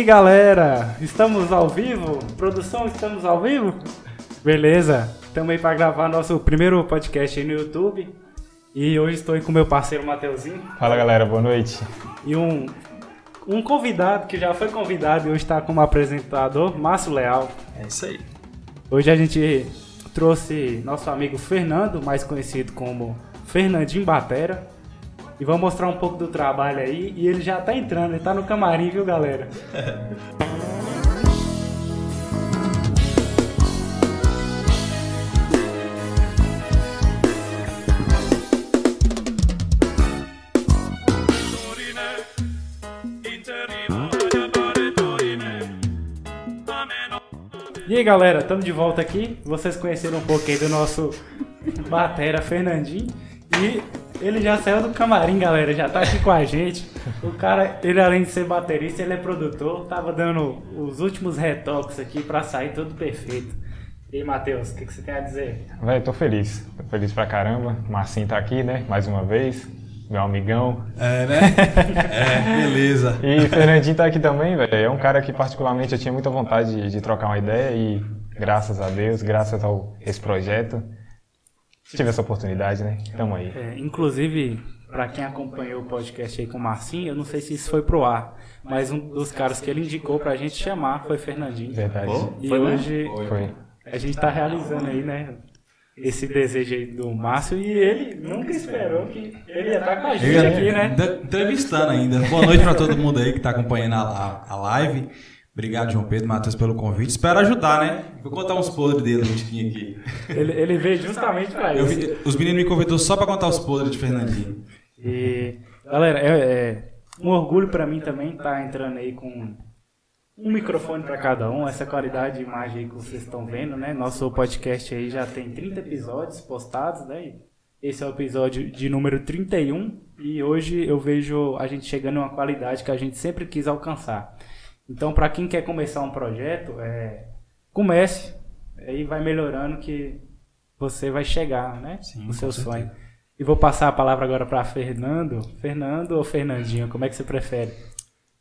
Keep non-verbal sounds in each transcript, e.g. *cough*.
E aí, galera? Estamos ao vivo? Produção, estamos ao vivo? Beleza, estamos aí para gravar nosso primeiro podcast aí no YouTube. E hoje estou aí com meu parceiro Mateuzinho. Fala galera, boa noite. E um, um convidado que já foi convidado e hoje está como apresentador, Márcio Leal. É isso aí. Hoje a gente trouxe nosso amigo Fernando, mais conhecido como Fernandinho Batera. E vamos mostrar um pouco do trabalho aí. E ele já tá entrando, ele tá no camarim, viu, galera? E aí galera, estamos de volta aqui. Vocês conheceram um aí do nosso batera Fernandinho. E ele já saiu do camarim, galera, já tá aqui com a gente. O cara, ele além de ser baterista, ele é produtor. Tava dando os últimos retoques aqui pra sair tudo perfeito. E aí, Matheus, o que, que você tem a dizer? Véi, tô feliz. Tô feliz pra caramba. Marcinho tá aqui, né? Mais uma vez. Meu amigão. É, né? *laughs* É, beleza. E Fernandinho tá aqui também, velho. É um cara que particularmente eu tinha muita vontade de, de trocar uma ideia e graças a Deus, graças ao esse projeto, tive essa oportunidade, né? Tamo aí. É, inclusive, pra quem acompanhou o podcast aí com o Marcinho, eu não sei se isso foi pro ar, mas um dos caras que ele indicou pra gente chamar foi Fernandinho. Verdade. E foi hoje mesmo? Foi. a gente tá realizando aí, né? Esse desejo aí do Márcio e ele nunca esperou que ele ia estar com a gente aqui, né? Entrevistando ainda. Boa noite pra todo mundo aí que tá acompanhando a, a, a live. Obrigado, João Pedro, Matheus, pelo convite. Espero ajudar, né? Vou contar uns podres dele que tinha aqui. Ele, ele veio justamente Eu isso. vi- os meninos me convidou só pra contar os podres de Fernandinho. E, galera, é, é um orgulho pra mim também estar entrando aí com um microfone pra cada um, essa qualidade de imagem aí que vocês estão vendo, né? Nosso podcast aí já tem 30 episódios postados, né? Esse é o episódio de número 31 e hoje eu vejo a gente chegando em uma qualidade que a gente sempre quis alcançar. Então, pra quem quer começar um projeto, é, comece, aí vai melhorando que você vai chegar, né? Sim, no seu certeza. sonho. E vou passar a palavra agora para Fernando. Fernando ou Fernandinho? Como é que você prefere?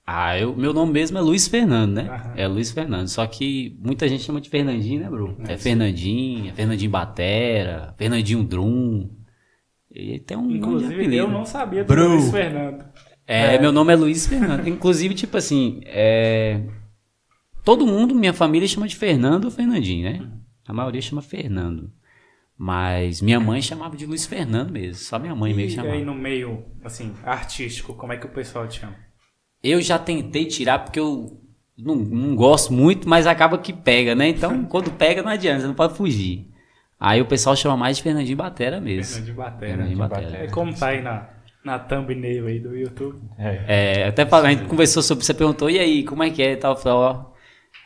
Ah, eu, meu nome mesmo é Luiz Fernando, né? Aham. É Luiz Fernando. Só que muita gente chama de Fernandinho, né, bro? É Fernandinho, é Fernandinho Batera, Fernandinho Drum. E tem um Inclusive, apelido. eu não sabia do Bru. Luiz Fernando. É, meu nome é Luiz Fernando. Inclusive, tipo assim, é... todo mundo, minha família chama de Fernando ou Fernandinho, né? A maioria chama Fernando. Mas minha mãe chamava de Luiz Fernando mesmo. Só minha mãe meio que E chamava. aí no meio, assim, artístico, como é que o pessoal te chama? Eu já tentei tirar porque eu não, não gosto muito, mas acaba que pega, né? Então, *laughs* quando pega, não adianta, você não pode fugir. Aí o pessoal chama mais de Fernandinho Batera mesmo. Fernandinho Batera. Fernandinho Batera. É como tá aí na, na thumbnail aí do YouTube. É. É, até fala- a gente conversou sobre, você perguntou, e aí, como é que é e tal? Eu falei, ó,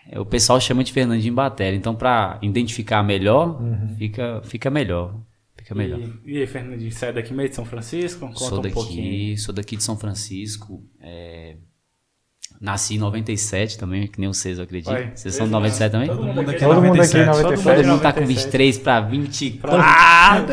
é, o pessoal chama de Fernandinho Batera. Então, pra identificar melhor, fica, fica melhor. Fica melhor. E, e aí, Fernandinho, sai daqui meio de São Francisco? Conta Sou um daqui, pouquinho. sou daqui de São Francisco. é, nasci em 97 também, que nem vocês, eu acredito. Vai. Vocês são de 97 também? Todo mundo aqui, Todo Todo mundo 97. 97. Todo mundo tá com 97. 23 pra 24.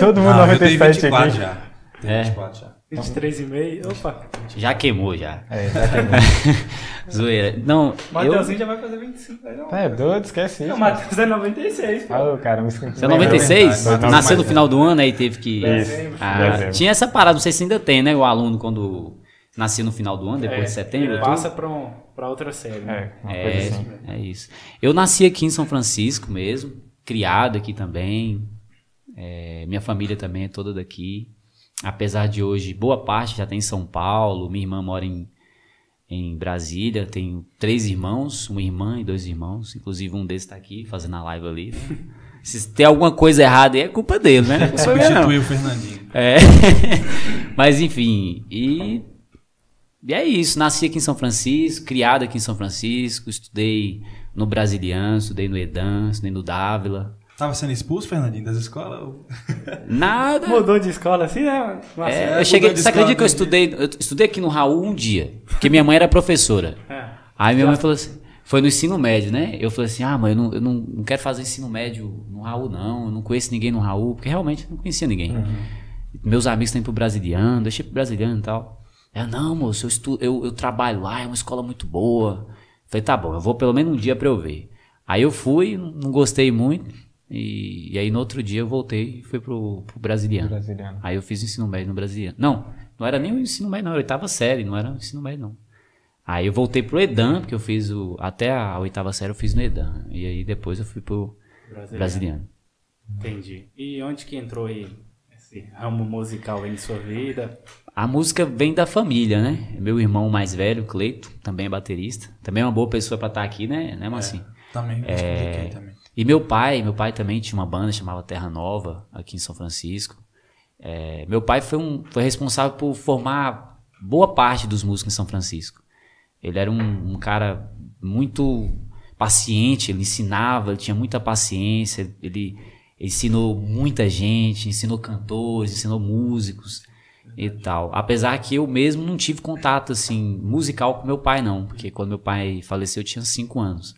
Todo mundo Ah, eu tenho 97 24 aqui. já. Tenho É. 24 já. 23 e meio. Opa, Já queimou, já. É, já tem- *laughs* Zoeira. Não, eu... Mateuzinho já vai fazer 25. aí não. é doido, esquece isso. Matheus é 96, pô. Ah, cara, me. Você é 96? verdade. Nasceu no final do ano, aí teve que... Isso. Ah, Dezembro. tinha essa parada, não sei se ainda tem, né? O aluno quando nascia no final do ano, depois É, de setembro. ele passa pra, um, pra outra série. né? É, É, assim. é isso. Eu nasci aqui em São Francisco mesmo, criado aqui também. É, minha família também é toda daqui. Apesar de hoje, boa parte já tem em São Paulo. Minha irmã mora em, em Brasília. Tenho três irmãos, uma irmã e dois irmãos. Inclusive um deles está aqui fazendo a live ali. *laughs* Se tem alguma coisa errada aí, é culpa dele, né? *laughs* Substituiu o Fernandinho. É. *laughs* Mas enfim, e, e é isso. Nasci aqui em São Francisco, criado aqui em São Francisco, estudei no Brasiliano, estudei no Edan, estudei no Dávila. Tava sendo expulso, Fernandinho, das escolas? Nada. Mudou de escola assim, né? É, eu cheguei, você acredita que eu escola, estudei, eu estudei aqui no Raul um dia, porque minha mãe era professora. é. Aí minha mãe falou assim, foi no ensino médio, né? Eu falei assim, ah, mãe, eu não, eu não, não quero fazer ensino médio no Raul, não. Eu não conheço ninguém no Raul, porque realmente eu não conhecia ninguém. Meus amigos estão indo pro Brasiliano, deixei pro Brasiliano e tal. Ela, não, moço, eu, estu, eu, eu trabalho lá, é uma escola muito boa. Falei, tá bom, eu vou pelo menos um dia pra eu ver. Aí eu fui, não gostei muito. E, e aí no outro dia eu voltei e fui pro, pro brasiliano. Brasiliano. Aí eu fiz o ensino médio no brasiliano. Não, não era nem o ensino médio, não, era a oitava série, não era o ensino médio, não. Aí eu voltei pro Edan, porque eu fiz o. Até a oitava série eu fiz no Edan. E aí depois eu fui pro Brasiliano. brasiliano. Entendi. E onde que entrou aí esse ramo musical aí em sua vida? A música vem da família, né? Meu irmão mais velho, Cleito, também é baterista. Também é uma boa pessoa pra estar aqui, né, né Marcinho? Também, É. é... também. E meu pai, meu pai também tinha uma banda chamada Terra Nova, aqui em São Francisco. É, meu pai foi, um, foi responsável por formar boa parte dos músicos em São Francisco. Ele era um, um cara muito paciente, ele ensinava, ele tinha muita paciência, ele ensinou muita gente, ensinou cantores, ensinou músicos e tal. Apesar que eu mesmo não tive contato assim musical com meu pai não, porque quando meu pai faleceu eu tinha cinco anos.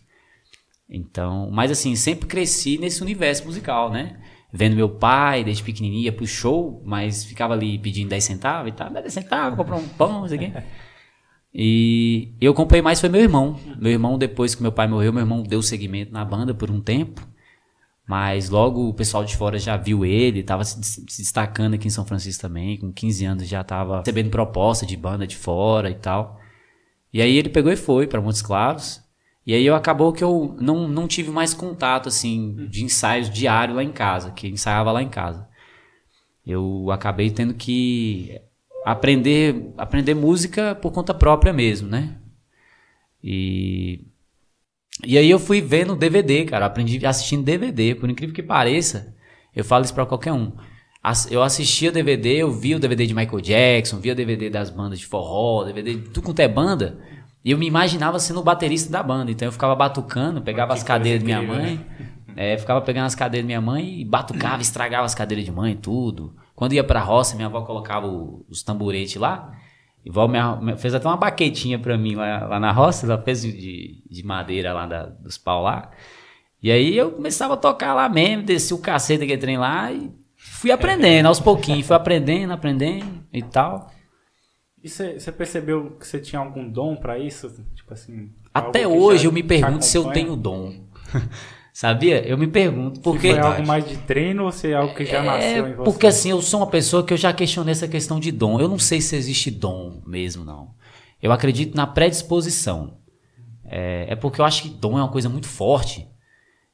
Então, mas assim, sempre cresci nesse universo musical, né? Vendo meu pai desde pequenininho ia pro show, mas ficava ali pedindo 10 centavos e tal, 10 centavos, comprar um pão, não sei o quê. E eu comprei mais foi meu irmão. Meu irmão, depois que meu pai morreu, meu irmão deu seguimento na banda por um tempo. Mas logo o pessoal de fora já viu ele, estava se, se destacando aqui em São Francisco também. Com 15 anos já estava recebendo proposta de banda de fora e tal. E aí ele pegou e foi para Montes Claros. E aí eu acabou que eu não, não tive mais contato assim de ensaios diário lá em casa, que ensaiava lá em casa. Eu acabei tendo que aprender aprender música por conta própria mesmo, né? E e aí eu fui vendo DVD, cara, aprendi assistindo DVD, por incrível que pareça. Eu falo isso pra qualquer um. Eu assistia DVD, eu via o DVD de Michael Jackson, via DVD das bandas de forró, DVD de tudo quanto é banda, e eu me imaginava sendo o baterista da banda. Então eu ficava batucando, pegava Que as cadeiras de coisa minha mãe, é, ficava pegando as cadeiras de minha mãe e batucava, estragava as cadeiras de mãe, tudo. Quando ia pra roça, minha avó colocava o- os tamboretes lá. E vó minha- fez até uma baquetinha pra mim lá, lá na roça, ela fez de, de madeira lá da- dos pau lá. E aí eu começava a tocar lá mesmo, desci o cacete daquele trem lá e fui aprendendo aos pouquinhos, fui aprendendo, aprendendo e tal. E você percebeu que você tinha algum dom pra isso? Tipo assim. Até hoje eu me pergunto se eu tenho dom. *laughs* Sabia? Eu me pergunto, porque Foi algo mais de treino ou se é algo que já nasceu em É, você? porque assim, eu sou uma pessoa que eu já questionei essa questão de dom. Eu não sei se existe dom mesmo, não. Eu acredito na predisposição. É, é porque eu acho que dom é uma coisa muito forte.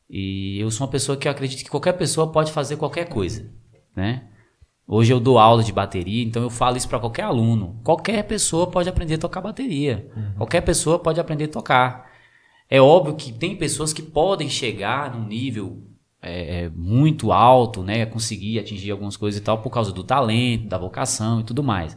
E eu sou uma pessoa que eu acredito que qualquer pessoa pode fazer qualquer coisa, né? Hoje eu dou aula de bateria, então eu falo isso para qualquer aluno. Qualquer pessoa pode aprender a tocar bateria. Qualquer pessoa pode aprender a tocar. É óbvio que tem pessoas que podem chegar num nível é, é, muito alto, né? Conseguir atingir algumas coisas e tal por causa do talento, da vocação e tudo mais.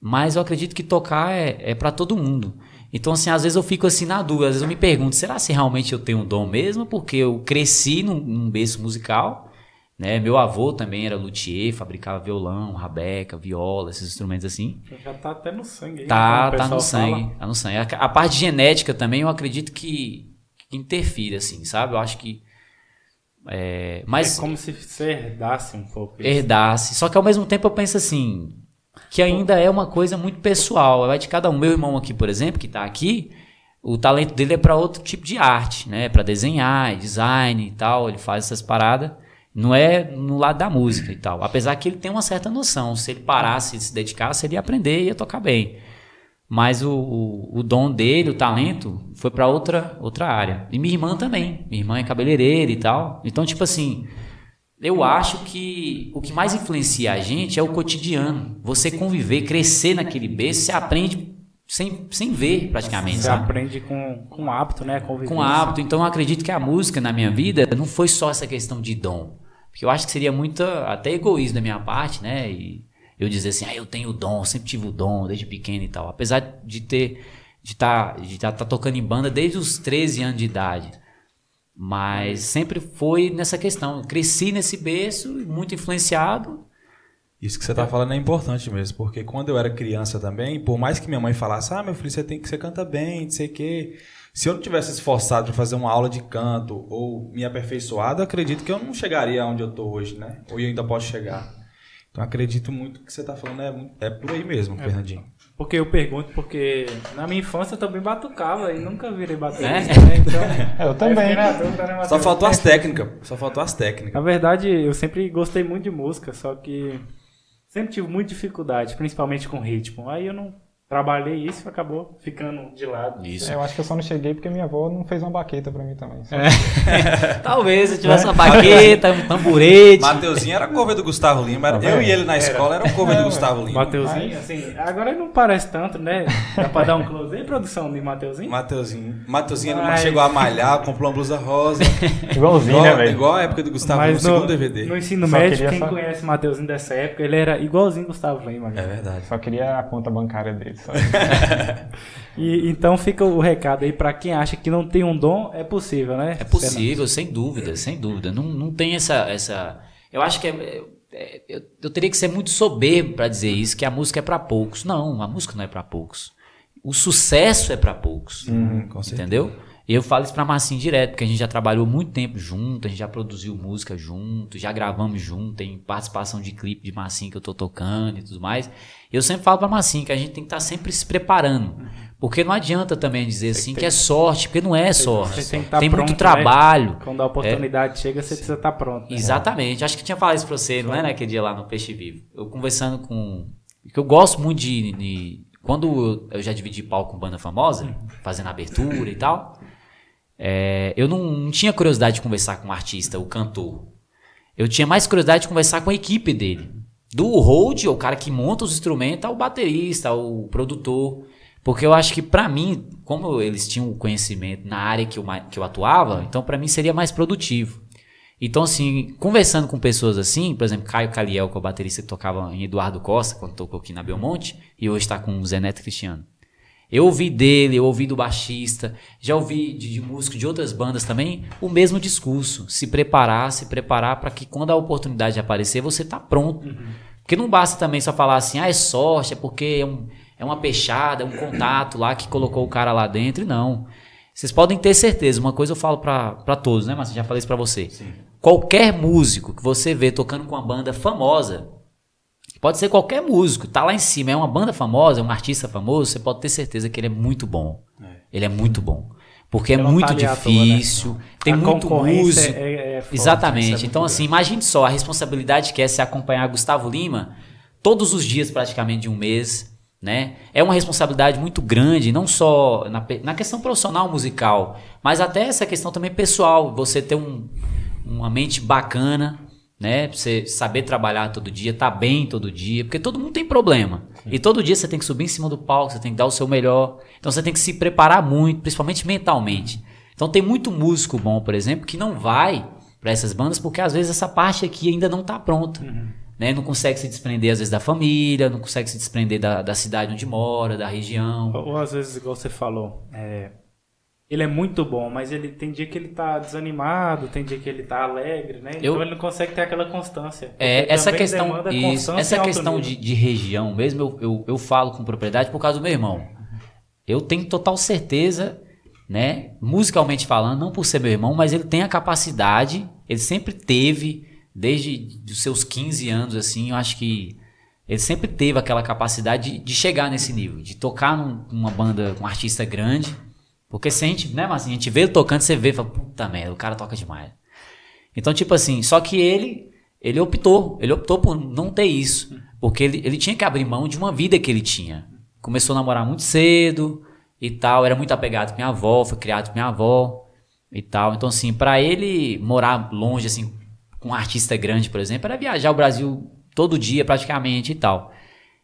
Mas eu acredito que tocar é, é para todo mundo. Então, assim, às vezes eu fico assim na dúvida, às vezes eu me pergunto, será se realmente eu tenho um dom mesmo? Porque eu cresci num, num berço musical, né? Meu avô também era luthier, fabricava violão, rabeca, viola, esses instrumentos assim. Já tá até no sangue aí. Tá, tá no fala. sangue, tá no sangue. A, a parte genética também eu acredito que, que interfere, assim, sabe? Eu acho que. É, mas É como se você herdasse um pouco isso. herdasse. Só que ao mesmo tempo eu penso assim, que ainda é uma coisa muito pessoal. Vai de cada um. Meu irmão aqui, por exemplo, que tá aqui, o talento dele é para outro tipo de arte, né? Para desenhar, design e tal. Ele faz essas paradas. Não é no lado da música e tal. Apesar que ele tem uma certa noção. Se ele parasse e se dedicasse, ele ia aprender e ia tocar bem. Mas o, o, o dom dele, o talento, foi para outra, outra área. E minha irmã também. Minha irmã é cabeleireira e tal. Então, tipo assim, eu acho que o que mais influencia a gente é o cotidiano. Você conviver, crescer naquele berço, você aprende sem, sem ver praticamente, Você sabe? aprende com, com hábito, né? Convivência. Com hábito. Então eu acredito que a música na minha vida não foi só essa questão de dom. Porque eu acho que seria muito até egoísmo da minha parte, né? E eu dizer assim, ah, eu tenho o dom, sempre tive o dom desde pequeno e tal. Apesar de ter de estar de tá, tá tocando em banda desde os 13 anos de idade. Mas sempre foi nessa questão. Cresci nesse berço, muito influenciado. Isso que você tá falando é importante mesmo, porque quando eu era criança também, por mais que minha mãe falasse, ah, meu filho, você tem que você canta bem, não sei o quê. Se eu não tivesse esforçado para fazer uma aula de canto ou me aperfeiçoado, eu acredito que eu não chegaria onde eu tô hoje, né? Ou eu ainda posso chegar. Então acredito muito que você tá falando é, é por aí mesmo, Fernandinho. Porque eu pergunto, porque na minha infância eu também batucava e nunca virei baterista, É? né? Então, *laughs* É, eu também. fiquei na dúvida, né, Só faltou as técnicas. Só faltou as técnicas. Na verdade, eu sempre gostei muito de música, só que sempre tive muita dificuldade, principalmente com ritmo. Aí eu não trabalhei isso e acabou ficando de lado. Isso. É, eu acho que eu só não cheguei porque minha avó não fez uma baqueta pra mim também. Só- *laughs* Talvez se tivesse uma baqueta, um tamborete. Mateuzinho era cover do Gustavo Lima. Era, eu e ele na escola era o cover do Gustavo Lima. Mateuzinho, assim, agora ele não parece tanto, né? Dá pra dar um close aí, produção de Mateuzinho? Mateuzinho. Mateuzinho ele Mas- chegou a malhar, comprou uma blusa rosa. Igualzinho, igual, né, velho? igual a época do Gustavo Lima, Mas no no, segundo DVD. no ensino Só médio, quem só- conhece o Mateuzinho dessa época, ele era igualzinho Gustavo Lima. É verdade. Só queria a conta bancária dele. *laughs* E então fica o recado aí pra quem acha que não tem um dom, é possível, né? É possível, sem dúvida, sem dúvida. Não, não tem essa, essa. Eu acho que é, é- eu, eu teria que ser muito soberbo para dizer isso, que a música é para poucos. Não, a música não é para poucos. O sucesso é para poucos. Uhum, com certeza. E eu falo isso pra Marcinho direto, porque a gente já trabalhou muito tempo junto, a gente já produziu música junto, já gravamos junto, tem participação de clipe de Marcinho que eu tô tocando e tudo mais. Eu sempre falo pra Marcinho que a gente tem que estar sempre se preparando. Porque não adianta também dizer assim que é sorte, porque não é sorte. Tem tá tem pronto, muito né? trabalho. Quando a oportunidade chega, você precisa estar pronto. né? Exatamente. Acho que tinha falado isso pra você, não é naquele dia lá no Peixe Vivo. Eu conversando com. Que eu gosto muito de. de- quando eu, eu já dividi palco com banda famosa, fazendo abertura e tal, é, eu não, não tinha curiosidade de conversar com o artista, o cantor. Eu tinha mais curiosidade de conversar com a equipe dele. Do hold, o cara que monta os instrumentos, ao baterista, ao produtor. Porque eu acho que pra mim, como eles tinham o conhecimento na área que eu, que eu atuava, então pra mim seria mais produtivo. Então, assim, conversando com pessoas assim, por exemplo, Caio Caliel, que é o baterista que tocava em Eduardo Costa, quando tocou aqui na Belmonte, e hoje está com o Zé Neto Cristiano. Eu ouvi dele, eu ouvi do baixista, já ouvi de, de músico de outras bandas também, o mesmo discurso. Se preparar, se preparar para que quando a oportunidade aparecer, você tá pronto. Porque não basta também só falar assim, ah, é sorte, é porque é, um- é uma peixada, é um contato lá que colocou o cara lá dentro. Não. Vocês podem ter certeza, uma coisa eu falo pra pra todos, né, Mas já falei isso pra você. Qualquer músico que você vê tocando com uma banda famosa, Pode ser qualquer músico, tá lá em cima, é uma banda famosa, é um artista famoso, você pode ter certeza que ele é muito bom. Ele é muito bom. Porque é muito toa, difícil, tem A muito concorrência músico. é- é forte, Exatamente. é então, assim, imagine só a responsabilidade que é se acompanhar Gustavo Lima todos os dias, praticamente, de um mês. Né? É uma responsabilidade muito grande, não só na, na questão profissional musical, mas até essa questão também pessoal. Você ter um, uma mente bacana, né? Pra Você saber trabalhar todo dia, tá bem todo dia, porque todo mundo tem problema. E todo dia você tem que subir em cima do palco, você tem que dar o seu melhor. Então você tem que se preparar muito, principalmente mentalmente. Então tem muito músico bom, por exemplo, que não vai para essas bandas porque às vezes essa parte aqui ainda não tá pronta. Né? Não consegue se desprender às vezes da família, não consegue se desprender da, da cidade onde mora, da região. Ou, ou às vezes, igual você falou, é, ele é muito bom, mas ele tem dia que ele tá desanimado, tem dia que ele tá alegre, né? Então Eu- ele não consegue ter aquela constância. É, essa questão, isso, essa questão de, de região mesmo, eu, eu, eu falo com propriedade por causa do meu irmão. Eu tenho total certeza, né, musicalmente falando, não por ser meu irmão, mas ele tem a capacidade, ele sempre teve, desde os seus 15 anos, assim, eu acho que ele sempre teve aquela capacidade de, de chegar nesse nível, de tocar num- numa banda com um artista grande, porque se a gente, né, mas a gente vê ele tocando, você vê e fala, puta merda, o cara toca demais. Então, tipo assim, só que ele, ele optou, ele optou por não ter isso, porque ele, ele tinha que abrir mão de uma vida que ele tinha. Começou a namorar muito cedo e tal, era muito apegado com minha avó, foi criado com minha avó e tal. Então, assim, pra ele morar longe, assim, com um artista grande, por exemplo, era viajar o Brasil todo dia praticamente e tal.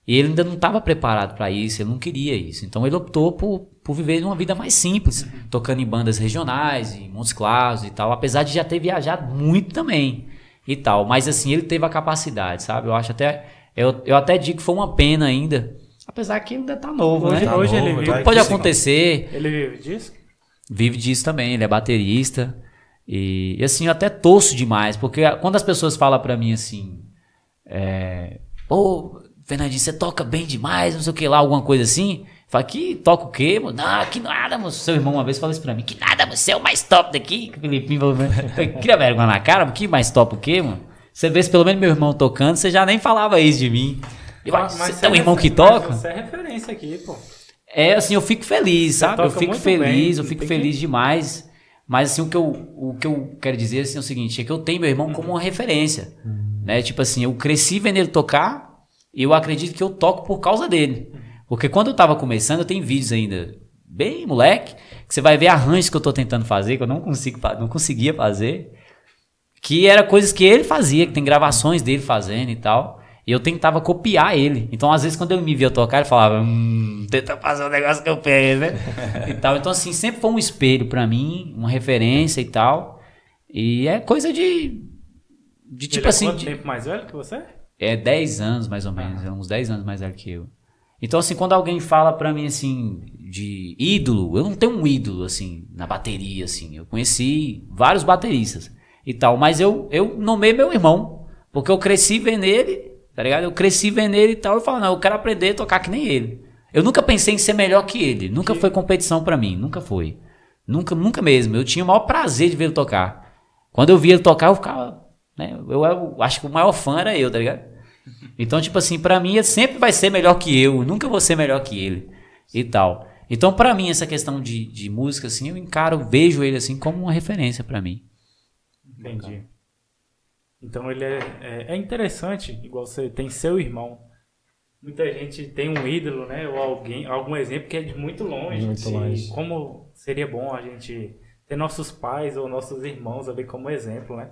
E ele ainda não estava preparado para isso, ele não queria isso. Então ele optou por, por viver uma vida mais simples, tocando em bandas regionais, em Montes Claros e tal, apesar de já ter viajado muito também e tal. Mas assim, ele teve a capacidade, sabe? Eu acho até. Eu, eu até digo que foi uma pena ainda. Apesar que ele ainda tá novo, Hoje- né? hoje ele novo, vive- vai Pode acontecer, Ele vive disso? vive disso também, ele é baterista. E, e, assim, eu até torço demais, porque quando as pessoas falam pra mim assim, é, pô, Fernandinho, você toca bem demais, não sei o que lá, alguma coisa assim. Fala, que toca o quê, mano? Não, que nada, moço. Seu irmão uma vez falou isso pra mim, que nada, mano, você é o mais top daqui. Que o Felipinho falou, pra mim. Eu Cria vergonha na cara, que mais top o quê, mano? Você vê se pelo menos meu irmão tocando, você já nem falava isso de mim. Eu, Mas você tem um é irmão que toca? Você é referência aqui, pô. É, assim, eu fico feliz, Você sabe? Eu fico feliz, bem, eu fico feliz que- demais. Mas, assim, o que, eu, o que eu quero dizer assim, é o seguinte: é que eu tenho meu irmão como uma referência. Né? Tipo assim, eu cresci vendo ele tocar eu acredito que eu toco por causa dele. Porque quando eu tava começando, eu tenho vídeos ainda, bem moleque, que você vai ver arranjos que eu tô tentando fazer, que eu não, consigo, não conseguia fazer. Que era coisas que ele fazia, que tem gravações dele fazendo e tal. E eu tentava copiar ele. Então, às vezes, quando ele me via tocar, ele falava, hum, tenta fazer o negócio que eu fiz, né? *laughs* e tal. Então, assim, sempre foi um espelho pra mim, uma referência e tal. E é coisa de. De tipo Ele é assim. quanto de- tempo mais velho que você? É 10 anos, mais ou menos. É uns 10 anos mais velho que eu. Então, assim, quando alguém fala pra mim, assim, de ídolo, eu não tenho um ídolo, assim, na bateria, assim. Eu conheci vários bateristas e tal, mas eu, eu nomei meu irmão, porque eu cresci vendo ele, tá ligado? Eu cresci vendo ele e tal, eu falo, não, eu quero aprender a tocar que nem ele. Eu nunca pensei em ser melhor que ele, nunca foi competição pra mim, nunca foi. Nunca, nunca mesmo. Eu tinha o maior prazer de ver ele tocar. Quando eu via ele tocar, eu ficava, né? Eu, eu acho que o maior fã era eu, tá ligado? Então, tipo assim, pra mim ele sempre vai ser melhor que eu, nunca vou ser melhor que ele e tal. Então, pra mim, essa questão de, de música, assim, eu encaro, vejo ele assim como uma referência pra mim. Entendi. Então ele é, é, é interessante, igual você tem seu irmão. Muita gente tem um ídolo, né? Ou alguém, algum exemplo que é de muito longe. Muito de longe. Como seria bom a gente ter nossos pais ou nossos irmãos ali como exemplo, né?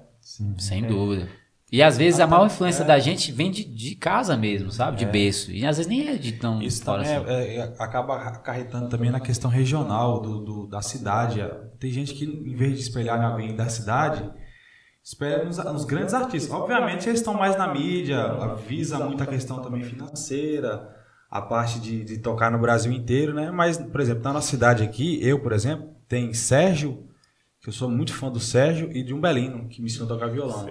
Sem dúvida. E às vezes a maior influência da gente vem de, de casa mesmo, sabe? De berço. E às vezes nem é de tão Isso fora também assim. é- é- acaba acarretando também na questão regional do, do- da cidade. Tem gente que, em vez de espelhar alguém da cidade, espelha nos, nos grandes artistas. Obviamente, eles estão mais na mídia, avisa muito a questão também financeira, a parte de, de tocar no Brasil inteiro, né? Mas, por exemplo, na nossa cidade aqui, eu, por exemplo, tem Sérgio, que eu sou muito fã do Sérgio, e de um Belino, que me ensinou a tocar violão.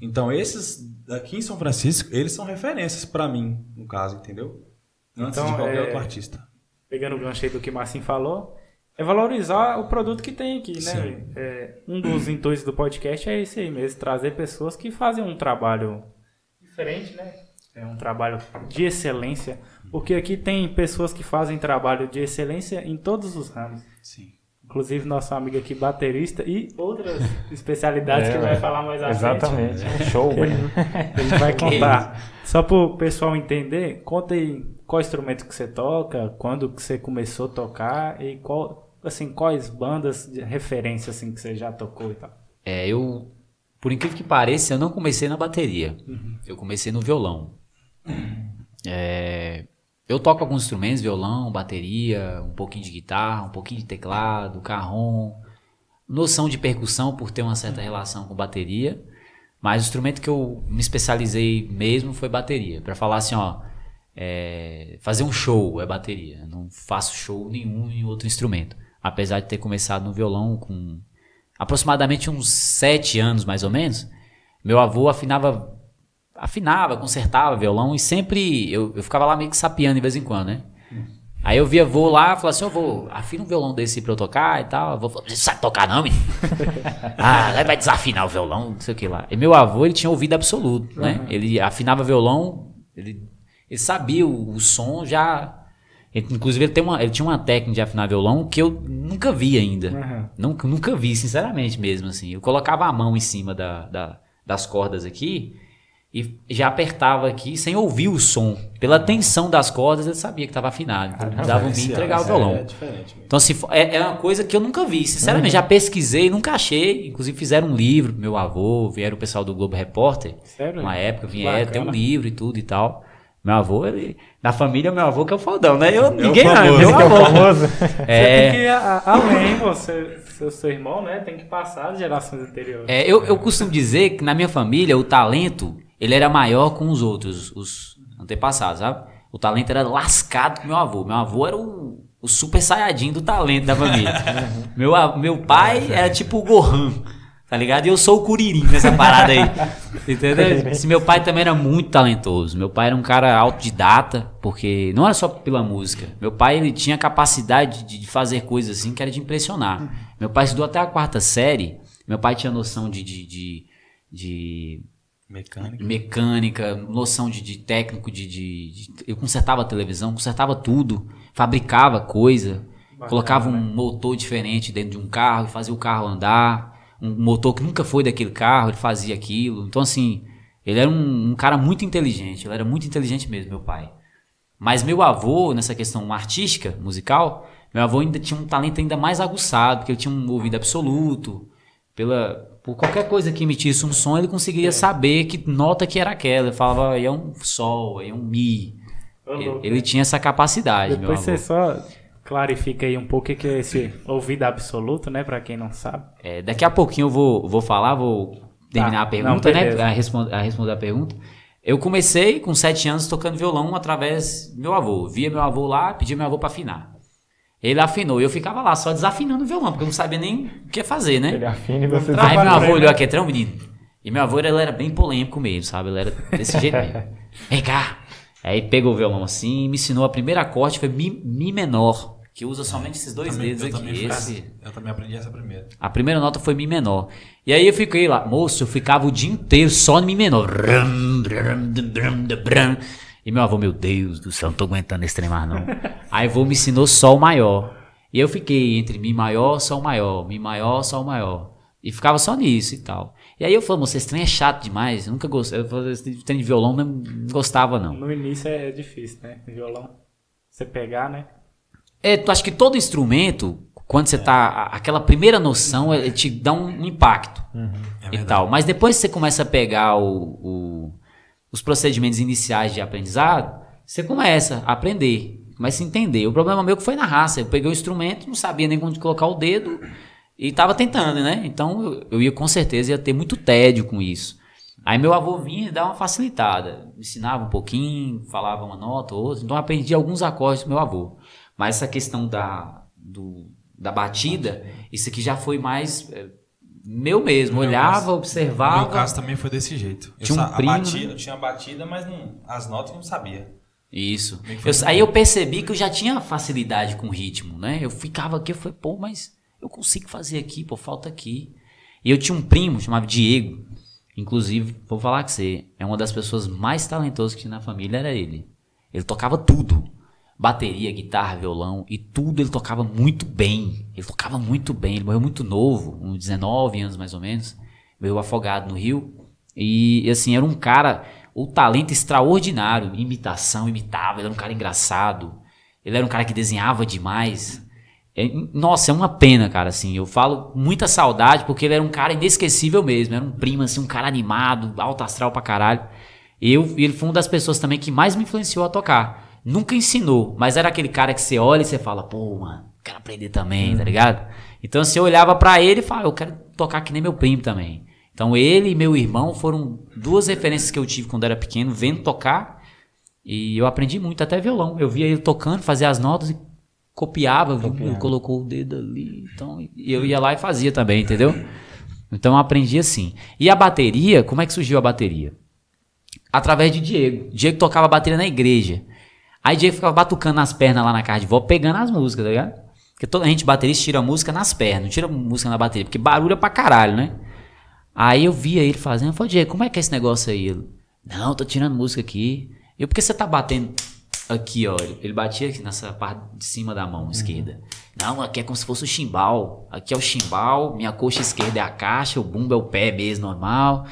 Então, esses daqui em São Francisco, eles são referências pra mim, no caso, entendeu? Antes Então, de qualquer é- outro artista. Pegando o gancho aí do que o Marcinho falou, é valorizar o produto que tem aqui, né? É, um dos intuitos do podcast é esse aí mesmo, trazer pessoas que fazem um trabalho diferente, né? É um trabalho de excelência, porque aqui tem pessoas que fazem trabalho de excelência em todos os ramos. Sim. Inclusive nosso amigo aqui, baterista, e outras *laughs* especialidades É, que ele vai falar mais à frente. Exatamente. Show, velho. *laughs* Ele *laughs* vai contar. Só para o pessoal entender, conta aí qual instrumento que você toca, quando que você começou a tocar e qual, assim, quais bandas de referência assim que você já tocou e tal. É, eu, por incrível que pareça, eu não comecei na bateria. Eu comecei no violão. É, eu toco alguns instrumentos, violão, bateria, um pouquinho de guitarra, um pouquinho de teclado, carrom, noção de percussão por ter uma certa relação com bateria. Mas o instrumento que eu me especializei mesmo foi bateria. Pra falar assim, ó, é, fazer um show é bateria. Eu não faço show nenhum em outro instrumento. Apesar de ter começado no violão com aproximadamente uns sete anos, mais ou menos. Meu avô afinava, afinava, consertava violão e sempre eu, eu ficava lá meio que sapiando de vez em quando, né? Aí eu via avô lá e falava assim, ô vô, afina um violão desse pra eu tocar e tal. Avô falou, você sabe tocar não, menino? *laughs* ah, vai desafinar o violão, não sei o que lá. E meu avô, ele tinha ouvido absoluto, né? Ele afinava violão, ele, ele sabia o, o som já... ele- inclusive, ele, tem uma, ele tinha uma técnica de afinar violão que eu nunca vi ainda. Uhum. Nunca, nunca vi, sinceramente mesmo, assim. Eu colocava a mão em cima da, da- das cordas aqui e já apertava aqui sem ouvir o som. Pela tensão das cordas, ele sabia que estava afinado. Então, dava um vinho e entregava o violão. É diferente mesmo. Então, se for- é, é uma coisa que eu nunca vi. Sinceramente, já pesquisei, nunca achei. Inclusive, fizeram um livro meu avô, vieram o pessoal do Globo Repórter. Sério? Uma época, vieram, Bacana. tem um livro e tudo e tal. Meu avô, ele, na família, meu avô que é o fodão, né? Eu, É o ninguém não, famoso. meu que é o avô. famoso. *laughs* Você tem É, que ir a- a- além, você, seu, seu irmão, né? Tem que passar as gerações anteriores. é, eu, eu costumo dizer que na minha família, o talento, ele era maior com os outros, os antepassados, sabe? O talento era lascado com meu avô. Meu avô era o, o super saiyajin do talento da família. *laughs* meu, meu pai era tipo o Gohan, tá ligado? E eu sou o Kuririn nessa parada aí. Entendeu? Esse meu pai também era muito talentoso. Meu pai era um cara autodidata, porque não era só pela música. Meu pai ele tinha capacidade de, de fazer coisas assim que era de impressionar. Meu pai estudou até a quarta série. Meu pai tinha noção de, de, de, de Mecânica. mecânica, noção de, de técnico, de, de- de- Eu consertava a televisão, consertava tudo, fabricava coisa, colocava um motor diferente dentro de um carro e fazia o carro andar. Um motor que nunca foi daquele carro, ele fazia aquilo. Então, assim, ele era um, um cara muito inteligente, ele era muito inteligente mesmo, meu pai. Mas meu avô, nessa questão artística, musical, meu avô ainda tinha um talento ainda mais aguçado, porque ele tinha um ouvido absoluto. Pela, por qualquer coisa que emitisse um som, ele conseguia saber que nota que era aquela. Ele falava, aí é um sol, aí é um mi. Ele, ele tinha essa capacidade, Depois meu você só clarifica aí um pouco o que é esse ouvido absoluto, né? Pra quem não sabe. É, daqui a pouquinho eu vou, vou falar, vou terminar Tá, a pergunta, não, né? A, responder, a responder a pergunta. Eu comecei com sete anos tocando violão através do meu avô. Via meu avô lá, pedia meu avô pra afinar. Ele afinou e eu ficava lá só desafinando o violão, porque eu não sabia nem o que fazer, né? Ele afina e você Aí Trabalho, meu avô olhou aqui, é um menino. E meu avô ele era bem polêmico mesmo, sabe? Ele era desse jeito mesmo. *laughs* Vem cá. Aí pegou o violão assim e me ensinou a primeira acorde, foi mi, mi menor, que usa somente esses dois Também- dedos eu aqui. também Esse, faço. Eu também aprendi essa primeira. a primeira nota foi Mi menor. E aí eu fiquei lá, moço, eu ficava o dia inteiro só no Mi menor. E meu avô, meu Deus do céu, não tô aguentando esse trem mais não. aí o avô me ensinou Sol maior. E eu fiquei entre Mi maior, Sol maior, Mi maior, Sol maior. E ficava só nisso e tal. E aí eu falei, moço, esse trem é chato demais. Eu nunca gostei. Eu falei, esse trem de violão não não gostava não. No início é difícil, né? Violão. Você pegar, né? É, tu acha que todo instrumento, quando você tá. a- Aquela primeira noção, ele te dá um, impacto É e tal. Mas depois que você começa a pegar o- o- os procedimentos iniciais de aprendizado, você começa a aprender, começa a entender. O problema meu que foi na raça. Eu peguei o instrumento, não sabia nem onde colocar o dedo e tava tentando, né? Então eu, eu ia com certeza ia ter muito tédio com isso. Aí meu avô vinha e dava uma facilitada. Me ensinava um pouquinho, falava uma nota ou outra. Então eu aprendi alguns acordes do meu avô. Mas essa questão da, do- da batida, isso aqui já foi mais é, meu mesmo. Meu Olhava, caso- observava. meu caso também foi desse jeito. Eu, Tinha um primo, batida, né? eu tinha batida, mas não, as notas eu não sabia. Isso. Que Eu- aí eu percebi que eu já tinha facilidade com ritmo, né? Eu ficava aqui, eu falei, pô, mas eu consigo fazer aqui, pô, falta aqui. E eu tinha um primo, chamado Diego. Inclusive, vou falar com você, é uma das pessoas mais talentosas que tinha na família, era ele. Ele tocava tudo. Bateria, guitarra, violão e tudo ele tocava muito bem. Ele tocava muito bem. Ele morreu muito novo, uns 19 anos mais ou menos. Morreu afogado no rio. E assim, era um cara, o talento extraordinário. Imitação, imitava. Ele era um cara engraçado. Ele era um cara que desenhava demais. É, nossa, é uma pena, cara, assim. Eu falo muita saudade porque ele era um cara inesquecível mesmo. Era um primo, assim, um cara animado, alto astral pra caralho. E ele foi uma das pessoas também que mais me influenciou a tocar. Nunca ensinou, mas era aquele cara que você olha e você fala, pô, mano, quero aprender também, tá ligado? Então, assim, eu olhava pra ele e falava, eu quero tocar que nem meu primo também. Então, ele e meu irmão foram duas referências que eu tive quando era pequeno, vendo tocar. E eu aprendi muito, até violão. Eu via ele tocando, fazia as notas e copiava, viu? Colocou o dedo ali. Então, e eu ia lá e fazia também, entendeu? Então eu aprendi assim. E a bateria, como é que surgiu a bateria? Através de Diego. Diego tocava bateria na igreja. Aí Diego ficava batucando nas pernas lá na casa de vó, pegando as músicas, tá ligado? Porque toda a gente baterista tira música nas pernas, não tira música na bateria, porque barulho é pra caralho, né? Aí eu via ele fazendo, eu falei, Diego, como é que é esse negócio aí? Ele, não, tô tirando música aqui. Eu, por que você tá batendo aqui, ó? Ele batia aqui nessa parte de cima da mão esquerda. Não, aqui é como se fosse o chimbal. Aqui é o chimbal, minha coxa esquerda é a caixa, o bumbo é o pé mesmo, normal.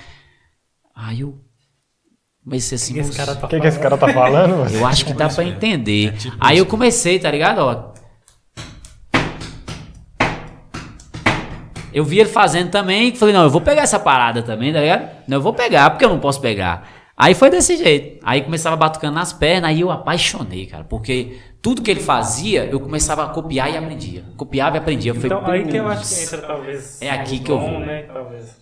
Aí eu comecei assim, O que esse "Moço, cara tá O que, que esse cara tá falando? *laughs* eu acho que dá mesmo. entender. É tipo Aí isso eu comecei, tá ligado? Ó. Eu vi ele fazendo também e falei, não, eu vou pegar essa parada também, tá ligado? Não, eu vou pegar, porque eu não posso pegar. Aí foi desse jeito. Aí começava batucando nas pernas, aí eu apaixonei, cara. Porque tudo que ele fazia, eu começava a copiar e aprendia. Copiava e aprendia. Eu falei, Então, aí que eu acho que entra talvez. É aqui que eu dom, vou. né? Talvez.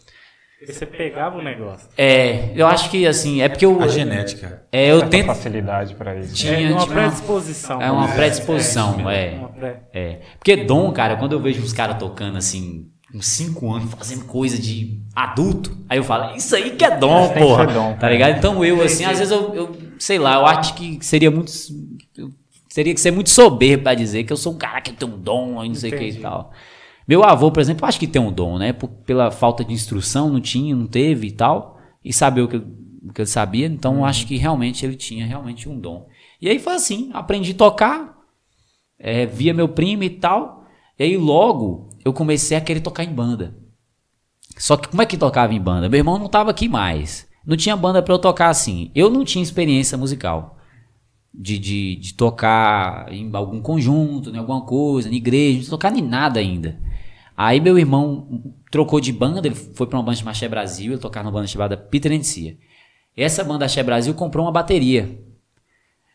Você pegava o negócio. É, eu acho que assim, é porque eu. A genética. É, eu Certa tento. facilidade pra isso. Tinha, é uma predisposição. É uma né? predisposição, é. Uma pré- É. Porque dom, cara, quando eu vejo os caras tocando assim, com 5 anos, fazendo coisa de adulto, aí eu falo, isso aí que é dom, Tem que porra. ser dom, tá ligado? Então eu, assim, às vezes eu, eu, sei lá, eu acho que seria muito. eu- Seria que ser muito soberbo pra dizer que eu sou um cara que tem um dom não sei o que e tal. Meu avô, por exemplo, acho que tem um dom, né? Por- pela falta de instrução, não tinha, não teve e tal. e saber o que, o que ele sabia. Então eu acho que realmente ele tinha realmente um dom. E aí foi assim, aprendi a tocar, é, via meu primo e tal. E aí logo eu comecei a querer tocar em banda. Só que como é que tocava em banda? Meu irmão não estava aqui mais. Não tinha banda para eu tocar assim. Eu não tinha experiência musical. De, de, de tocar em algum conjunto, em alguma coisa, em igreja, não tocar em nada ainda. Aí meu irmão trocou de banda, ele foi para uma banda chamada Axé Brasil, ele tocava numa banda chamada Peter Encia. Essa banda Axé Brasil comprou uma bateria.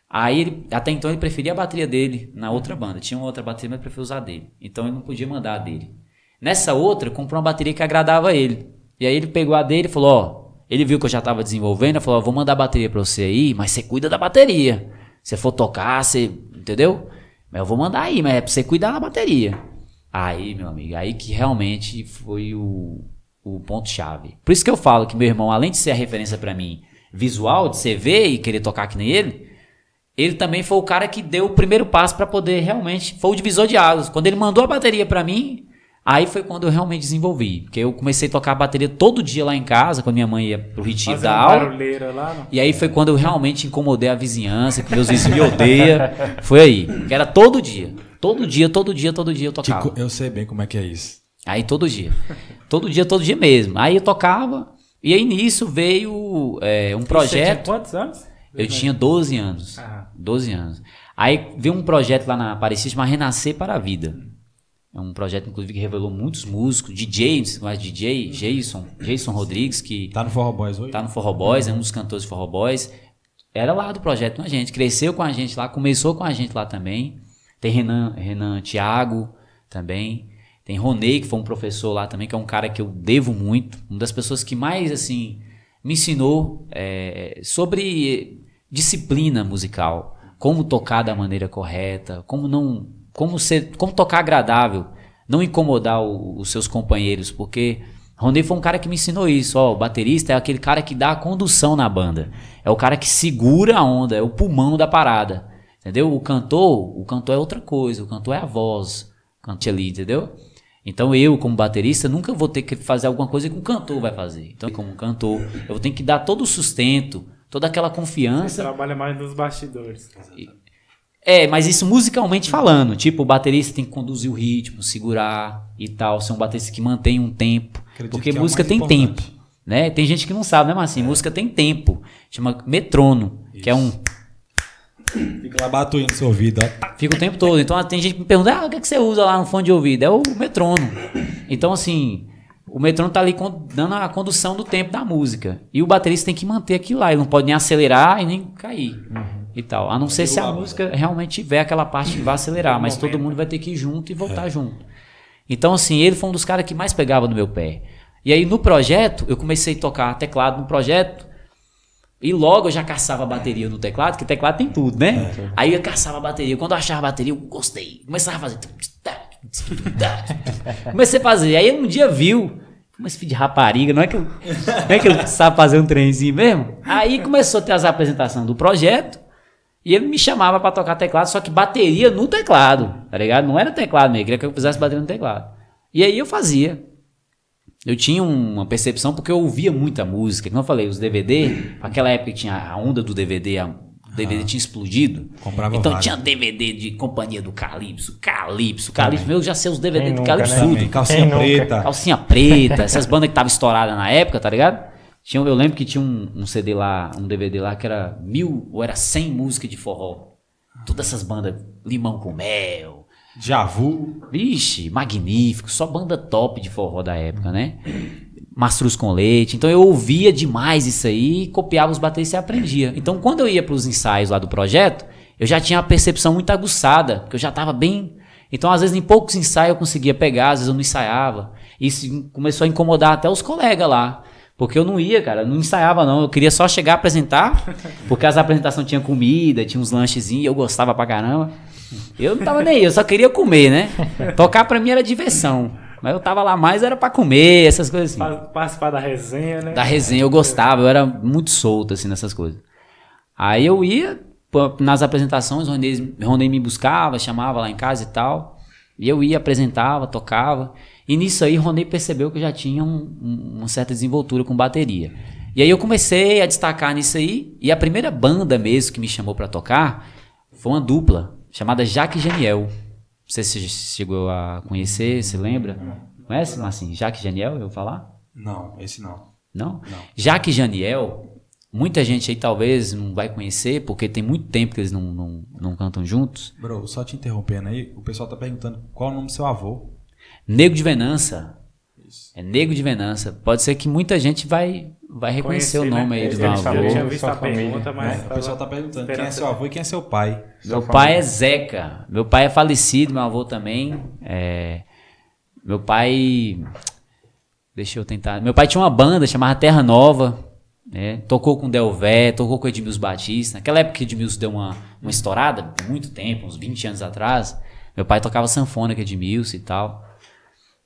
Aí ele, até então ele preferia a bateria dele na outra banda. Tinha uma outra bateria, mas preferia usar dele. Então ele não podia mandar a dele. Nessa outra, comprou uma bateria que agradava ele. E aí ele pegou a dele e falou: Ó, ele viu que eu já estava desenvolvendo, falou: Vou mandar a bateria para você aí, mas você cuida da bateria. Se for tocar, você. Entendeu? Mas eu vou mandar aí, mas é pra você cuidar da bateria. Aí, meu amigo, aí que realmente foi o, o ponto-chave. Por isso que eu falo que meu irmão, além de ser a referência para mim visual, de você ver e querer tocar que nem ele, ele também foi o cara que deu o primeiro passo para poder realmente. Foi o divisor de águas. Quando ele mandou a bateria para mim, Aí foi quando eu realmente desenvolvi. Porque eu comecei a tocar a bateria todo dia lá em casa, quando minha mãe ia pro retiro da aula. Lá, não? E aí foi quando eu realmente incomodei a vizinhança, que meus vizinhos me odeiam. Foi aí. Que era todo dia. Todo dia, todo dia, todo dia eu tocava. eu sei bem como é que é isso. Aí todo dia. Todo dia, todo dia mesmo. Aí eu tocava. E aí nisso veio é, um projeto. Você tinha quantos anos? Eu tinha 12 anos. Ah. 12 anos. Aí veio um projeto lá na Aparecida chamado Renascer para a Vida. É um projeto, inclusive, que revelou muitos músicos. DJ, não sei mais DJ, Jason, Jason Rodrigues, que. Tá no Forró Boys hoje? Tá no Forró Boys, é um dos cantores do Forró Boys. Era lá do projeto com a gente, cresceu com a gente lá, começou com a gente lá também. Tem Renan, Renan Thiago também. Tem Ronei, que foi um professor lá também, que é um cara que eu devo muito. Uma das pessoas que mais, assim, me ensinou é, sobre disciplina musical. Como tocar da maneira correta, como não como, ser, como tocar agradável, não incomodar o, os seus companheiros, porque Rondei foi um cara que me ensinou isso. Ó, o baterista é aquele cara que dá a condução na banda, é o cara que segura a onda, é o pulmão da parada, entendeu? O cantor, o cantor é outra coisa, o cantor é a voz, cante ali, entendeu? Então eu, como baterista, nunca vou ter que fazer alguma coisa que o cantor vai fazer. Então, como cantor, eu vou ter que dar todo o sustento, toda aquela confiança. Você trabalha mais nos bastidores. É, mas isso musicalmente falando. Tipo, o baterista tem que conduzir o ritmo, segurar e tal. Ser um baterista que mantém um tempo. Acredito porque é música tem tempo. Né? Tem gente que não sabe, né, Marcinho? É. Música tem tempo. Chama metrono, isso. que é um. Fica lá batuindo seu ouvido, ó. Fica o tempo todo. Então tem gente que me pergunta: ah, o que, é que você usa lá no fone de ouvido? É o metrono. Então, assim, o metrônomo tá ali dando a condução do tempo da música. E o baterista tem que manter aquilo lá. Ele não pode nem acelerar e nem cair. Uhum. E tal. A não ser se a música realmente tiver aquela parte que vai acelerar. Mas todo mundo vai ter que ir junto e voltar é. junto. Então, assim, ele foi um dos caras que mais pegava no meu pé. E aí, no projeto, eu comecei a tocar teclado no projeto. E logo eu já caçava a bateria no teclado, que teclado tem tudo, né? É. Aí eu caçava a bateria. Quando eu achava a bateria, eu gostei. Começava a fazer. Comecei a fazer. Aí um dia viu. Mas filho de rapariga, não é que eu, não é que ele sabe fazer um trenzinho mesmo? Aí começou a ter as apresentações do projeto. E ele me chamava para tocar teclado, só que bateria no teclado, tá ligado? Não era teclado mesmo, queria que eu fizesse bateria no teclado. E aí eu fazia. Eu tinha uma percepção porque eu ouvia muita música. Como eu falei, os DVD, naquela *clears throat* época tinha a onda do DVD, a o DVD ah, tinha explodido. Comprava então vários. tinha DVD de companhia do Calypso, Calypso, Calypso. Meu, já sei os DVD Quem do Calypso. Né? Calcinha Quem preta. Nunca? Calcinha preta, *laughs* essas bandas que estavam estouradas na época, tá ligado? Tinha, eu lembro que tinha um, um, CD lá, um DVD lá que era mil ou era cem músicas de forró. Todas essas bandas, Limão com Mel. Javu. Vixe, magnífico. Só banda top de forró da época, né? mastruz com leite. Então eu ouvia demais isso aí, copiava os bateristas e aprendia. Então quando eu ia para os ensaios lá do projeto, eu já tinha a percepção muito aguçada, porque eu já estava bem. Então às vezes em poucos ensaios eu conseguia pegar, às vezes eu não ensaiava. Isso começou a incomodar até os colegas lá. Porque eu não ia, cara, não ensaiava não. Eu queria só chegar a apresentar, porque as apresentações tinham comida, tinha uns lanchezinhos, eu gostava pra caramba. Eu não tava nem aí, eu só queria comer, né? Tocar pra mim era diversão. Mas eu tava lá mais, era para comer, essas coisas assim. Participar da resenha, né? Da resenha, eu gostava, eu era muito solto, assim, nessas coisas. Aí eu ia nas apresentações, Ronei, Ronei me buscava, chamava lá em casa e tal. E eu ia, apresentava, tocava. E nisso aí, Ronei percebeu que eu já tinha um, um, uma certa desenvoltura com bateria. E aí eu comecei a destacar nisso aí. E a primeira banda mesmo que me chamou pra tocar foi uma dupla chamada Jaque Geniel. Não sei se você chegou a conhecer, se lembra? Conhece, Marcinho? Jaque Geniel, eu vou falar? Não, esse não. Não? Não. Jaque Janiel, muita gente aí talvez não vai conhecer, porque tem muito tempo que eles não, não, não cantam juntos. Bro, só te interrompendo aí, o pessoal tá perguntando qual é o nome do seu avô. Nego de Venança. É Nego de Venança. Pode ser que muita gente vai, vai reconhecer o Conheci, nome né? aí do meu falou, Eu tinha avô. visto Sua a pergunta, família, mas. É, o pessoal tá perguntando quem é seu avô e quem é seu pai. Meu pai é Zeca. Meu pai é falecido, meu avô também. É, Meu pai. Deixa eu tentar. Meu pai tinha uma banda chamada Terra Nova. né? Tocou com Delvé, tocou com Edmilson Batista. Naquela época que Edmilson deu uma, uma estourada, muito tempo, uns 20 anos atrás. Meu pai tocava sanfona com Edmilson e tal.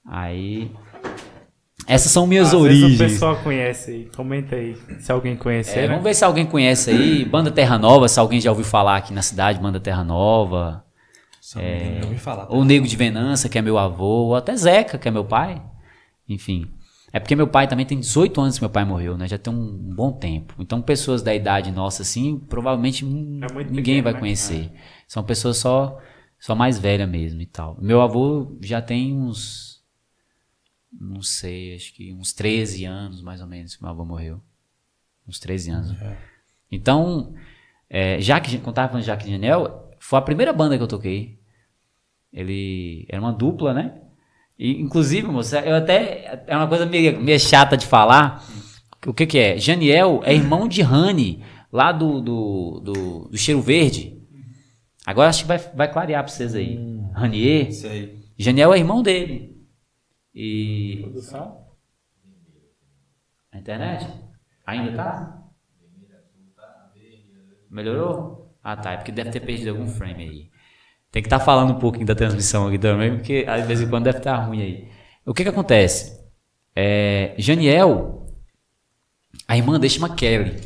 Aí. Essas são minhas Às vezes origens. o pessoal conhece aí. Comenta aí. Se alguém conhecer, É, né? vamos ver se alguém conhece aí. Banda Terra Nova, se alguém já ouviu falar aqui na cidade, Banda Terra Nova. Só é... ouvi falar. Ou Nego de Venança, que é meu avô, ou até Zeca, que é meu pai. Enfim. É porque meu pai também tem 18 anos que meu pai morreu, né? Já tem um bom tempo. Então, pessoas da idade nossa, assim, provavelmente É ninguém pequeno, vai né? conhecer. São pessoas só, só mais velhas mesmo e tal. Meu avô já tem uns. Não sei, acho que uns 13 anos, mais ou menos, que meu avô morreu. Uns 13 anos. Então, é, Jaque, quando tava falando de Jaque Janel, foi a primeira banda que eu toquei. Ele era uma dupla, né? E, inclusive, moça, eu até. É uma coisa meio, meio chata de falar. O que, que é? Janiel é irmão de Rani, lá do, do, do, do Cheiro Verde. Agora acho que vai, vai clarear pra vocês aí. Ranier. Isso aí. Janiel é irmão dele. E. Produção? A internet? Ainda tá? Melhorou? Ah tá, é porque deve ter perdido algum frame aí. Tem que estar falando um pouquinho da transmissão aqui também, porque às vezes em quando deve estar ruim aí. O que que acontece? É, Janiel, a irmã dele chama Kelly.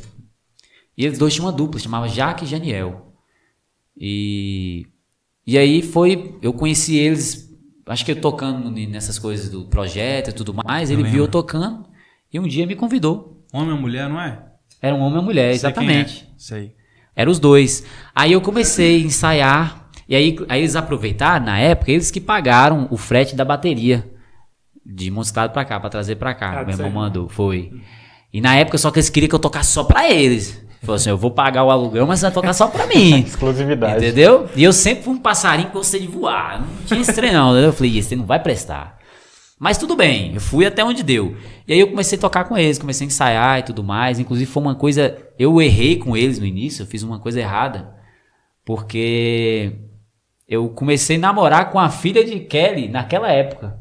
E eles dois tinham uma dupla, chamava Jaque e Janiel. E, e aí foi, eu conheci eles, acho que eu tocando nessas coisas do projeto e tudo mais, ele viu eu tocando e um dia me convidou. Homem ou mulher, não é? Era um homem e uma mulher, Sei quem exatamente. é. Sei. Eram os dois. Aí eu comecei a ensaiar. E aí, aí eles aproveitaram, na época, eles que pagaram o frete da bateria. De Monstado pra cá, pra trazer pra cá. Ah, o meu irmão mandou, foi. E na época só que eles queriam que eu tocasse só pra eles. Falou assim: eu vou pagar o aluguel, mas você vai tocar só pra mim. *laughs* Exclusividade. Entendeu? E eu sempre fui um passarinho que gostei de voar. Não tinha esse trem, não. Eu falei, esse não vai prestar. Mas tudo bem, eu fui até onde deu. E aí eu comecei a tocar com eles, comecei a ensaiar e tudo mais. Inclusive foi uma coisa. Eu errei com eles no início, eu fiz uma coisa errada. Porque eu comecei a namorar com a filha de Kelly naquela época.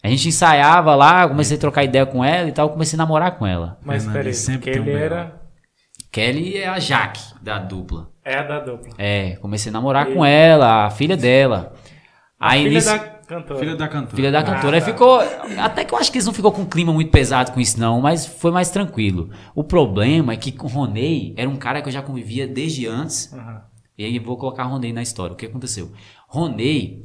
A gente ensaiava lá, comecei a trocar ideia com ela e tal, comecei a namorar com ela. Mas peraí, sempre porque tem um era. Kelly é a Jaque da dupla. É a da dupla. É, comecei a namorar com ela, a filha dela. A Aí filha nisso- da cantora. Filha da cantora. Filha da cantora. Aí tá. ficou. Até que eu acho que eles não ficou com um clima muito pesado com isso, não, mas foi mais tranquilo. O problema é que com o Ronei era um cara que eu já convivia desde antes. Aham. E aí eu vou colocar Ronei na história. O que aconteceu? Ronei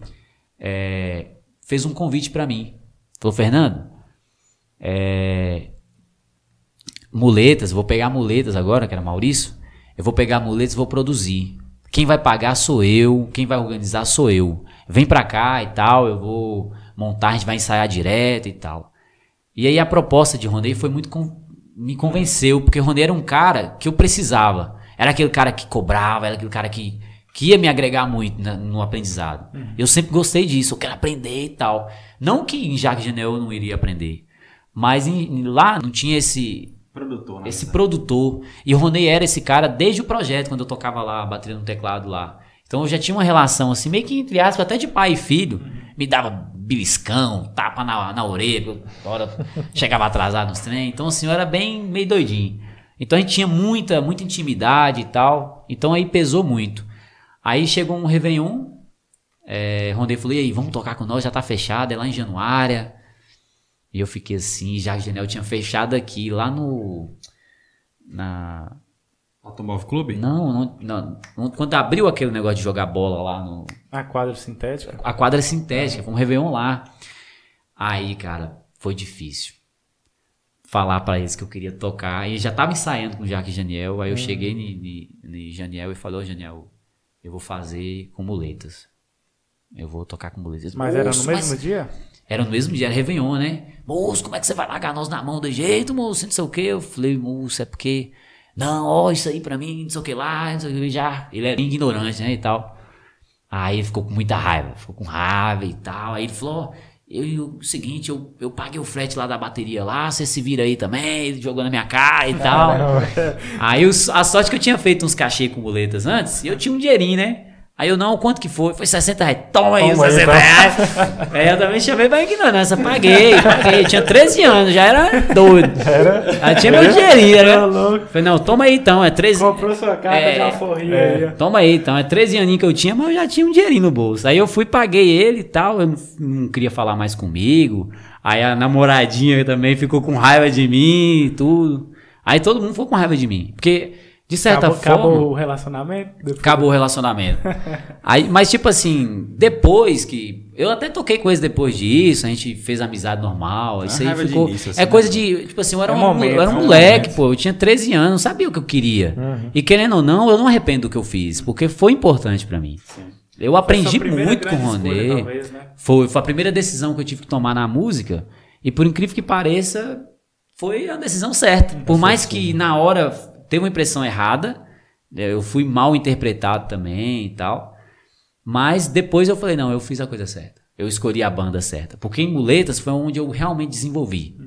é, fez um convite pra mim. Falou, Fernando, é, muletas, vou pegar muletas agora, que era Maurício. Eu vou pegar muletas e vou produzir. Quem vai pagar sou eu, quem vai organizar sou eu. Vem pra cá e tal, eu vou montar, a gente vai ensaiar direto e tal. E aí a proposta de Ronei foi muito me convenceu, porque Ronei era um cara que eu precisava. Era aquele cara que cobrava, era aquele cara que, que ia me agregar muito na- no aprendizado. Eu sempre gostei disso, eu quero aprender e tal. Não que em Jacques Janel eu não iria aprender, mas em- lá não tinha esse Produtor, esse produtor. E o Ronei era esse cara desde o projeto, quando eu tocava lá, bateria no teclado lá. Então eu já tinha uma relação assim, meio que entre aspas, até de pai e filho. Me dava beliscão, tapa na, na orelha, hora chegava atrasado nos trem. Então assim, eu era bem meio doidinho. Então a gente tinha muita, muita intimidade e tal. Então aí pesou muito. Aí chegou um Réveillon, é, Rondei falou, e aí, vamos tocar com nós, já tá fechado, é lá em Januária. E eu fiquei assim, já Janel tinha fechado aqui, lá no. Na. Automóvel Clube? Não, não, não, não- Quando abriu aquele negócio de jogar bola lá no. A quadra sintética. A quadra sintética, foi um Réveillon lá. Aí, cara, foi difícil. falar pra eles que eu queria tocar. E já tava ensaiando com o Jaque e Janiel. Aí eu cheguei em Janiel e falei, ô Janiel, eu vou fazer com muletas. Eu vou tocar com muletas. Mas era no mesmo mas- dia? era no mesmo dia, era Réveillon, né? Moço, como é que você vai largar nós na mão do jeito, moço? Não sei o que. Eu falei, moço, é porque. Não, ó, isso aí pra mim, não sei o que lá, não sei o que já. Ele era ignorante, né? E tal. Aí ficou com muita raiva, ficou com raiva e tal. Aí ele falou: ó, eu, eu- o seguinte, eu, eu paguei o frete lá da bateria lá, você se vira aí também, ele jogou na minha cara e tal. Aí os- a sorte que eu tinha feito uns cachê com muletas antes, e eu tinha um dinheirinho, né? Aí eu, não, quanto que foi? Foi 60 reais. Toma aí, os Toma aí, 60 tá. reais. Aí eu também chamei pra ignorância. Paguei, paguei. Eu tinha 13 anos, já era doido. Aí tinha meu dinheirinho, Tá né? louco. Falei, não, toma aí então, é 13. Comprou sua carta É, de alforria é. aí. Toma aí, então. É 13 aninhos que eu tinha, mas eu já tinha um dinheirinho no bolso. Aí eu fui, paguei ele e tal. Eu não, não queria falar mais comigo. Aí a namoradinha também ficou com raiva de mim e tudo. Aí todo mundo ficou com raiva de mim. Porque, de certa Acabou, forma. acabou o relacionamento? Depois- Acabou o relacionamento. *laughs* Aí, mas, tipo assim, depois que. Eu até toquei com eles depois disso, a gente fez amizade normal. Isso aí ficou. início, assim, é coisa né? de. Tipo assim, eu era, É um, momento, eu era um é moleque, momento. pô. Eu tinha 13 anos, não sabia o que eu queria. Uhum. E querendo ou não, eu não arrependo do que eu fiz, porque foi importante pra mim. Eu Foi aprendi muito com o Ronê. talvez, né? Foi, foi a primeira decisão que eu tive que tomar na música. E por incrível que pareça, foi a decisão certa. Por mais que na hora teve uma impressão errada, né, eu fui mal interpretado também e tal. Mas depois eu falei, não, eu fiz a coisa certa. Eu escolhi a banda certa. Porque em Muletas foi onde eu realmente desenvolvi.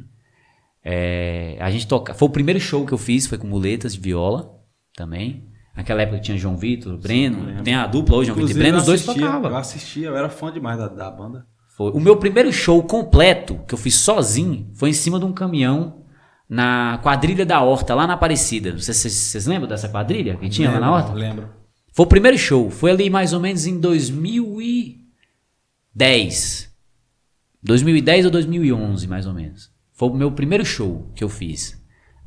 É, a gente toca. Foi o primeiro show que eu fiz, foi com muletas de viola também. Naquela época tinha João Vitor, Breno. tem a dupla hoje, João Vitor e Breno, eu os dois assistia, tocavam. Eu assistia, eu era fã demais da, da banda. Foi. O meu primeiro show completo, que eu fiz sozinho, foi em cima de um caminhão na quadrilha da Horta, lá na Aparecida. Vocês, lembram dessa quadrilha que tinha lá na Horta? Lembro. Foi o primeiro show. Foi ali mais ou menos em 2010. 2010 ou 2011, mais ou menos. Foi o meu primeiro show que eu fiz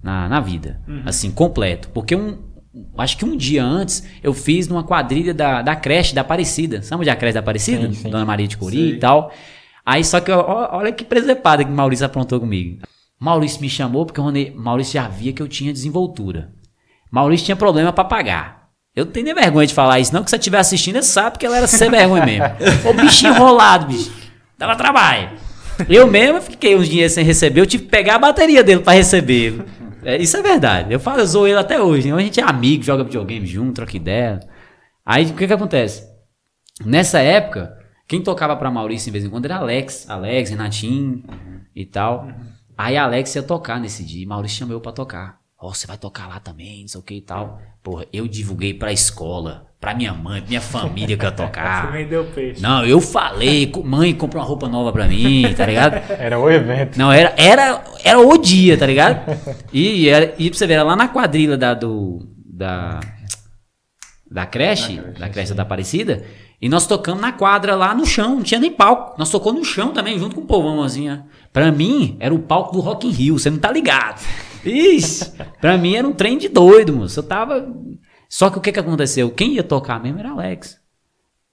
na, na vida. Assim, completo. Porque um. Acho que um dia antes eu fiz numa quadrilha da, da creche da Aparecida. Sabe onde é a creche da Aparecida? Sim, sim. Dona Maria de Cori e tal. Aí só que, ó, olha que presepada que Maurício aprontou comigo. Maurício me chamou porque o Rony- Maurício já via que eu tinha desenvoltura. Maurício tinha problema pra pagar. Eu não tenho nem vergonha de falar isso, não, que se você estiver assistindo, você sabe que ela era sem vergonha mesmo. *laughs* Ô bicho enrolado, bicho. Dava trabalho. Eu mesmo fiquei uns dinheiros sem receber, eu tive que pegar a bateria dele pra receber. É, isso é verdade. Eu falo, eu zoo ele até hoje. né? A gente é amigo, joga videogame junto, troca ideia. Aí o que que acontece? Nessa época, quem tocava pra Maurício em vez em quando era Alex. Alex, Renatinho e tal. Aí Alex ia tocar nesse dia. E Maurício chamou eu pra tocar. Ó, você vai tocar lá também, não sei o que e tal. Porra, eu divulguei pra escola, pra minha mãe, pra minha família que eu ia *laughs* Você tocar. vendeu peixe. Não, eu falei, mãe, compra uma roupa nova pra mim, tá ligado? *laughs* Era o evento. Não, era, era, era o dia, tá ligado? E, era, e pra você ver, era lá na quadrilha da, do, da, da creche, da creche da Aparecida, e nós tocamos na quadra lá no chão, não tinha nem palco. Nós tocamos no chão também, junto com o povão, assim, ó. Pra mim, era o palco do Rock in Rio, você não tá ligado. Ixi, pra mim era um trem de doido, moço. Eu tava... Só que o que que aconteceu? Quem ia tocar mesmo era Alex.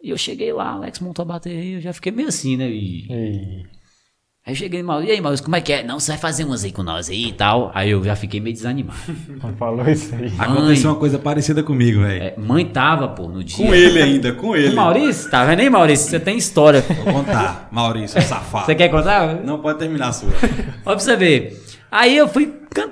E eu cheguei lá, Alex montou a bateria, eu já fiquei meio assim, né? E... Aí eu cheguei, Maurício, e aí, Maurício, como é que é? Não, você vai fazer umas aí com nós aí e tal. Aí eu já fiquei meio desanimado. *laughs* Falou isso aí. Aconteceu uma coisa parecida comigo, velho. É, mãe tava, pô, no dia. Com ele ainda, com ele. Maurício? Tá vendo aí, Maurício? Você tem história. Vou contar. Maurício, safado. Você quer contar? Não pode terminar a sua. *laughs* Ó pra você ver. Aí eu fui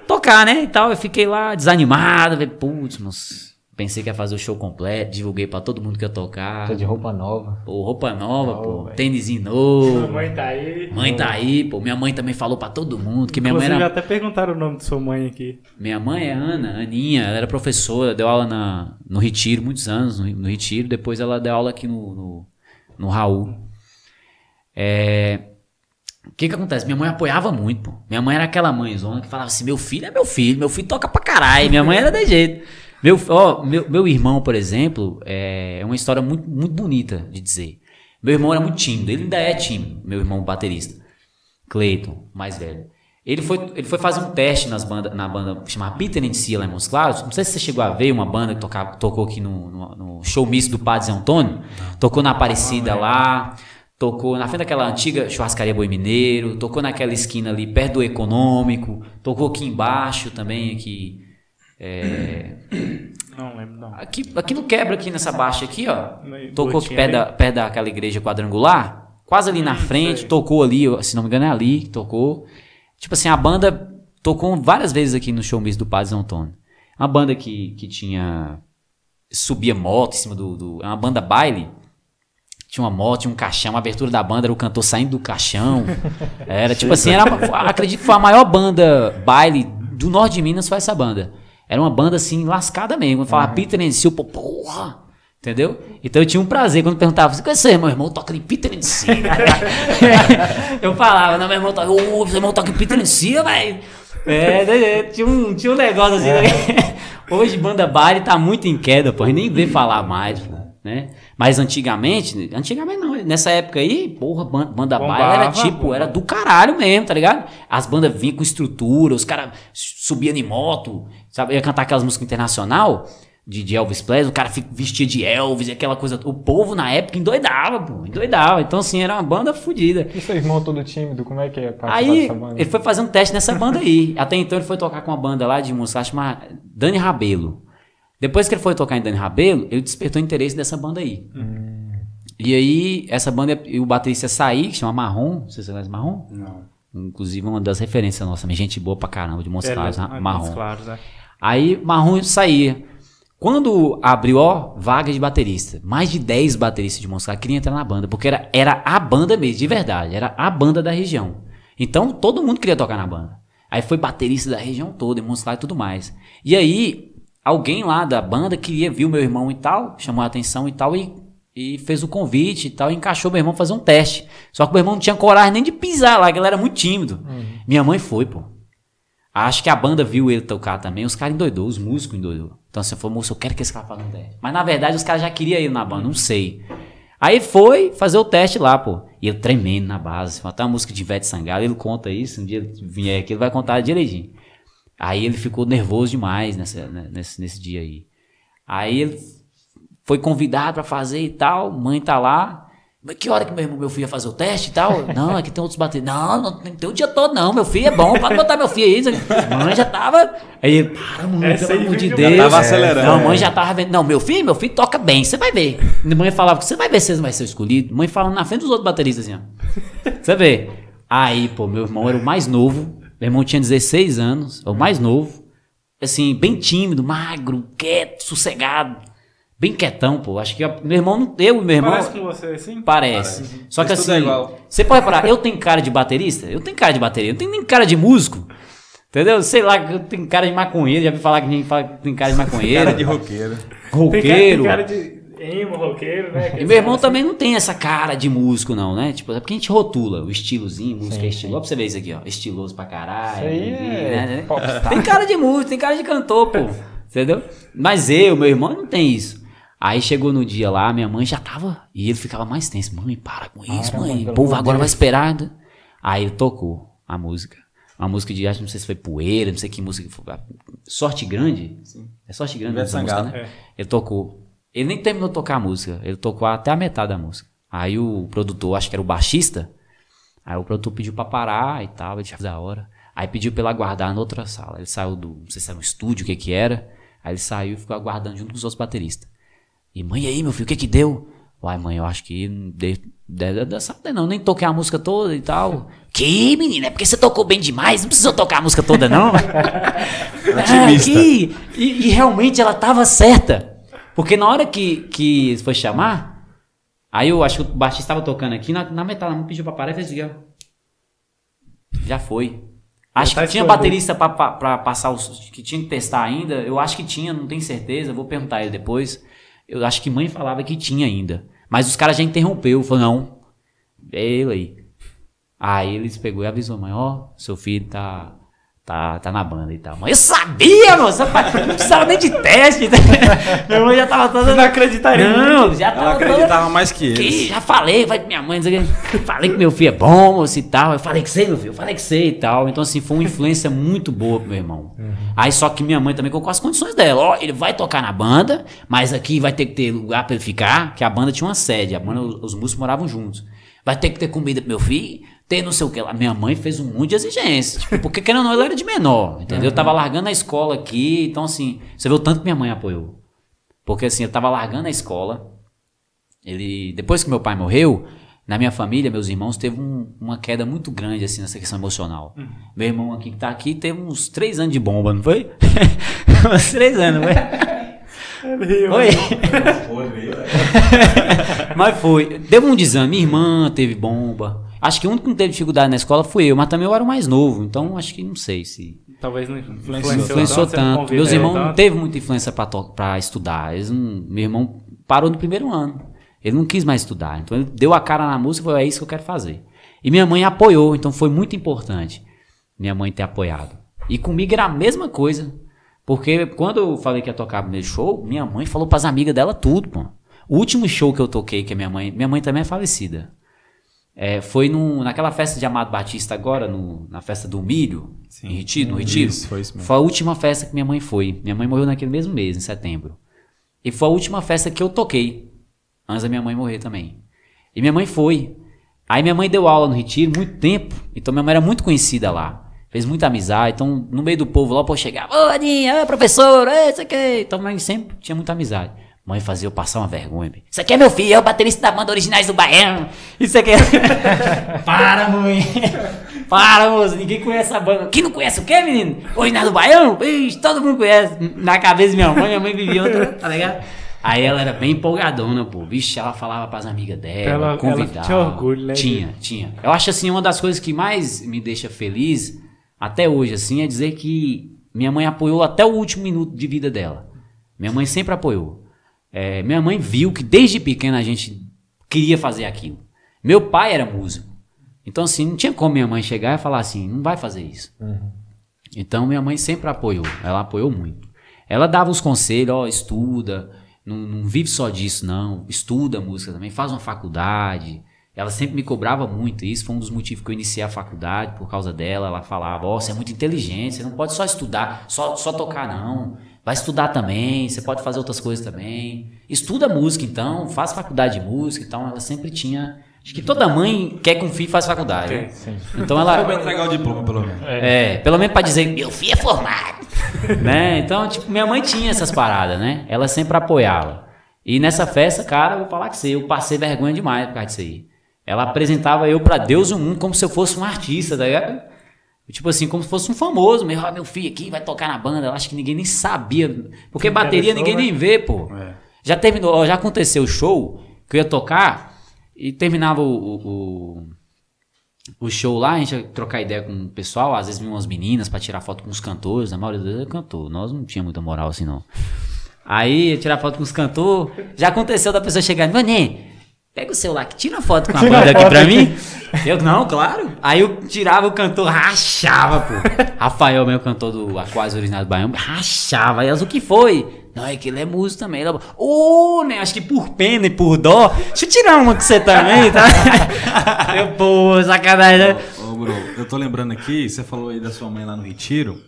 tocar, né? E tal. Eu fiquei lá desanimado. Falei, putz, moço. Pensei que ia fazer o show completo. Divulguei pra todo mundo que ia tocar. Tá de roupa nova. Pô, roupa nova, Nova, pô. Tênisinho Sua novo. mãe tá aí. Mãe tá aí, pô. Minha mãe também falou pra todo mundo. Que minha mãe era. até perguntaram o nome de sua mãe aqui. Minha mãe é Ana, Aninha, ela era professora, deu aula na, no Retiro, muitos anos no, no Retiro, depois ela deu aula aqui no, no, no Raul. É, O que que acontece? Minha mãe apoiava muito, pô. Minha mãe era aquela mãezona que falava assim, meu filho é meu filho, meu filho toca pra caralho. Minha mãe era de jeito. Meu, ó, meu, meu irmão, por exemplo, é uma história muito, muito bonita de dizer. Meu irmão era muito tímido, ele ainda é tímido, meu irmão baterista. Cleiton, mais velho. Ele foi, ele foi fazer um teste nas banda, na banda chamada Peter and Cia lá em Montes Claros. Não sei se você chegou a ver uma banda que tocava, tocou aqui no, no, no show misto do Padre Zé Antônio. Tocou na Aparecida lá. Tocou na frente daquela antiga churrascaria Boi Mineiro, tocou naquela esquina ali perto do Econômico, tocou aqui embaixo também, aqui. É, Não lembro, não. aqui, aqui no quebra, aqui nessa baixa aqui, ó. Tocou aqui perto, da, perto daquela igreja quadrangular, quase ali na Hum, frente, tocou ali, se não me engano é ali que tocou. Tipo assim, a banda tocou várias vezes aqui no showbiz do Padre Antônio. Uma banda que, que tinha. subia moto em cima do. do é uma banda baile. Tinha uma moto, tinha um caixão, a abertura da banda era o cantor saindo do caixão. *laughs* Era tipo assim, era, acredito que foi a maior banda baile do norte de Minas foi essa banda. Era uma banda assim, lascada mesmo. Eu falava Peter and Seal, pô, porra! Entendeu? Então eu tinha um prazer quando perguntava, você conhece meu irmão? Toca em Peter and Seal. *laughs* eu falava, não, meu irmão toca, ô, seu irmão toca em Peter and Seal, velho. É, né, tinha um, tinha um negócio assim. né? Hoje banda baile tá muito em queda, pô, a gente nem vê falar mais, pô, né? Mas antigamente, antigamente não, nessa época aí, porra, ban- banda baile era tipo, bombava. era do caralho mesmo, tá ligado? As bandas vinham com estrutura, os caras subiam em moto, sabe? Ia cantar aquelas músicas internacional de, de Elvis Presley, o cara vestia de Elvis, e aquela coisa. O povo na época endoidava, pô, endoidava. Então, assim, era uma banda fodida. E seu irmão todo tímido, como é que é Aí banda? ele foi fazer um teste nessa banda aí. Até então ele foi tocar com uma banda lá de música chamada Dani Rabelo. Depois que ele foi tocar em Dani Rabelo, ele despertou o interesse dessa banda aí. E aí, essa banda, e o baterista sair, que chama Marrom, você conhece Marrom? Não. Inclusive uma das referências nossa, gente boa pra caramba, de Montes É, Claros, ah, Marrom. Claros, é. Aí Marrom saía. Quando abriu, ó, vaga de baterista, mais de 10 bateristas de Montes Claros queriam entrar na banda, porque era, era a banda mesmo, de verdade, era a banda da região. Então todo mundo queria tocar na banda. Aí foi baterista da região toda, em Montes Claros e tudo mais. E aí, alguém lá da banda queria ver o meu irmão e tal, chamou a atenção e tal, e, e fez o convite e tal, e encaixou meu irmão fazer um teste. Só que meu irmão não tinha coragem nem de pisar lá, que ele era muito tímido. Minha mãe foi, pô. Acho que a banda viu ele tocar também, os caras endoidou, os músicos endoidou. Então você falou, moço, eu quero que esse cara faça um teste. Mas na verdade os caras já queriam ele na banda, não sei. Aí foi fazer o teste lá, pô. E ele tremendo na base. Até uma música de Ivete Sangalo, ele conta isso, um dia ele vier aqui, ele vai contar direitinho. Aí ele ficou nervoso demais nessa, né, nesse, nesse dia aí. Aí ele foi convidado pra fazer e tal, mãe tá lá. Mas que hora que meu irmão, meu filho ia fazer o teste e tal? *laughs* Não, aqui tem outros bateristas. Não, não tem, tem o dia todo não, meu filho é bom, pode botar meu filho aí. Mãe já tava... Aí ele, para mãe, Essa pelo amor de já Deus. tava acelerando. Não, a mãe já tava vendo. Não, meu filho, meu filho toca bem, você vai ver. A mãe falava, você vai ver se vai ser escolhido. Mãe falando na frente dos outros bateristas assim, ó. Você vê. Aí, pô, meu irmão era o mais novo. Meu irmão tinha 16 anos, é o mais novo. Assim, bem tímido, magro, quieto, sossegado. Bem quietão, pô. Acho que a- meu irmão, não- eu e meu irmão. Parece com você assim? Parece. Só que Mas tudo assim, é você pode reparar, eu tenho cara de baterista? Eu tenho cara de bateria, eu não tenho nem cara de músico. Entendeu? Sei lá, eu tenho cara de maconheiro, já vi falar que ninguém fala que tem cara de maconheiro. Cara de roqueiro. Tem cara, roqueiro. tem cara de emo, roqueiro, né? E meu irmão também não tem essa cara de músico, não, né? Tipo, é porque a gente rotula o estilozinho, música é estiloso. Ó, pra você ver isso aqui, ó. Estiloso pra caralho. Isso aí é né? popstar. Tem cara de músico, tem cara de cantor, pô. *laughs* Entendeu? Mas eu, meu irmão, não tem isso. Aí chegou no dia lá, minha mãe já tava. E ele ficava mais tenso. Mãe, para com isso, Para, mãe. O povo agora vai esperar. né? Aí ele tocou a música. Uma música de, acho, não sei se foi poeira, não sei que música foi. Sorte Grande? É Sorte Grande essa música, né? Ele tocou. Ele nem terminou de tocar a música. Ele tocou até a metade da música. Aí o produtor, acho que era o baixista, aí o produtor pediu pra parar e tal, ele tinha da hora. Aí pediu pra ele aguardar na outra sala. Ele saiu do, não sei se era um estúdio, o que que era. Aí ele saiu e ficou aguardando junto com os outros bateristas. E mãe, e aí, meu filho, o que que deu? Uai, mãe, eu acho que deu, deu, deu certo, não, nem toquei a música toda e tal. Que, menina, é porque você tocou bem demais, não precisou tocar a música toda, não. *laughs* Ah, que- e, e realmente ela tava certa. Porque na hora que, que foi chamar, aí eu acho que o baixista estava tocando aqui, na, na metade, me pediu pra parar e fez assim, ó. Já foi. Acho tá que tinha baterista pra passar os. que tinha que testar ainda. Eu acho que tinha, não tenho certeza, vou perguntar ele depois. Eu acho que mãe falava que tinha ainda. Mas os caras já interrompeu, falou, não. É ele aí. Aí eles pegou e avisou, mãe, ó, seu filho tá, tá, tá na banda e tal. Mãe, eu sabia, rapaz, não precisava nem de teste. *laughs* Minha mãe já tava toda. Não acreditaria. Não, já Ela tava toda. acreditava mais que. Que já falei, vai minha mãe, dizer que falei que meu filho é bom, moço, e tal. Eu falei que sei, meu filho, eu falei que sei e tal. Então, assim, foi uma influência muito boa pro meu irmão. Aí só que minha mãe também colocou as condições dela. Ó, ele vai tocar na banda, mas aqui vai ter que ter lugar pra ele ficar, que a banda tinha uma sede, a banda, os músicos moravam juntos. Vai ter que ter comida pro meu filho, ter não sei o que lá. Minha mãe fez um monte de exigência. Tipo, porque querendo ou não, ela era de menor, entendeu? Eu tava largando a escola aqui, então assim, você vê o tanto que minha mãe apoiou. Porque assim, eu tava largando a escola. Ele, depois que meu pai morreu, na minha família, meus irmãos, teve um- uma queda muito grande assim nessa questão emocional. Meu irmão aqui que tá aqui teve uns três anos de bomba, não foi? *laughs* uns três anos, não foi? Foi. *laughs* mas foi. Deu um desame. Minha irmã teve bomba. Acho que o único que não teve dificuldade na escola foi eu, mas também eu era o mais novo, então acho que não sei se. Talvez não influenciou, Influenciou tanto. convida Meus irmãos não tanto. teve muita influência pra estudar. Eles não- meu irmão parou no primeiro ano. Ele não quis mais estudar. Então ele deu a cara na música e falou: é isso que eu quero fazer. E minha mãe apoiou, então foi muito importante minha mãe ter apoiado. E comigo era a mesma coisa. Porque quando eu falei que ia tocar no meu show, minha mãe falou pras amigas dela tudo, pô. O último show que eu toquei, que a minha mãe. Minha mãe também é falecida. É, foi no, naquela festa de Amado Batista agora, no- na festa do milho, em Retiro, no Retiro. Isso, foi isso mesmo. Foi a última festa que minha mãe foi. Minha mãe morreu naquele mesmo mês, em setembro. E foi a última festa que eu toquei. Antes da minha mãe morrer também. E minha mãe foi. Aí minha mãe deu aula no Retiro muito tempo. Então minha mãe era muito conhecida lá. Fez muita amizade. Então, no meio do povo lá, o povo chegava. Ô, Aninha, ô, professor, ô, isso aqui. Então, mãe sempre tinha muita amizade. Mãe fazia eu passar uma vergonha. Isso aqui é meu filho, é o baterista da banda Originais do Baiano. Isso aqui é... *laughs* Para, mãe. *laughs* Para, moça. Ninguém conhece a banda. Quem não conhece o quê, menino? Originais do Baiano? Ixi, todo mundo conhece. Na cabeça da minha mãe, minha mãe vivia outra, tá ligado? Aí ela era bem empolgadona, pô. Vixe, ela falava pras amigas dela, Ela- ela convidava. tinha orgulho, né, Tinha, tinha. Eu acho assim, uma das coisas que mais me deixa feliz, até hoje, assim, é dizer que minha mãe apoiou até o último minuto de vida dela. Minha mãe sempre apoiou. É, minha mãe viu que desde pequena a gente queria fazer aquilo. Meu pai era músico. Então, assim, não tinha como minha mãe chegar e falar assim, não vai fazer isso. Então minha mãe sempre apoiou, ela apoiou muito. Ela dava os conselhos, ó, estuda, não, não vive só disso não, estuda música também, faz uma faculdade. Ela sempre me cobrava muito, e isso foi um dos motivos que eu iniciei a faculdade, por causa dela, ela falava, ó, você é muito inteligente, você não pode só estudar, só, só tocar não, vai estudar também, você pode fazer outras coisas também. Estuda música então, faz faculdade de música, então ela sempre tinha... Acho que toda mãe quer que um filho faça faculdade. né? Então ela... Foi pra entregar o diploma, pelo menos. É, pelo menos pra dizer, meu filho é formado. *laughs* né? Então, tipo, minha mãe tinha essas paradas, né? Ela sempre apoiava. E nessa festa, cara, eu vou falar que você, eu passei vergonha demais por causa disso aí. Ela apresentava eu pra Deus e o mundo como se eu fosse um artista, tá ligado? Tipo assim, como se fosse um famoso. Meu, ó, meu filho aqui vai tocar na banda. Eu acho que ninguém nem sabia. Porque Que bateria ninguém né? nem vê, pô. Já terminou, já aconteceu o show que eu ia tocar e terminava o, o, o- o show lá, a gente ia trocar ideia com o pessoal, às vezes vinham umas meninas pra tirar foto com os cantores, a maioria das vezes é cantor, nós não tinha muita moral assim não. Aí ia tirar foto com os cantores, já aconteceu da pessoa chegar, Mané, pega o celular que tira uma foto com a banda aqui pra mim. Eu, não, claro. Aí eu tirava o cantor, rachava, pô. *laughs* Rafael, meu cantor do Aquários Original do Baião, rachava. Aí elas, o que foi? Não, é que ele é músico também. Ele, Ô, né? Acho que por pena e por dó. Deixa eu tirar uma com você também, tá? *laughs* eu, pô, sacanagem, né? Ô, Bro, eu tô lembrando aqui, você falou aí da sua mãe lá no Retiro.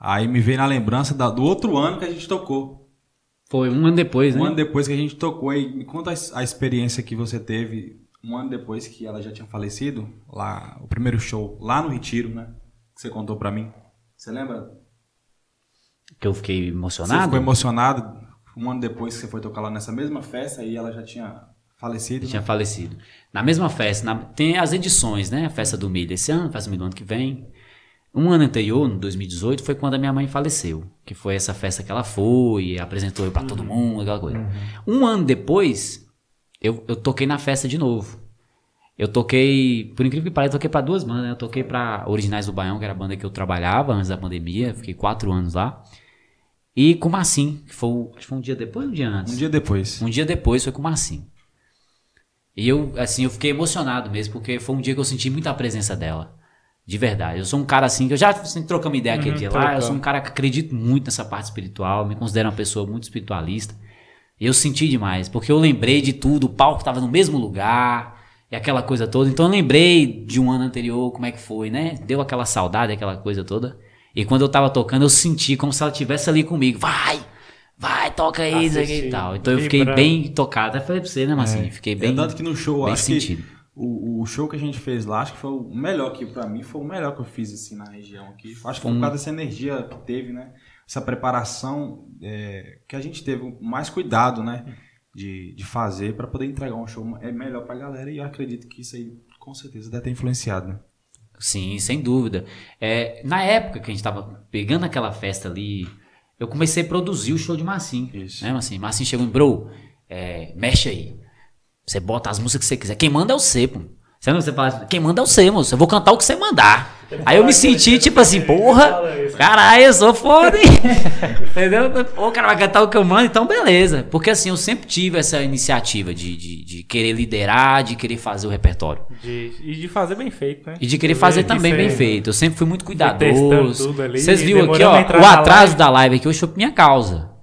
Aí me veio na lembrança da- do outro ano que a gente tocou. Foi um ano depois, né? Um ano depois que a gente tocou. E me conta a, a experiência que você teve um ano depois que ela já tinha falecido. Lá, o primeiro show, lá no Retiro, né? Que você contou pra mim. Você lembra? Que eu fiquei Você emocionado. ficou emocionado um ano depois que você foi tocar lá nessa mesma festa e ela já tinha falecido. Tinha falecido. Na mesma festa, na- tem as edições, né? A festa do milho esse ano, a festa do milho do ano que vem. Um ano anterior, no 2018, foi quando a minha mãe faleceu. Que foi essa festa que ela foi, apresentou eu pra todo mundo, aquela coisa. Um ano depois, eu, eu toquei na festa de novo. Eu toquei, por incrível que pareça, eu toquei pra duas bandas. né? Eu toquei pra Originais do Baião, que era a banda que eu trabalhava antes da pandemia. Fiquei quatro anos lá. E com o Massim, que foi, acho que foi um dia depois ou um dia antes? Um dia depois. Um dia depois foi com o Marcinho. E eu, assim, eu fiquei emocionado mesmo, porque foi um dia que eu senti muita presença dela. De verdade. Eu sou um cara assim, que eu já assim, trocamos ideia aquele Uhum, dia lá. Eu sou um cara que acredito muito nessa parte espiritual, me considero uma pessoa muito espiritualista. E eu senti demais, porque eu lembrei de tudo, o palco tava no mesmo lugar, e aquela coisa toda. Então eu lembrei de um ano anterior, como é que foi, né? Deu aquela saudade, aquela coisa toda. E quando eu tava tocando, eu senti como se ela estivesse ali comigo. Vai! Vai, toca aí, isso aqui e tal. Então eu fiquei bem tocado. Até falei pra você, né, Marcinho? Fiquei bem. é tanto que no show, bem acho sentido. que O, o show que a gente fez lá, acho que foi o melhor que pra mim foi o melhor que eu fiz assim na região aqui. Acho que foi por causa dessa energia que teve, né? Essa preparação é, que a gente teve mais cuidado, né? De, de fazer pra poder entregar um show é melhor pra galera e eu acredito que isso aí com certeza deve ter influenciado, né? Sim, sem dúvida. É, na época que a gente tava pegando aquela festa ali, eu comecei a produzir o show de Massim. Isso. Né, Massim? Massim chegou em, bro, é, mexe aí. Você bota as músicas que você quiser. Quem manda é o C, pô. Você não você fala assim, quem manda é o C, moço. Eu vou cantar o que você mandar. Aí eu me senti tipo assim, porra, caralho, eu sou foda, hein? *laughs* Entendeu? O cara vai cantar o que eu mando, então beleza. Porque assim, eu sempre tive essa iniciativa de, de, de querer liderar, de querer fazer o repertório. De- e de fazer bem feito, né? E de querer fazer também bem feito. Eu sempre fui muito cuidadoso. Vocês viram aqui, ó, o atraso live. da live aqui hoje foi por minha causa.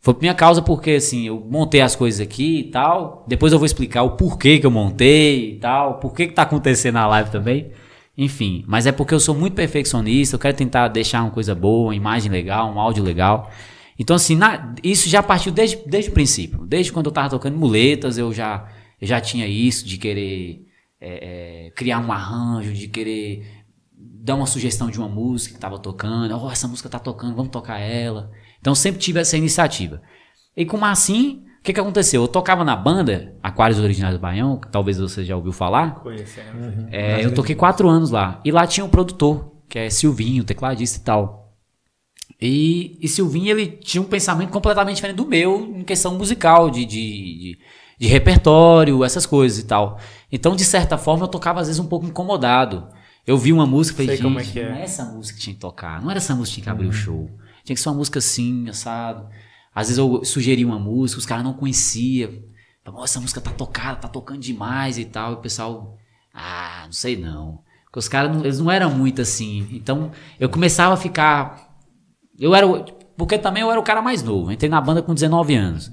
Foi por minha causa porque, assim, eu montei as coisas aqui e tal. Depois eu vou explicar o porquê que eu montei e tal. Por que que tá acontecendo na live também. Enfim, mas é porque eu sou muito perfeccionista. Eu quero tentar deixar uma coisa boa, uma imagem legal, um áudio legal. Então, assim, na- isso já partiu desde, desde o princípio. Desde quando eu tava tocando muletas, eu já, eu já tinha isso de querer é, é, criar um arranjo, de querer dar uma sugestão de uma música que tava tocando. Oh, essa música tá tocando, vamos tocar ela. Então, eu sempre tive essa iniciativa. E com o Massim, o que que aconteceu? Eu tocava na banda Aquários Originais do Baião, que talvez você já ouviu falar. Conhecendo. É, eu toquei quatro anos lá. E lá tinha um produtor, que é Silvinho, tecladista e tal. E, e Silvinho, ele tinha um pensamento completamente diferente do meu em questão musical, de, de, de, de repertório, essas coisas e tal. Então, de certa forma, eu tocava às vezes um pouco incomodado. Eu vi uma música e falei, Sei como é gente, que é. não é essa música que tinha que tocar, não era essa música que tinha que abrir o show. Tinha que ser uma música assim, assado. Às vezes eu sugeria uma música, os caras não conheciam. "Ó, essa música tá tocada, tá tocando demais e tal. E o pessoal, ah, não sei não. Porque os caras, não- eles não eram muito assim. Então, eu começava a ficar... Eu era... Porque também eu era o cara mais novo. Entrei na banda com 19 anos.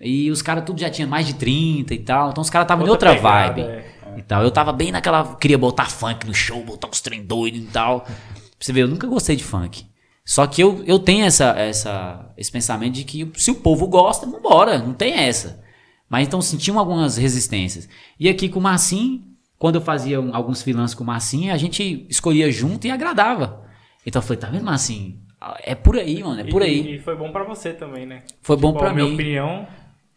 E os caras tudo já tinham mais de 30 e tal. Então os caras estavam em outra Outra pegada, vibe. é. E tal. Eu tava bem naquela. Queria botar funk no show, botar uns trem doido e tal. Pra você ver, eu nunca gostei de funk. Só que eu, eu tenho essa, essa, esse pensamento de que se o povo gosta, vambora, não tem essa. Mas então sentiam algumas resistências. E aqui com o Marcinho, quando eu fazia alguns freelances com o Marcinho, a gente escolhia junto e agradava. Então eu falei, tá vendo, Marcinho? É por aí, mano, é por aí. E, foi bom pra você também, né? Foi bom Tipo, pra a minha mim. opinião.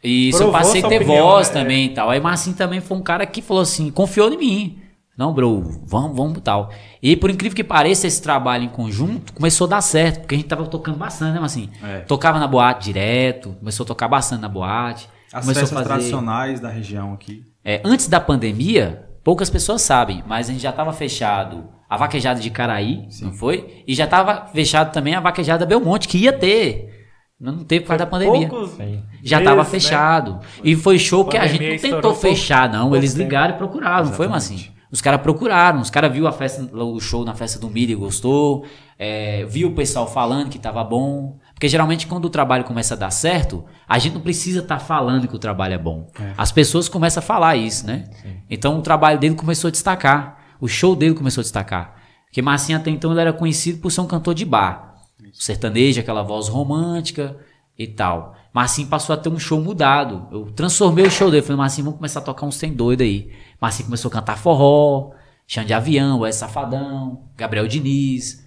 Isso, eu passei a ter opinião, voz né? também e tal. Aí Marcinho também foi um cara que falou assim, confiou em mim. Não, bro, vamos, vamos tal. E por incrível que pareça, esse trabalho em conjunto começou a dar certo, porque a gente tava tocando bastante, né, Marcinho? É. Tocava na boate direto, começou a tocar bastante na boate. As começou festas tradicionais da região aqui. É, antes da pandemia, poucas pessoas sabem, mas a gente já estava fechado a vaquejada de Caraí, não foi? E já estava fechado também a vaquejada Belmonte, que ia ter. Não não teve por causa da pandemia. Poucos Já estava meses, né? fechado. E foi show que a gente não tentou fechar, não. Eles tempo. ligaram e procuraram, não foi, Massinho? Os caras procuraram, os caras viu a festa, o show na festa do milho e gostou, é, viu o pessoal falando que tava bom. Porque geralmente quando o trabalho começa a dar certo, a gente não precisa estar falando que o trabalho é bom. As pessoas começam a falar isso, né? Então o trabalho dele começou a destacar. O show dele começou a destacar. Porque Massinho até então ele era conhecido por ser um cantor de bar. Sertanejo, aquela voz romântica e tal. Marcinho passou a ter um show mudado. Eu transformei o show dele. Falei, Marcinho, vamos começar a tocar uns tem doido aí. Marcinho começou a cantar forró, Xande de Avião, Wes Safadão, Gabriel Diniz.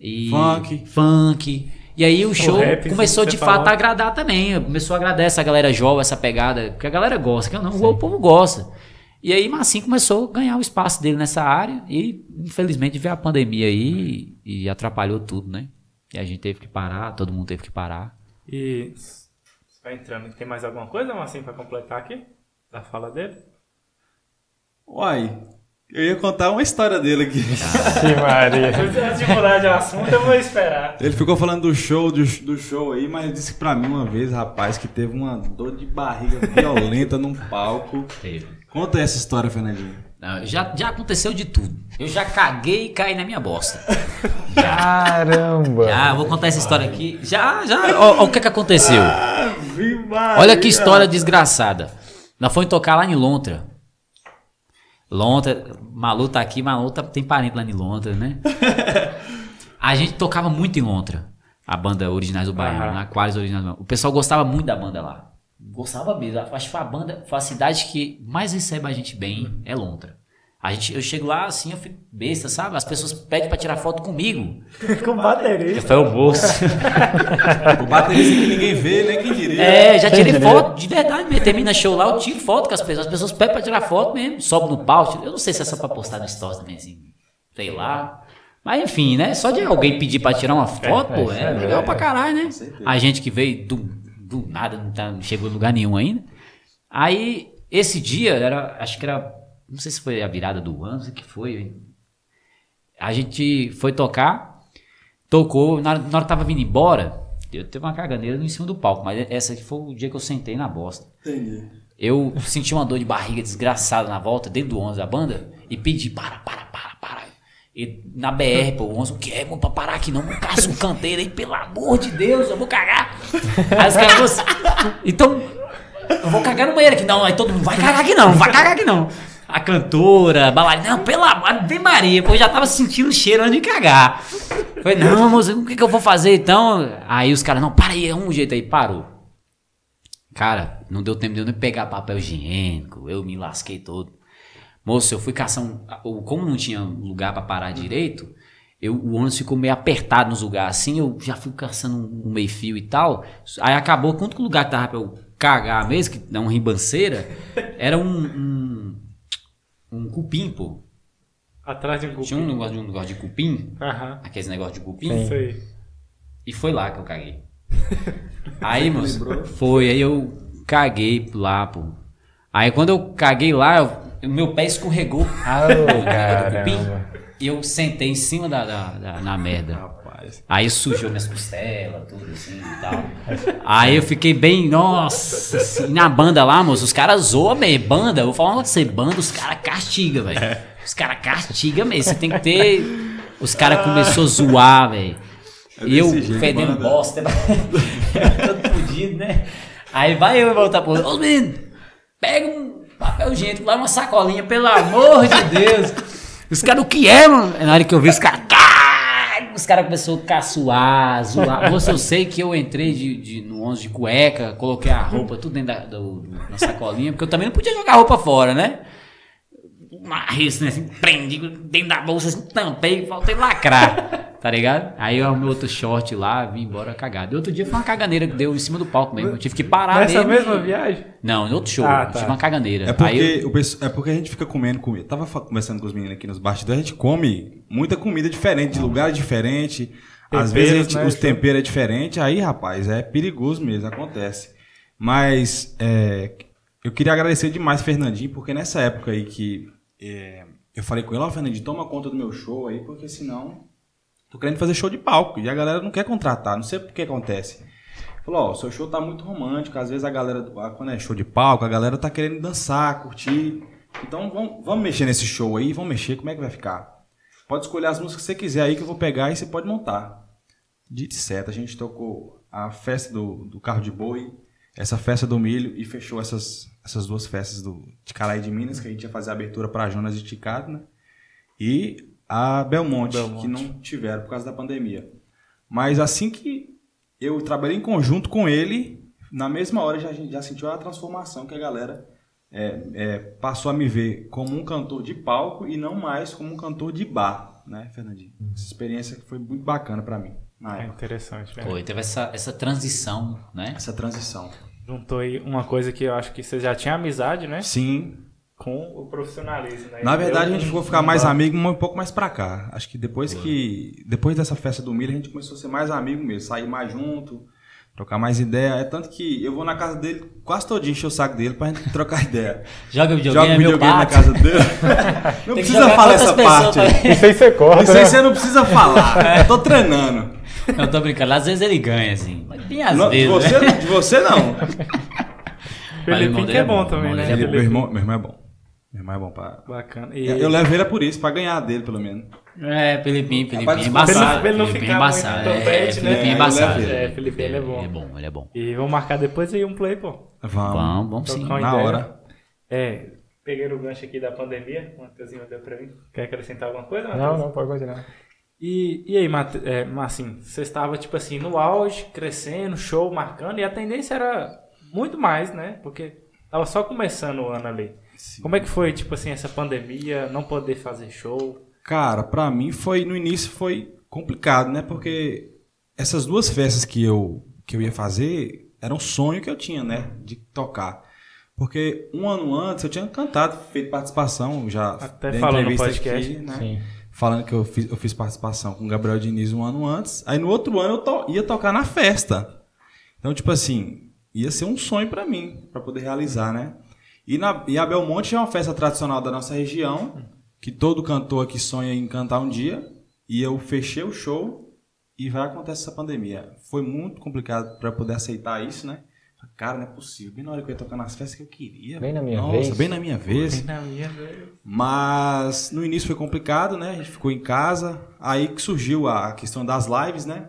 E Funk. Funk. E aí o show rap, começou de falou. fato a agradar também. Começou a agradar essa galera jovem, essa pegada. Porque a galera gosta, que eu não, o povo gosta. E aí Marcinho começou a ganhar o espaço dele nessa área. E infelizmente veio a pandemia aí e atrapalhou tudo, né? E a gente teve que parar, todo mundo teve que parar. E vai entrando. Tem mais alguma coisa, Marcinho, pra completar aqui? Da fala dele? Uai, eu ia contar uma história dele aqui. Que *laughs* Maria. Antes de mudar de assunto, eu vou esperar. Ele ficou falando do show, do, do show aí, mas disse pra mim uma vez, rapaz, que teve uma dor de barriga violenta num palco. Teve. Conta essa história, Fernandinho. Não, já, já aconteceu de tudo. Eu já caguei e caí na minha bosta. *laughs* Caramba. Já, vou contar essa história aqui. Já, já. Ó, ó, o que que aconteceu? Viva! Olha que história desgraçada. Nós fomos tocar lá em Lontra. Lontra, Malu tá aqui, Malu tá- tem parente lá em Lontra, né? *laughs* A gente tocava muito em Lontra. A banda Originais do Baiano, Aham. Aquários Originais do Baiano. O pessoal gostava muito da banda lá. Gostava mesmo. Acho que foi a banda, foi a cidade que mais recebe a gente bem, é Lontra. A gente, eu chego lá assim, eu fico besta, sabe? As pessoas pedem pra tirar foto comigo. *laughs* Com baterista. Foi o moço. *laughs* O baterista que ninguém vê, nem quem diria. É, já tirei foto, de verdade mesmo. Termina show lá, eu tiro foto com as pessoas. As pessoas pedem pra tirar foto mesmo, sobe no palco. Eu não sei se é só pra postar no stories também, assim. Sei lá. Mas enfim, né? Só de alguém pedir pra tirar uma foto, pô, é, legal pra caralho, né? A gente que veio do, do nada, não, tá, não chegou em lugar nenhum ainda. Aí, esse dia, era, acho que era, não sei se foi a virada do ano, não sei o que foi. A gente foi tocar, tocou, na, na hora que tava vindo embora, eu teve uma caganeira no em cima do palco, mas essa aqui foi o dia que eu sentei na bosta. Entendi. Eu senti uma dor de barriga desgraçada na volta, dentro do 11 da banda, e pedi, para, para, para, para. E na BR, pô, o 11, o que é, mano, pra parar aqui não, não um canteiro aí, pelo amor de Deus, eu vou cagar. Aí os caras, "Você- então, eu vou cagar no banheiro aqui, não, aí todo mundo, vai cagar aqui não, vai cagar aqui não. A cantora, a baladeira, não, pela Ave Maria, pô, eu já tava sentindo o cheiro antes de cagar. Falei, não, moça, o que, que eu vou fazer então? Aí os caras, não, para aí, arruma um jeito aí, parou. Cara, não deu tempo de eu nem pegar papel higiênico, eu me lasquei todo. Moço, eu fui caçar um. o- Como não tinha lugar pra parar direito, eu, o ônibus ficou meio apertado nos lugares assim, eu já fui caçando um, um meio-fio e tal. Aí acabou, quanto que o lugar que tava pra eu cagar mesmo, que dá uma ribanceira, *laughs* era um. um, um cupim, pô. Atrás de um Tinha um cupim. negócio, um negócio de cupim, Aham. aqueles negócios de cupim. Isso aí. E foi lá que eu caguei. *laughs* Aí, moço, foi, aí eu caguei lá, pô. Aí quando eu caguei lá, eu- meu pé escorregou. Cupim, *laughs* caramba. E eu sentei em cima da, da- da- na merda. Rapaz. Aí sujou minhas costelas, tudo assim e tal. Aí eu fiquei bem, nossa, assim, na banda lá, moço, os caras zoam mesmo. Banda, eu vou falar uma coisa pra você, banda, os caras castigam, velho. Os caras castigam mesmo. Você tem que ter. Os caras começaram a zoar, velho. E eu jeito, fedendo banda. bosta. *laughs* Todo fudido, né? Aí vai eu voltar pro. Ô, menino, pega um papel higiênico lá, uma sacolinha, pelo amor de Deus. Os caras, o que é, mano? Na hora que eu vi os caras. Os caras começaram a caçoar, zoar. Moço, eu sei que eu entrei de, de- no 11 de cueca, coloquei a roupa tudo dentro da, do- da sacolinha, porque eu também não podia jogar a roupa fora, né? Marrei assim, assim, prendi dentro da bolsa, assim, tampei, faltei lacrar, tá ligado? Aí eu arrumei outro short lá, vim embora cagado. E outro dia foi uma caganeira que deu em cima do palco mesmo. Eu tive que parar Nessa mesmo. mesma viagem? Não, em outro show. Ah, eu tá. Tive uma caganeira. É Aí porque, eu- o é porque a gente fica comendo comida. Tava fa- conversando com os meninos aqui nos bastidores, a gente come muita comida diferente, de lugares diferentes. Às Temperos, vezes a gente- né, os temperos é diferente, aí, rapaz, é perigoso mesmo, acontece. Mas é, eu queria agradecer demais, Fernandinho, porque nessa época aí que é, eu falei com ele, ó, Fernandinho, toma conta do meu show aí, porque senão tô querendo fazer show de palco e a galera não quer contratar, não sei por que acontece. Falou, ó, o seu show tá muito romântico, às vezes a galera, quando é show de palco, a galera tá querendo dançar, curtir. Então vamos, vamos mexer nesse show aí, vamos mexer, como é que vai ficar? Pode escolher as músicas que você quiser aí que eu vou pegar e você pode montar. Dito certo, a gente tocou a festa do, do carro de boi, essa festa do milho e fechou essas, essas duas festas do, de Caraí de Minas, que a gente ia fazer a abertura para Jonas de Ticado, né? E a Belmonte, que não tiveram por causa da pandemia. Mas assim que eu trabalhei em conjunto com ele, na mesma hora já, a gente já sentiu a transformação que a galera é, é, passou a me ver como um cantor de palco e não mais como um cantor de bar, né, Fernandinho? Essa experiência foi muito bacana para mim na É época. interessante, né? Pô, teve essa, essa transição, né? Essa transição. Juntou aí uma coisa que eu acho que você já tinha amizade, né? Sim. Com o profissionalismo, né? Na verdade, a Eu- gente ficou ficar mais amigo um pouco mais pra cá. Acho que depois que. Depois dessa festa do milho, a gente começou a ser mais amigo mesmo, sair mais junto, trocar mais ideia. É tanto que eu vou na casa dele quase todo dia encher o saco dele pra gente trocar *laughs* ideia. Joga videogame, Joga é meu videogame na casa dele. *laughs* Não precisa falar essa parte. Isso aí você corta. Isso aí né? você não precisa falar. Eu *laughs* tô treinando. Não, tô brincando. Às vezes ele ganha, assim. Mas tem às Não, de, vezes. você, né? de você não. *laughs* Felipinho que é bom também, né? é Meu Felipe- irmão, meu irmão é bom. Meu irmão é bom pra. Bacana. E Eu, eu levo ele por isso, pra ganhar dele, pelo menos. É, Felipinho, Felipinho é embaçado. ele não é embaçado. É, topete, Felipinho né? é embaçado. Eu ele. É, Felipinho, ele é bom. Ele é bom, ele é bom. E vamos marcar depois aí um play, pô. Vamos. Vamos, vamos sim. Na hora. É, peguei o gancho aqui da pandemia, o Matheusinho deu pra mim. Quer acrescentar alguma coisa, Não, Matheus? não, pode continuar. E, e aí, Mate, é, mas assim, você estava tipo assim, no auge, crescendo, show, marcando, e a tendência era muito mais, né? Porque tava só começando o ano ali. Como é que foi, tipo assim, essa pandemia, não poder fazer show? Cara, pra mim foi no início foi complicado, né? Porque essas duas festas que eu que eu ia fazer era um sonho que eu tinha, né? De tocar. Porque um ano antes eu tinha cantado, feito participação, já Até falou no podcast. aqui, né? Sim. Falando que eu fiz, eu fiz participação com o Gabriel Diniz um ano antes. Aí no outro ano eu to- ia tocar na festa. Então, tipo assim, ia ser um sonho pra mim, pra poder realizar, né? E, na, e a Belmonte é uma festa tradicional da nossa região, que todo cantor aqui sonha em cantar um dia. E eu fechei o show e vai acontecer essa pandemia. Foi muito complicado pra poder aceitar isso, né? Cara, não é possível. Bem na hora que eu ia tocar nas festas que eu queria. Bem na minha Nossa, vez. bem na minha vez. Na minha vez. Mas no início foi complicado, né? A gente ficou em casa. Aí que surgiu a questão das lives, né?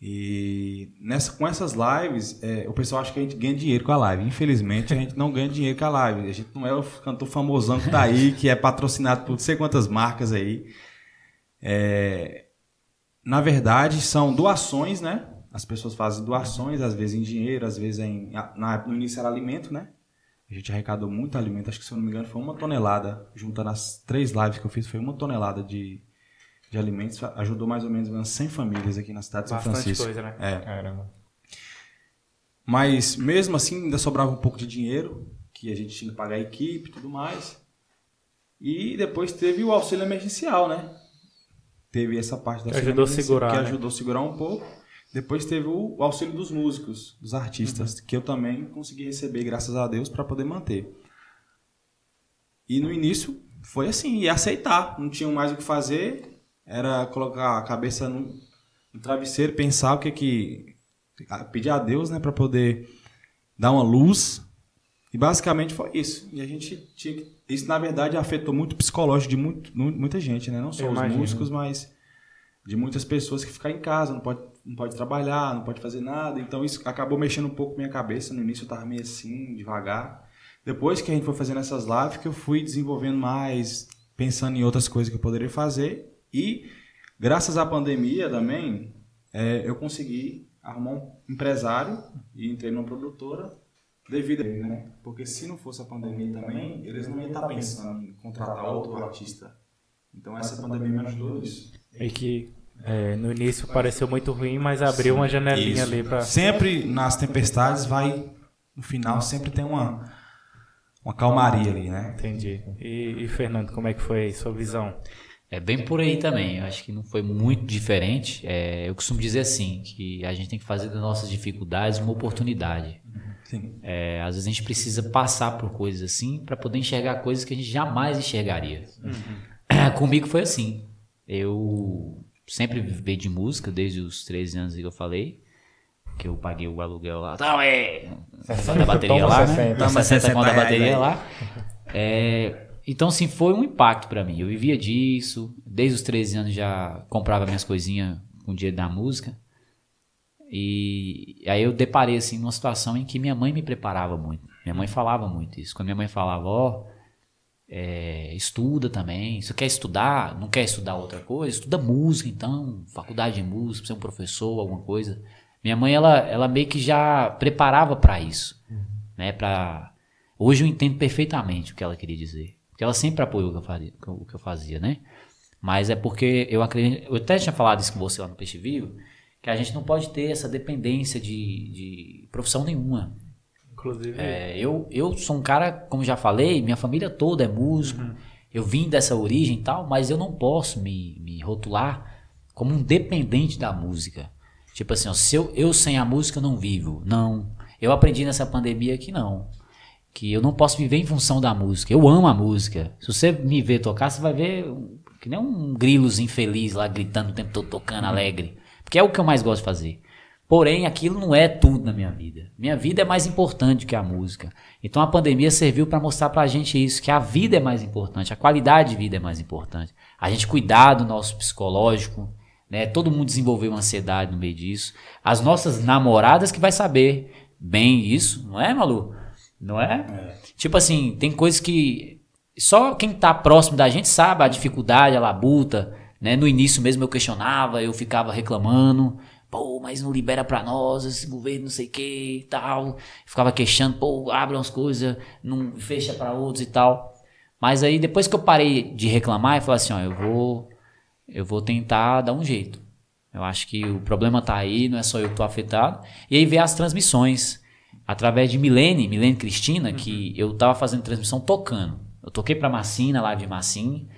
E nessa, com essas lives, é, o pessoal acha que a gente ganha dinheiro com a live. Infelizmente, a gente não ganha dinheiro com a live. A gente não é o cantor famosão que tá aí, que é patrocinado por não sei quantas marcas aí. É, na verdade, são doações, né? As pessoas fazem doações, às vezes em dinheiro, às vezes em. na- no início era alimento, né? A gente arrecadou muito alimento, acho que se eu não me engano foi uma tonelada, juntando as três lives que eu fiz, foi uma tonelada de, de alimentos, ajudou mais ou menos umas 100 famílias aqui na cidade de São Bastante Francisco. coisa, né? É. Caramba. Mas mesmo assim ainda sobrava um pouco de dinheiro, que a gente tinha que pagar a equipe e tudo mais. E depois teve o auxílio emergencial, né? Teve essa parte do Que ajudou segurar, Que né? ajudou a segurar um pouco. Depois teve o auxílio dos músicos, dos artistas, Uhum. que eu também consegui receber, graças a Deus, para poder manter. E no início foi assim, e aceitar. Não tinha mais o que fazer, era colocar a cabeça no, no travesseiro, pensar o que que. pedir a Deus, né, para poder dar uma luz. E basicamente foi isso. E a gente tinha que. Isso, na verdade, afetou muito o psicológico de muito, mu- muita gente, né? Não só Eu os imagino. músicos, mas de muitas pessoas que ficam em casa, não pode, não pode trabalhar, não pode fazer nada. Então isso acabou mexendo um pouco minha cabeça. No início eu tava meio assim, devagar. Depois que a gente foi fazendo essas lives, que eu fui desenvolvendo mais, pensando em outras coisas que eu poderia fazer. E graças à pandemia também, é, eu consegui arrumar um empresário e entrei numa produtora devido a né? Porque se não fosse a pandemia também, eles não iam estar pensando em contratar outro artista. Então essa pandemia me ajudou nisso. E que é, no início pareceu muito ruim, mas abriu uma janelinha Isso. ali pra. Sempre nas tempestades vai, no final sempre tem uma, uma calmaria ali, né? Entendi. E, e, Fernando, como é que foi sua visão? É bem por aí também. Eu acho que não foi muito diferente. É, eu costumo dizer assim, que a gente tem que fazer das nossas dificuldades uma oportunidade. Sim. É, às vezes a gente precisa passar por coisas assim para poder enxergar coisas que a gente jamais enxergaria. *clears throat* Comigo foi assim. Eu sempre vivi de música desde os 13 anos que eu falei. Que eu paguei o aluguel lá. Tá, é. Da bateria lá, 60. né? Toma Toma 60 60 conto da bateria lá. É, então, assim, foi um impacto pra mim. Eu vivia disso. Desde os 13 anos já comprava minhas coisinhas com o dinheiro da música. E aí eu deparei assim numa situação em que minha mãe me preparava muito. Minha mãe falava muito isso. Quando minha mãe falava, ó, é, estuda também. Se você quer estudar, não quer estudar outra coisa, estuda música então, faculdade de música, ser um professor, alguma coisa. Minha mãe ela, ela meio que já preparava para isso, né? Para hoje eu entendo perfeitamente o que ela queria dizer, porque ela sempre apoiou o que eu fazia, o que eu fazia, né? Mas é porque eu acredito, eu até tinha falado isso com você lá no Peixe Vivo, que a gente não pode ter essa dependência de, de profissão nenhuma. Inclusive, É, eu, eu sou um cara, como já falei, minha família toda é músico. Eu vim dessa origem e tal, mas eu não posso me, me rotular como um dependente da música. Tipo assim, ó, se eu, eu sem a música não vivo. Não. Eu aprendi nessa pandemia que não. Que eu não posso viver em função da música. Eu amo a música. Se você me ver tocar, você vai ver que nem um grilos infeliz lá gritando o tempo todo, tocando alegre. Porque é o que eu mais gosto de fazer. Porém, aquilo não é tudo na minha vida. Minha vida é mais importante que a música. Então a pandemia serviu para mostrar pra gente isso, que a vida é mais importante, a qualidade de vida é mais importante. A gente cuidar do nosso psicológico, né? Todo mundo desenvolveu uma ansiedade no meio disso. As nossas namoradas que vai saber bem isso, não é, Malu? Não é? Tipo assim, tem coisas que só quem tá próximo da gente sabe a dificuldade, a labuta, né? No início mesmo eu questionava, eu ficava reclamando, pô, mas não libera pra nós, esse governo não sei o que e tal. Ficava queixando, pô, abre umas coisas, não fecha pra outros e tal. Mas aí depois que eu parei de reclamar, eu falei assim, ó, eu vou, eu vou tentar dar um jeito. Eu acho que o problema tá aí, não é só eu que tô afetado. E aí veio as transmissões. Através de Milene, Milene Cristina, que eu tava fazendo transmissão tocando. Eu toquei pra Massim na live de Massim.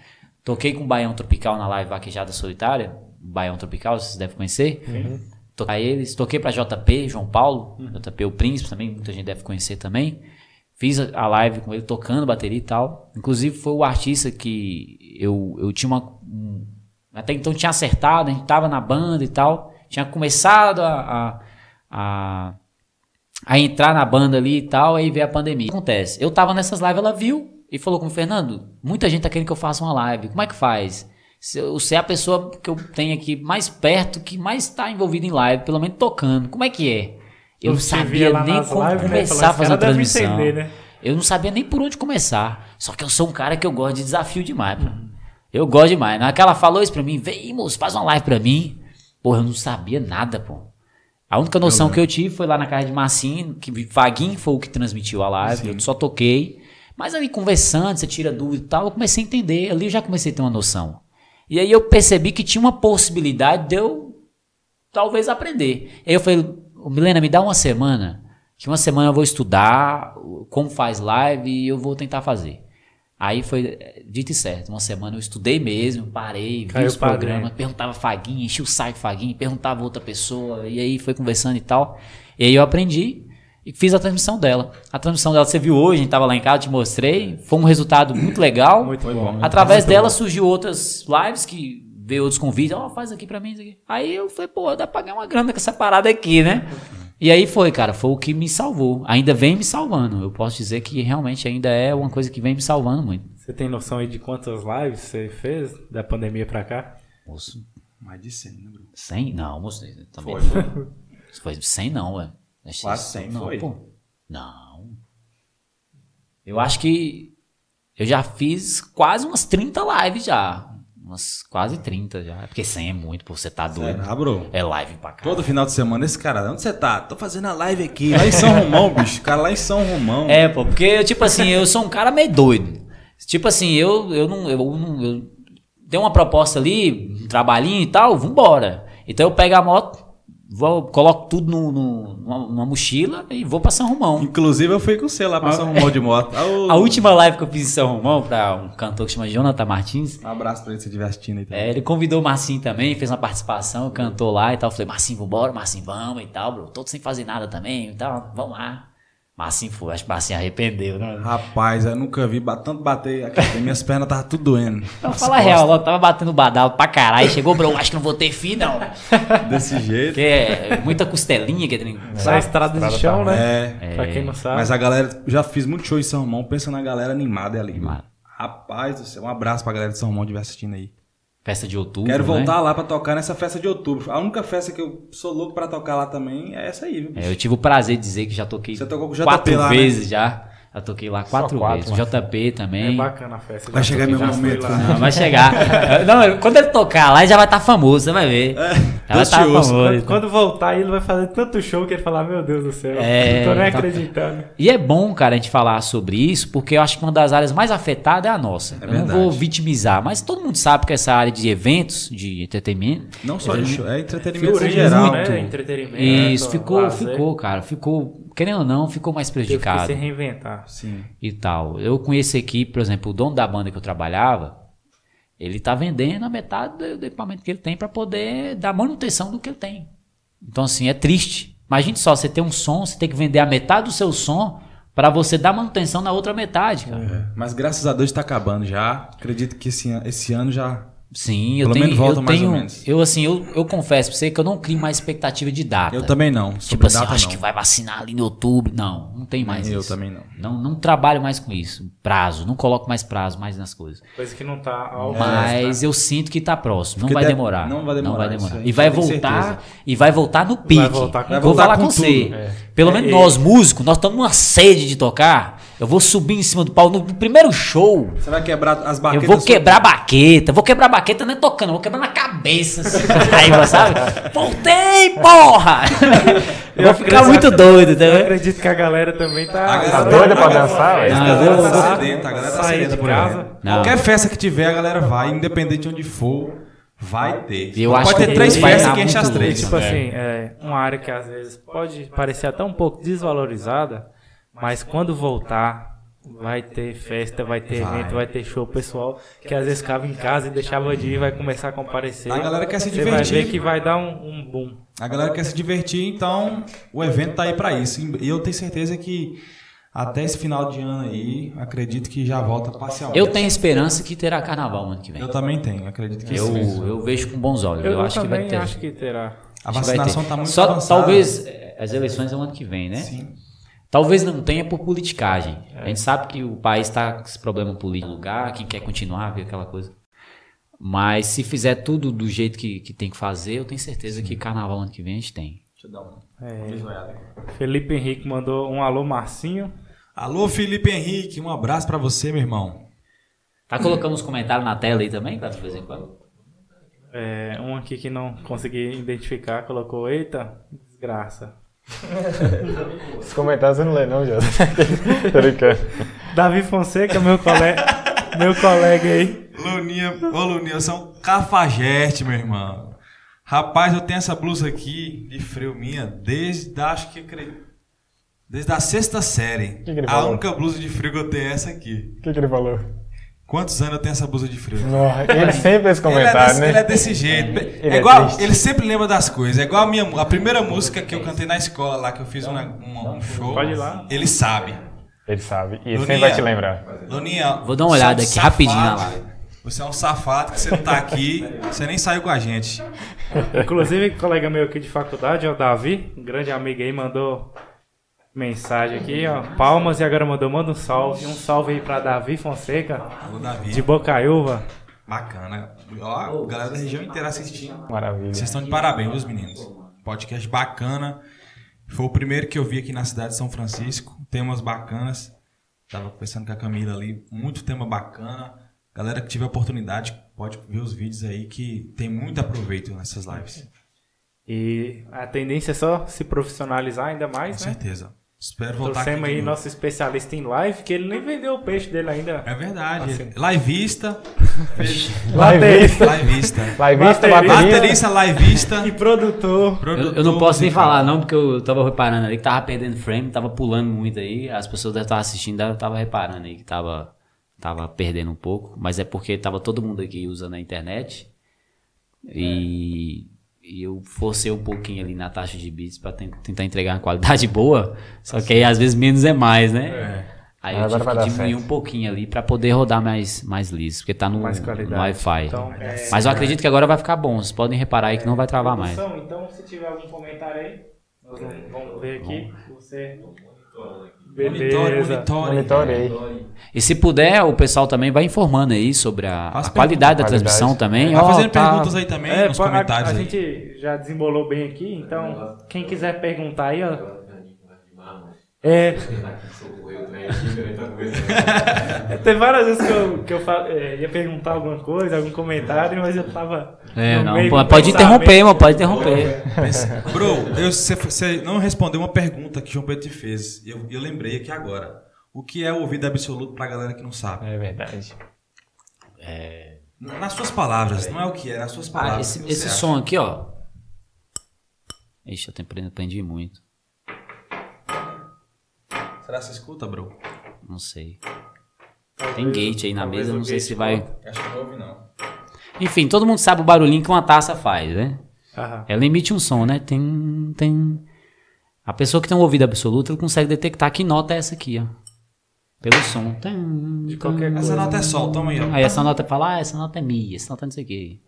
Toquei com o Baião Tropical na live Vaquejada Solitária. Baião Tropical, vocês devem conhecer. Toquei pra eles. Toquei pra JP, João Paulo. JP o Príncipe também, muita gente deve conhecer também. Fiz a a live com ele tocando bateria e tal. Inclusive foi o artista que eu, eu tinha uma. um- até então tinha acertado, a gente tava na banda e tal. Tinha começado a, a, a, a entrar na banda ali e tal, aí veio a pandemia. O que acontece? Eu tava nessas lives, ela viu e falou com o Fernando, muita gente tá querendo que eu faça uma live. Como é que faz? Eu- Você é a pessoa que eu tenho aqui mais perto, que mais tá envolvida em live, pelo menos tocando. Como é que é? Eu não sabia nem como lives, né? começar Falando, a fazer "Esse uma cara deve transmissão. entender, né? Eu não sabia nem por onde começar. Só que eu sou um cara que eu gosto de desafio demais, pô. Eu gosto demais. Na hora que ela falou isso pra mim, vem, moço, faz uma live pra mim. Porra, eu não sabia nada, pô. A única noção que eu tive foi lá na casa de Massinho, que Vaguinho foi o que transmitiu a live, eu só toquei. Mas ali conversando, você tira dúvida e tal, eu comecei a entender. Ali eu já comecei a ter uma noção. E aí eu percebi que tinha uma possibilidade de eu talvez aprender. Aí eu falei, "Ô, Milena, me dá uma semana, que uma semana eu vou estudar como faz live e eu vou tentar fazer. Aí foi eh, dito e certo, uma semana eu estudei mesmo, parei, vi Caiu os pra programas, perguntava Faguinha, enchi o saco Faguinha, perguntava outra pessoa, e aí foi conversando e tal. E aí eu aprendi e fiz a transmissão dela. A transmissão dela você viu hoje, a gente tava lá em casa, te mostrei, foi um resultado muito legal. Muito bom. Através dela surgiu outras lives que veio outros convites, ó, faz aqui pra mim isso aqui. Aí eu falei, pô, dá pra pagar uma grana com essa parada aqui, né? E aí foi, cara, foi o que me salvou. Ainda vem me salvando. Eu posso dizer que realmente ainda é uma coisa que vem me salvando muito. Você tem noção aí de quantas lives você fez da pandemia pra cá? Moço, Mais de 100, né, Bruno? 100? Não, moço, também Foi. não. Foi 100 não, ué. Quase isso- 100 não, foi. pô. Não. Eu acho que eu já fiz quase umas 30 lives já. Umas quase 30 já. É Porque 100 é muito, pô, você tá doido. Ah, bro. É live pra cá. Todo final de semana, esse cara, onde você tá? Tô fazendo a live aqui, lá em São Romão, bicho. Cara, lá em São Romão. É, pô, porque, tipo assim, eu sou um cara meio doido. Tipo assim, eu, eu não. Eu, não eu, tem uma proposta ali, um trabalhinho e tal, vambora. Então eu pego a moto, vou, coloco tudo no, no- numa, mochila e vou pra São Romão. Inclusive, eu fui com você lá pra São Romão de moto. *laughs* A última live que eu fiz em São Romão pra um cantor que chama Jonathan Martins. Um abraço pra ele se estiver assistindo aí também. É, ele convidou o Marcinho também, fez uma participação, cantou lá e tal. Eu falei, Marcinho, vambora, Marcinho, vamos e tal, bro. Todo sem fazer nada também e tal, vamos lá. Marcinho foi, acho que Marcinho arrependeu, né? Rapaz, eu nunca vi tanto bater aqui. Minhas pernas estavam tudo doendo. *laughs* Então fala a real, eu tava batendo badalo pra caralho. Chegou, bro, acho que não vou ter fim, não. *laughs* Desse jeito. Porque é muita costelinha que tem. Na sabe? estrada de chão, né? É. Pra quem não sabe. Mas a galera, já fiz muito show em São Romão, pensa na galera animada ali. Animada. Rapaz do céu, um abraço pra galera de São Romão que estiver assistindo aí. Festa de outubro. Quero né? voltar lá pra tocar nessa festa de outubro. A única festa que eu sou louco pra tocar lá também é essa aí, viu? É, eu tive o prazer de dizer que já toquei quatro lá, né? vezes já. Já toquei lá quatro, quatro, vezes. JP É também. bacana a festa. Vai chegar meu momento, lá. né? Não, vai chegar. *laughs* Não, quando ele tocar lá, ele já vai estar famoso, você vai ver. já vai estar ansioso. famoso. Quando, quando voltar, ele vai fazer tanto show que ele falar, meu Deus do céu. É, não *laughs* tô nem tá- acreditando. E é bom, cara, a gente falar sobre isso, porque eu acho que uma das áreas mais afetadas é a nossa. eu não verdade. vou vitimizar, mas todo mundo sabe que essa área de eventos, de entretenimento, Não só de show, é entretenimento em geral. né? Entretenimento. isso ficou, ficou, cara, ficou, querendo ou não, ficou mais Teve que prejudicado. se reinventar. Sim. e tal. Eu conheço aqui, por exemplo, o dono da banda que eu trabalhava, ele tá vendendo a metade do, equipamento que ele tem para poder dar manutenção do que ele tem. Então, assim, é triste. Imagine só, você tem um som, você tem que vender a metade do seu som para você dar manutenção na outra metade, cara. Mas graças a Deus tá acabando já. Acredito que esse, esse ano já. Sim, eu Pelo tenho, menos volta eu mais ou tenho, menos. eu assim, eu, eu confesso pra você que eu não crio mais expectativa de data. Eu também não. Tipo assim, data, acho não. que vai vacinar ali em outubro. Não, não tem mais eu isso. também não. Não, não trabalho mais com isso. Prazo, não coloco mais prazo mais nas coisas. Coisa que não tá ao Mas eu sinto que tá próximo. Não vai deve- demorar. não vai demorar, isso aí, E vai voltar. certeza. E vai voltar no pique. voltar com Vou tudo. falar Vai com voltar com você. É. Pelo É, menos nós, músicos, nós estamos numa sede de tocar. Eu vou subir em cima do pau no primeiro show. Você vai quebrar as Eu baquetas. vou quebrar a baqueta, vou quebrar a baqueta não é tocando, eu vou quebrar na cabeça. Assim, raiva, sabe? Voltei, porra! Eu vou ficar muito doido, Eu tá? acredito que a galera também tá. A galera Tá doida pra dançar, velho? Não, A eu galera tá sedenta, a galera tá sedenta de por casa. Não. Qualquer festa que tiver, a galera vai, independente de onde for, vai ter. Eu Pode acho ter que três festas que enche as três. Tipo louco, assim, é uma área que às vezes pode parecer até um pouco desvalorizada, mas quando voltar, vai ter festa, vai ter Vai. evento, vai ter show pessoal que às vezes ficava em casa e deixava de ir, vai começar a comparecer. A galera quer se Você vai divertir. ver que vai dar um, um boom. A galera quer se divertir, então o evento tá aí pra isso. E eu tenho certeza que até esse final de ano aí, acredito que já volta parcialmente. Eu tenho esperança que terá carnaval ano que vem. Eu também tenho, acredito que Eu, sim. eu vejo com bons olhos. Eu, Eu, acho que vai ter. acho que terá. A vacinação ter. tá muito Só avançada. talvez eh, as eleições é o ano que vem, né? Sim. Talvez não tenha por politicagem. A gente sabe que o país está com esse problema político no lugar, quem quer continuar, ver aquela coisa. Mas se fizer tudo do jeito que, que tem que fazer, eu tenho certeza que carnaval ano que vem a gente tem. Deixa eu dar um É. Felipe Henrique mandou um alô Marcinho. Alô, Felipe Henrique, um abraço pra você, meu irmão. Tá colocando os comentários na tela aí também, cara, de vez em quando? É, um aqui que não consegui identificar colocou: Eita, desgraça. Os comentários eu não leio, não, Jota. *laughs* Tô brincando. Davi Fonseca, meu colega, meu colega aí. Luninha, ô Luninha, você é um cafajeste, meu irmão. Rapaz, eu tenho essa blusa aqui de frio minha desde, acho que, desde a sexta série. Que que ele a falou? única blusa de frio que eu tenho é essa aqui. O que, que ele falou? Quantos anos eu tenho essa blusa de frio? Ele sempre esse Ele é, comentário, desse, né? ele é desse jeito. Ele é é igual, triste. ele sempre lembra das coisas. É igual a minha, a primeira música que eu cantei na escola lá, que eu fiz uma- uma- um show. Pode ir lá. Ele sabe. Ele sabe. E ele sempre vai te lembrar. Luninha, Vou dar uma você é um olhada aqui rapidinho na safado. Você é um safado que você não tá aqui, você nem saiu com a gente. Inclusive, colega meu aqui de faculdade, o Davi, um grande amigo aí, mandou mensagem aqui, ó. Palmas e agora mandou, manda um salve. Um salve aí pra Davi Fonseca, Alô, Davi. de Bocaiúva. Bacana. Ó, a galera da região inteira assistindo. Maravilha. Vocês estão de parabéns, meus meninos. Podcast bacana. Foi o primeiro que eu vi aqui na cidade de São Francisco. Temas bacanas. Tava conversando com a Camila ali. Muito tema bacana. Galera que tiver oportunidade, pode ver os vídeos aí que tem muito aproveito nessas lives. E a tendência é só se profissionalizar ainda mais, Com né? certeza. Espero voltar aqui. Trouxemos de aí novo. nosso especialista em live, que ele nem vendeu o peixe dele ainda. É verdade. Assim. Liveista. Liveista. *laughs* Liveista. Liveista, Baterista. liveista. E produtor. Eu, eu não produtor posso nem falar não, porque eu tava reparando ali que tava perdendo frame, tava pulando muito aí. As pessoas devem estar assistindo, devem tava reparando aí que tava, tava perdendo um pouco. Mas é porque tava todo mundo aqui usando a internet. E, e eu forcei um pouquinho ali na taxa de bits pra ten- tentar entregar uma qualidade *laughs* boa. Só que aí às vezes menos é mais, né? Aí eu Agora tive vai que diminuir certo. um pouquinho ali pra poder rodar mais, mais liso, porque tá no, no. Wi-Fi. Então, é, Mas eu acredito que agora vai ficar bom. Vocês podem reparar aí que não vai travar mais. Então, se tiver algum comentário aí, nós vamos, vamos ver aqui. Você. Monitore, Beleza. monitore. Monitore aí. E se puder, o pessoal também vai informando aí sobre a, a qualidade da perguntas. transmissão também. Vai Ó, fazendo tá- perguntas aí também É, nos pô, a- comentários a, aí. gente já desembolou bem aqui, então quem quiser perguntar aí, ó. É, *laughs* tem várias vezes que eu, que eu é, ia perguntar alguma coisa, algum comentário, mas eu tava. É, não, pode, interromper, mano, pode interromper. Bro, você, não respondeu uma pergunta que João Pedro te fez. E eu, eu lembrei aqui agora. O que é o ouvido absoluto pra galera que não sabe? É verdade. Nas suas palavras, não é o que é, nas suas palavras. Ah, o esse, esse acha? som aqui, ó. Ixi, eu tenho- aprendi muito. Será que você escuta, bro? Não sei. Tem gate aí na talvez mesa, não sei se vai. Acho que não ouve, não. Enfim, todo mundo sabe o barulhinho que uma taça faz, né? Aham. Ela emite um som, né? Tem. tem... A pessoa que tem um ouvido absoluto, ele consegue detectar que nota é essa aqui, ó. Pelo som. Tem, De qualquer Essa coisa. nota é sol, toma aí, ó. Aí essa nota fala, ah, essa nota é mi, essa nota é não sei o quê.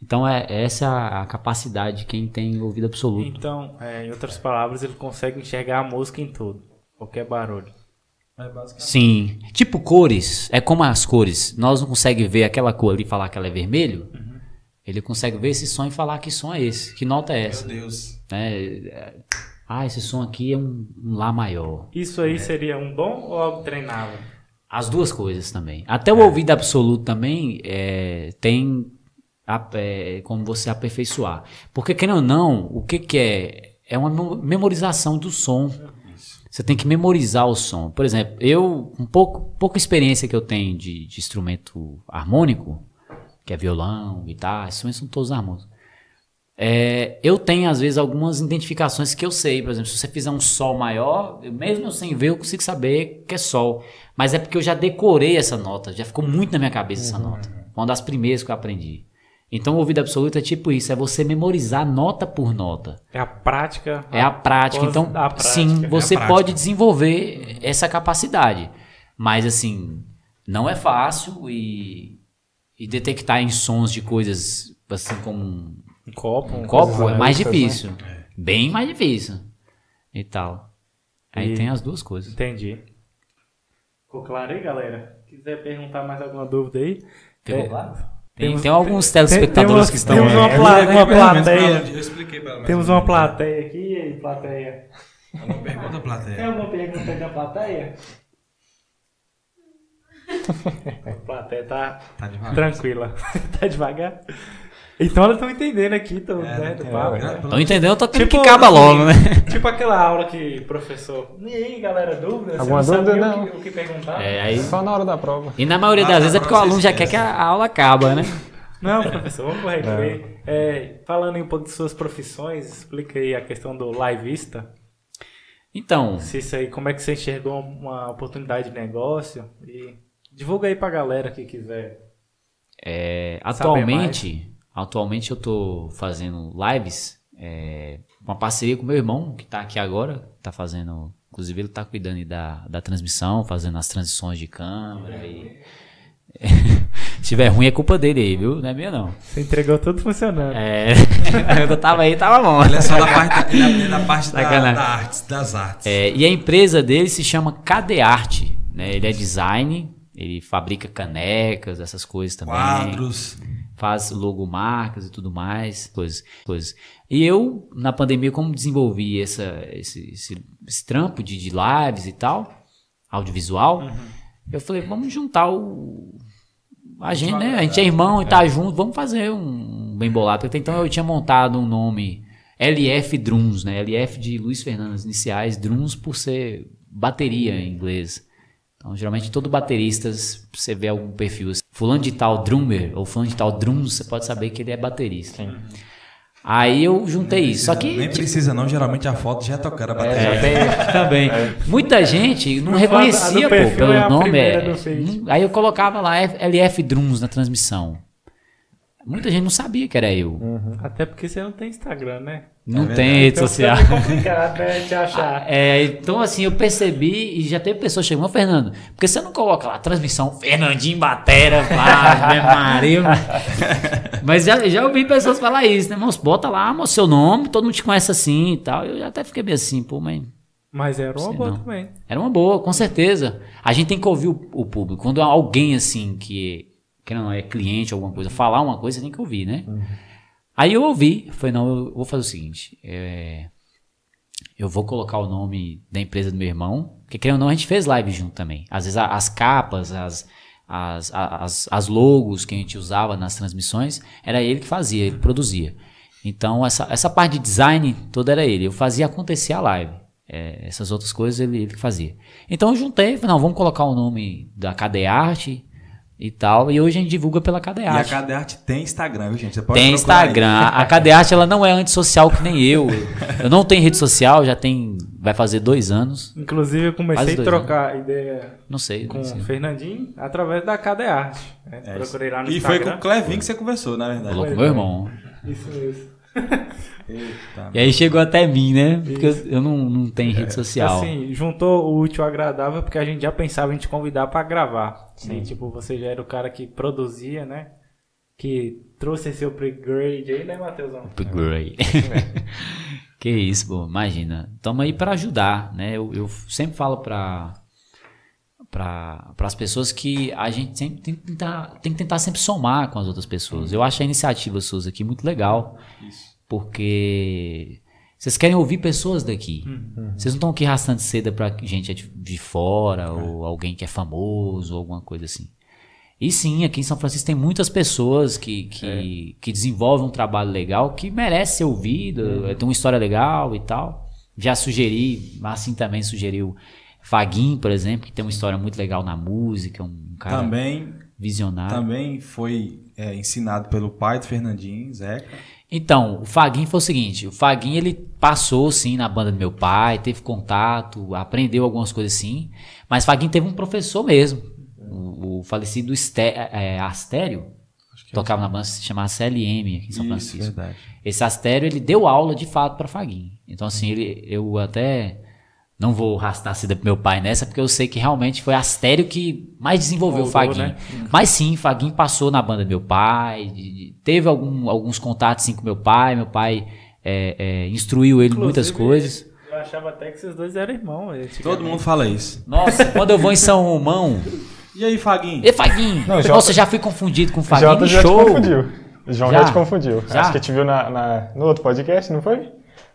Então é essa é a, a capacidade de quem tem ouvido absoluto. Então, é, em outras palavras, ele consegue enxergar a música em tudo. Qualquer barulho. É. Sim. Tipo cores, é como as cores. Nós não conseguimos ver aquela cor ali e falar que ela é vermelho. Ele consegue ver esse som e falar que som é esse, que nota é Meu essa. Deus. né? É, Ah, esse som aqui é um, um Lá maior. Isso aí seria um dom ou algo treinável? As duas coisas também. Até o ouvido absoluto também é, tem a- é, como você aperfeiçoar. Porque, querendo ou não, o que, que é? É uma memo- memorização do som. Você tem que memorizar o som. Por exemplo, eu, com pouco, pouca experiência que eu tenho de, de instrumento harmônico, que é violão, guitarra, instrumentos são todos harmônicos. É, eu tenho, às vezes, algumas identificações que eu sei. Por exemplo, se você fizer um sol maior, eu- mesmo eu sem ver, eu consigo saber que é sol. Mas é porque eu já decorei essa nota, já ficou muito na minha cabeça essa nota. Foi uma das primeiras que eu aprendi. Então, o ouvido absoluto é tipo isso: é você memorizar nota por nota. É a prática. É a prática. Então, prática. sim, É você prática. pode desenvolver essa capacidade. Mas, assim, não é fácil e, e detectar em sons de coisas, assim como um, Um copo. um copo é mais analíticas, difícil. Bem mais difícil. E tal. Aí E- tem as duas coisas. Entendi. Ficou claro aí, galera? Quiser perguntar mais alguma dúvida aí? Ficou É, claro? Tem, temos- tem alguns tem- telespectadores temos- que estão. temos uma, É, pla- eu uma plateia. Eu expliquei pra ela. mais Temos uma plateia aqui, e aí, plateia? Uma pergunta, Tem plateia. alguma pergunta da plateia? *laughs* A plateia tá Tá devagar. tranquila. *laughs* tá devagar? Então elas estão entendendo aqui, tão, É, né, do é, papo. é? Estão entendendo? Eu tô querendo Tipo, que acaba assim, logo, né? *laughs* Tipo aquela aula que professor. E aí, galera, dúvida? Você Alguma não dúvida? o Não. que, o que perguntar? É, aí. Só na hora da prova. E na maioria Ah, das vezes é porque o aluno já quer que a a aula acaba, né? *laughs* Não, professor, vamos pro recreio. É, falando aí um pouco de suas profissões, explica aí a questão do liveista. Então, Se isso aí, como é que você enxergou uma oportunidade de negócio? E divulga aí pra galera que quiser. É, atualmente, atualmente eu tô fazendo lives, é, uma parceria com meu irmão, que tá aqui agora, tá fazendo, inclusive ele tá cuidando aí da, da transmissão, fazendo as transições de câmera e... Se *laughs* tiver ruim é culpa dele aí, viu? Não é minha não. Você entregou tudo funcionando. É, *laughs* eu tava aí, tava bom. Ele é só da parte, da, é da parte da, da artes, das artes. É, e a empresa dele se chama Cadearte, né? Ele é design, ele fabrica canecas, essas coisas também. Quadros. Faz logomarcas e tudo mais, coisas, coisas. E eu, na pandemia, como desenvolvi essa, esse, esse, esse trampo de, de lives e tal, audiovisual, eu falei, vamos juntar o... A gente, né? A gente é irmão e tá junto, vamos fazer um bem bolado. Até então eu tinha montado um nome LF Drums, né? LF de Luiz Fernando, as iniciais, Drums por ser bateria em inglês. Então, geralmente, todo baterista, você vê algum perfil, assim, fulano de tal drummer ou fulano de tal drums, você pode saber que ele é baterista. Aí eu juntei isso. Só que Nem precisa não, geralmente a foto já é tocada a é, bateria. já tem- *laughs* *laughs* também. Muita gente não No reconhecia pô, pelo é nome. é- aí eu colocava lá LF Drums na transmissão. Muita gente não sabia que era eu. Até porque você não tem Instagram, né? Não verdade. tem rede Então social. meio *laughs* complicado, né, te achar. É, então assim, eu percebi e já teve pessoas chegando, "Ô, Fernando, porque você não coloca lá transmissão Fernandinho Batera, né, Maria. *laughs* Mas já, já ouvi pessoas falar isso, né, moço? Bota lá, moço, seu nome, todo mundo te conhece assim e tal. Eu até fiquei meio assim, pô, mas Mas era uma boa não. também. era uma boa, com certeza. A gente tem que ouvir o, o público. Quando alguém assim que, que não é cliente alguma coisa, falar uma coisa, você tem que ouvir, né? Aí eu ouvi, falei, não, eu vou fazer o seguinte, é, eu vou colocar o nome da empresa do meu irmão, porque querendo ou não, a gente fez live junto também. Às vezes as capas, as, as, as, as logos que a gente usava nas transmissões, era ele que fazia, ele produzia. Então essa, essa parte de design toda era ele, eu fazia acontecer a live. É, essas outras coisas ele, ele fazia. Então eu juntei, falei, não, vamos colocar o nome da Cadearte e tal, e hoje a gente divulga pela E a Cadearte. Cadearte tem Instagram, viu, gente? Você pode Tem procurar aí. Instagram. A Cadearte ela não é antissocial que nem eu. Eu não tenho rede social, já tem. Vai fazer dois anos. Inclusive, eu comecei a trocar ideia Não sei. com não sei. o Fernandinho através da Cadearte. Né? É, Procurei lá no E foi com Instagram. o Clevinho que você conversou, na verdade. Falou com meu irmão. Isso mesmo. *laughs* Eita. E aí chegou até mim, né? Porque eu, eu não, não tenho rede social. Assim, juntou o útil ao agradável porque a gente já pensava em te convidar pra gravar. Sim. tipo, você já era o cara que produzia, né? Que trouxe esse upgrade aí, né, Matheusão? Upgrade. *laughs* que isso, pô. Imagina. Estamos aí para ajudar, né? Eu, eu sempre falo para para as pessoas que a gente sempre tem que, tentar, tem que tentar sempre somar com as outras pessoas. Eu acho a iniciativa suas aqui muito legal, porque Vocês querem ouvir pessoas daqui. Vocês não estão aqui arrastando seda pra gente de fora, ou alguém que é famoso, ou alguma coisa assim. E sim, aqui em São Francisco tem muitas pessoas que, que, que desenvolvem um trabalho legal, que merece ser ouvido, tem uma história legal e tal. Já sugeri, assim também sugeriu Faguinho, por exemplo, que tem uma história muito legal na música, um cara Também, visionário. também foi é, ensinado pelo pai do Fernandinho, Zeca. Então, o Faguinho foi o seguinte, o Faguinho ele passou sim na banda do meu pai, teve contato, aprendeu algumas coisas sim, mas Faguinho teve um professor mesmo, o, o falecido Esté, é, Astério, tocava na banda se chamava CLM aqui em São Isso, Francisco. verdade. Esse Astério ele deu aula de fato para Faguinho. Então assim, ele, eu até não vou arrastar a seda pro meu pai nessa, porque eu sei que realmente foi Astério que mais desenvolveu o Moldou, Faguinho. né? Mas sim, Faguinho passou na banda do meu pai, teve algum- alguns contatos sim com meu pai, meu pai é, é, instruiu ele em muitas Inclusive, coisas. Eu achava até que esses dois eram irmãos. Todo mundo fala isso. Nossa, *laughs* quando eu vou em São Romão, E aí, Faguinho? e Faguinho, Não, Jota- nossa, já fui confundido com Faguinho Jota no já show. te confundiu. João já, Já? te confundiu. Já? Acho que te viu na, na- no outro podcast, não foi?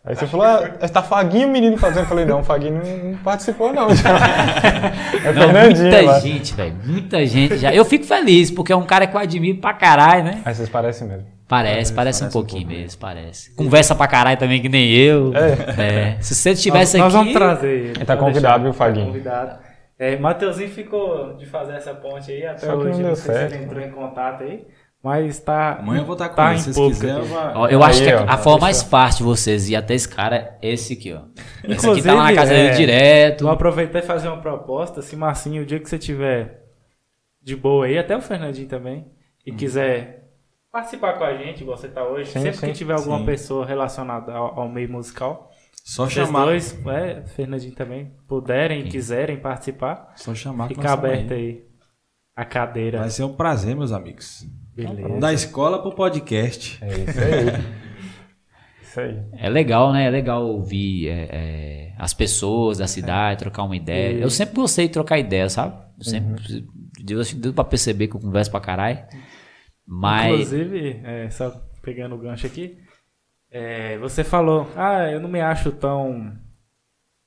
Aí você falou, ah, tá Faguinho o menino fazendo. Eu falei, não, o Faguinho não, não participou, não. *laughs* é Não, Fernandinho muita lá. gente, velho, muita gente já. Eu fico feliz, porque é um cara que eu admiro pra caralho, né? Aí vocês parecem mesmo. Parece, parece, um parece um pouquinho pouco mesmo, parece. Conversa pra caralho também, que nem eu. É. Se você estivesse aqui. Nós vamos trazer ele. Ele tá convidado, viu, Faguinho? Tá convidado. É, Mateuzinho ficou de fazer essa ponte aí até Só que hoje. não Não, deu sei se certo. ele entrou em contato aí. Mas tá. Amanhã eu vou estar com tá ele, em se vocês pouco quiserem. aqui. eu vou- Ó, eu Aí, acho que ó, a, a tá, forma mais fácil de vocês ir até esse cara é esse aqui, ó. Esse aqui tá lá na Inclusive, casa é, dele direto. Vou aproveitar e fazer uma proposta. Se Marcinho, o dia que você tiver de boa aí, até o Fernandinho também, e quiser participar com a gente, igual você tá hoje, Sim, sempre sim, que tiver alguma sim. pessoa relacionada ao, ao meio musical, Só vocês chamar. dois, é, Fernandinho também, puderem e quiserem participar, Só chamar que fica estamos aberta aí a cadeira. Vai ser um prazer, meus amigos. Beleza. Da escola pro podcast. É isso aí. *laughs* isso aí. É legal, né? É legal ouvir é, é, as pessoas da cidade, trocar uma ideia. Eu sempre gostei de trocar ideia, sabe? Eu sempre. Deu, acho que deu pra perceber que eu converso pra caralho. Mas. Inclusive, é, só pegando o gancho aqui, é, você falou, ah, eu não me acho tão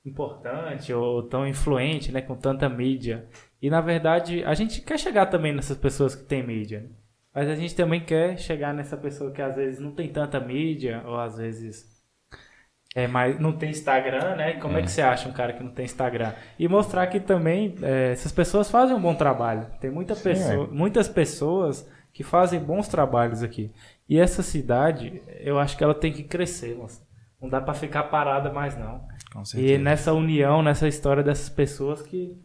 importante ou tão influente, né, com tanta mídia. E na verdade, a gente quer chegar também nessas pessoas que têm mídia. né? Mas a gente também quer chegar nessa pessoa que às vezes não tem tanta mídia, ou às vezes é, mas não tem Instagram, né? Como é. que você acha um cara que não tem Instagram? E mostrar que também é, essas pessoas fazem um bom trabalho. Tem muita pessoa, muitas pessoas que fazem bons trabalhos aqui. E essa cidade, eu acho que ela tem que crescer, moça. Não dá pra ficar parada mais não. E certeza. nessa união, nessa história dessas pessoas que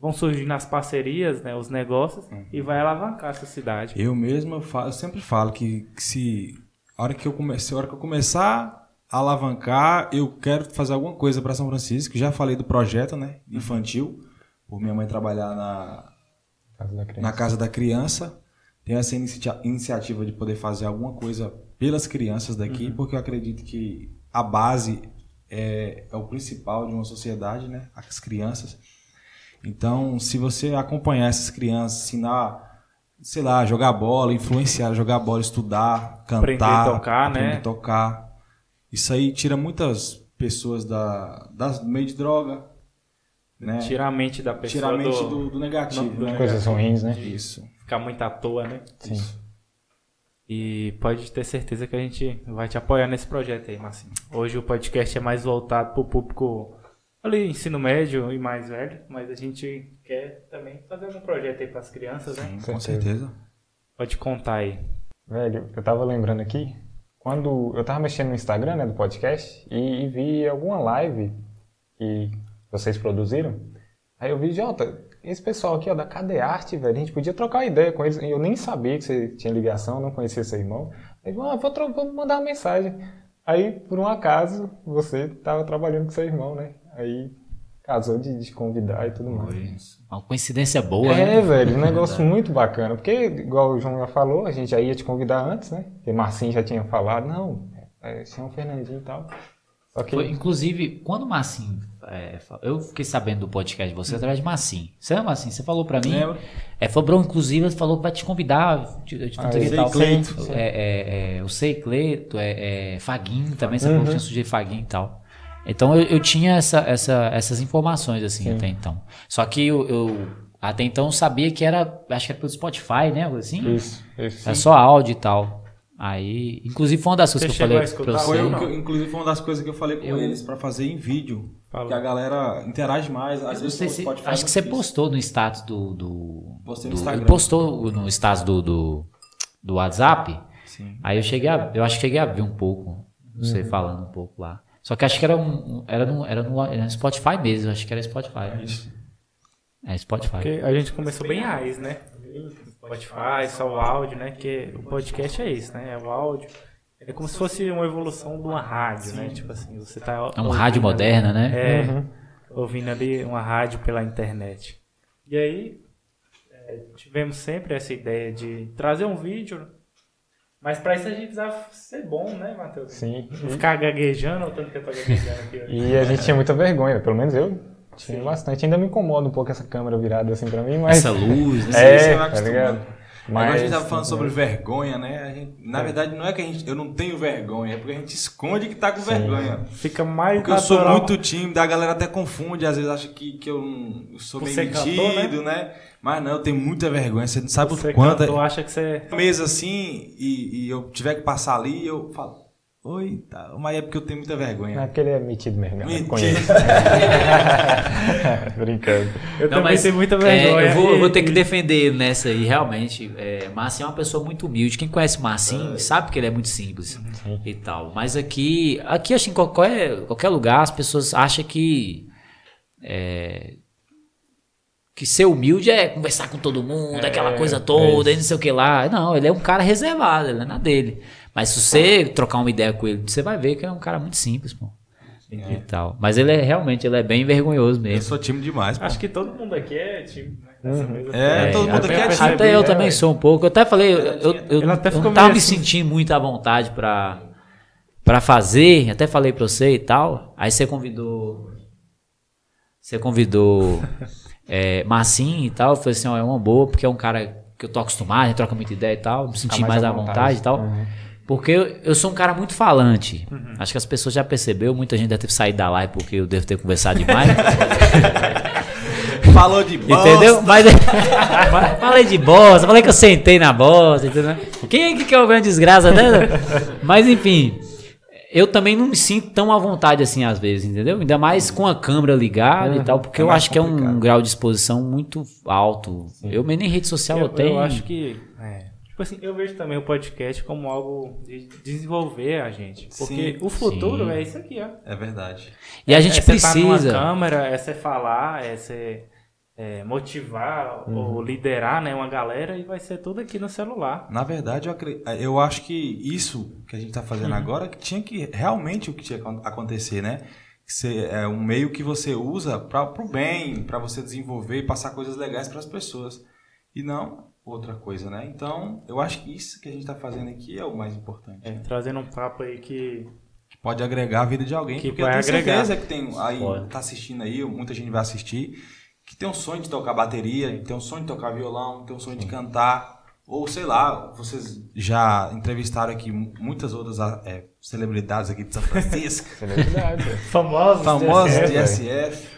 vão surgir nas parcerias, né, os negócios, e vai alavancar essa cidade. Eu mesmo, eu, falo- eu sempre falo que, que se a hora que eu comece, a hora que eu começar a alavancar, eu quero fazer alguma coisa para São Francisco. Já falei do projeto, né, infantil, por minha mãe trabalhar na, Casa da criança. na casa da criança. Tenho essa inicia- iniciativa de poder fazer alguma coisa pelas crianças daqui, porque eu acredito que a base é, é o principal de uma sociedade, né? As crianças. Então, se você acompanhar essas crianças, ensinar, sei lá, jogar bola, influenciar, a jogar bola, estudar, cantar, Aprender a tocar, aprender né? a tocar, isso aí tira muitas pessoas da, das- do meio de droga, né? Tirar a mente da pessoa Tira a mente do, do, do negativo, do né? Coisas ruins, né? Isso. ficar muito à toa, né? Sim. E pode ter certeza que a gente vai te apoiar nesse projeto aí, Marcinho. Hoje o podcast é mais voltado para o público ali, ensino médio e mais velho, mas a gente quer também fazer algum projeto aí para as crianças, né? Sim, com certeza. Pode contar aí. Velho, eu tava lembrando aqui, quando eu tava mexendo no Instagram, né, do podcast, e, e vi alguma live que vocês produziram, aí eu vi, Jota, esse pessoal aqui, ó, da Cadê Arte, velho, a gente podia trocar ideia com eles, eu nem sabia que você tinha ligação, não conhecia seu irmão, aí, ah, vou, vou mandar uma mensagem. Aí, por um acaso, você tava trabalhando com seu irmão, né, aí casou de, de convidar e tudo mais. Uma coincidência boa, É, né? velho, um *laughs* negócio muito bacana. Porque, igual o João já falou, a gente já ia te convidar antes, né? Porque Marcinho já tinha falado, não, é, chama o Fernandinho e tal. Foi, inclusive, quando o Massim. é, eu fiquei sabendo do podcast de você através de Massim. Você lembra, Massim? Você falou pra mim. Lembro. É, falou, Bruno, inclusive, falou que vai te convidar. Te, te, Ah, eu tal. sei, Cleito. É, é, é, o Sei Cleito, é, é Faguinho também, você falou que tinha sujeito Faguinho e tal. Então eu, eu tinha essa, essa, essas informações, assim, até então. Só que eu, eu até então sabia que era, acho que era pelo Spotify, né? algo Assim? Isso, isso. Era só áudio e tal. Aí, inclusive foi uma das coisas Você que eu falei pra você. Eu- inclusive foi uma das coisas que eu falei com eles pra fazer em vídeo. Falou. Que a galera interage mais. Às vezes sei se- Spotify acho é que você postou no status do. do, Postei no do- Instagram. ele postou no status do, do, do WhatsApp. Sim. Aí eu cheguei a, eu acho que cheguei a ver um pouco, você falando um pouco lá. Só que acho que era um, era no, era no, era no Spotify mesmo, acho que era Spotify. É Spotify. Porque a gente começou bem raiz, né? Spotify, só o áudio, né? Que o podcast é isso, né? É o áudio. É como se fosse uma evolução de uma rádio, né? Tipo assim, você tá. É uma rádio ali- moderna, né? É, ouvindo ali uma rádio pela internet. E aí, é, tivemos sempre essa ideia de trazer um vídeo, mas pra isso a gente precisava ser bom, né, Matheus? Sim. Não ficar gaguejando, ou tanto que eu tô gaguejando aqui. hoje. E a gente tinha muita vergonha, pelo menos eu tinha bastante. Ainda me incomoda um pouco essa câmera virada assim pra mim, mas. Essa luz, né? Isso É, você vai tá ligado? Mas, a gente tava falando sobre vergonha, né? A gente- É. na verdade, não é que a gente, eu não tenho vergonha, é porque a gente esconde que tá com vergonha. Fica mais Porque eu sou natural. muito tímido, a galera até confunde, às vezes acha que, que eu, não- eu sou ser cantor, metido, né? Mas não, eu tenho muita vergonha, você não sabe Você o quanto. é- acha que você... mesa assim e, e eu tiver que passar ali, eu falo, oi, tá. mas é porque eu tenho muita Não é vergonha. porque ele é metido mesmo, galera. Mentira. Conheço. *laughs* Brincando. Eu Não, também mas, tenho muita é, vergonha. eu, vou, eu E- vou ter que defender ele nessa aí, realmente. É, Marcinho é uma pessoa muito humilde. Quem conhece Marcinho sabe que ele é muito simples e tal. Mas aqui, aqui acho que em qualquer, qualquer lugar as pessoas acham que. é, que ser humilde é conversar com todo mundo, aquela coisa toda, e não sei o que lá. Não, ele é um cara reservado, ele não é na dele. Mas se você trocar uma ideia com ele, você vai ver que é um cara muito simples, pô. E tal. Mas ele é realmente, ele é bem vergonhoso Eu mesmo. sou tímido demais, pô. Acho que todo mundo aqui é tímido, né? Nessa mesa. É, todo mundo até aqui é eu percebi, Até eu é, também sou um pouco. Eu até falei, eu, eu, eu, até eu não tava me assim. sentindo muito à vontade pra, pra fazer. Até falei pra você e tal. Aí você convidou. Você convidou *laughs* é, Massim e tal. Eu falei assim: ó, é uma boa, porque é um cara que eu tô acostumado, a gente troca muita ideia e tal. Me senti mais, à vontade, e tal. Porque eu, eu sou um cara muito falante. Uhum. Acho que as pessoas já perceberam. Muita gente deve ter saído da live porque eu devo ter conversado demais. *laughs* Falou de bosta. Entendeu? Mas *laughs* falei de bosta, falei que eu sentei na bosta, entendeu? Quem é que quer ouvir uma desgraça dessa? Mas enfim, eu também não me sinto tão à vontade assim às vezes, entendeu? Ainda mais com a câmera ligada e tal, porque É eu acho que é um complicado. grau de exposição muito alto. Eu mesmo em rede social eu, Eu, tenho. eu acho que. é, tipo assim, eu vejo também o podcast como algo de desenvolver a gente. Porque Sim, o futuro sim. é isso aqui, ó. É verdade. E a gente é você tá numa precisa. câmera, é você falar, é você é, motivar ou liderar né, uma galera e vai ser tudo aqui no celular. Na verdade, eu, acre- eu acho que isso que a gente está fazendo agora que tinha que realmente o que tinha que acontecer, né? Você- é um meio que você usa para o bem, para você desenvolver e passar coisas legais para as pessoas. E não outra coisa, né? Então, eu acho que isso que a gente está fazendo aqui é o mais importante. É, trazendo um papo aí que. Que pode agregar a vida de alguém. Que porque vai eu tenho agregar. certeza que tem aí, Pode. tá assistindo aí, muita gente vai assistir, que tem um sonho de tocar bateria, tem um sonho de tocar violão, tem um sonho de cantar. Ou sei lá, vocês já entrevistaram aqui muitas outras é, celebridades aqui de São Francisco, *laughs* Celebridade. é. Famosos. famosas DSF. de SF.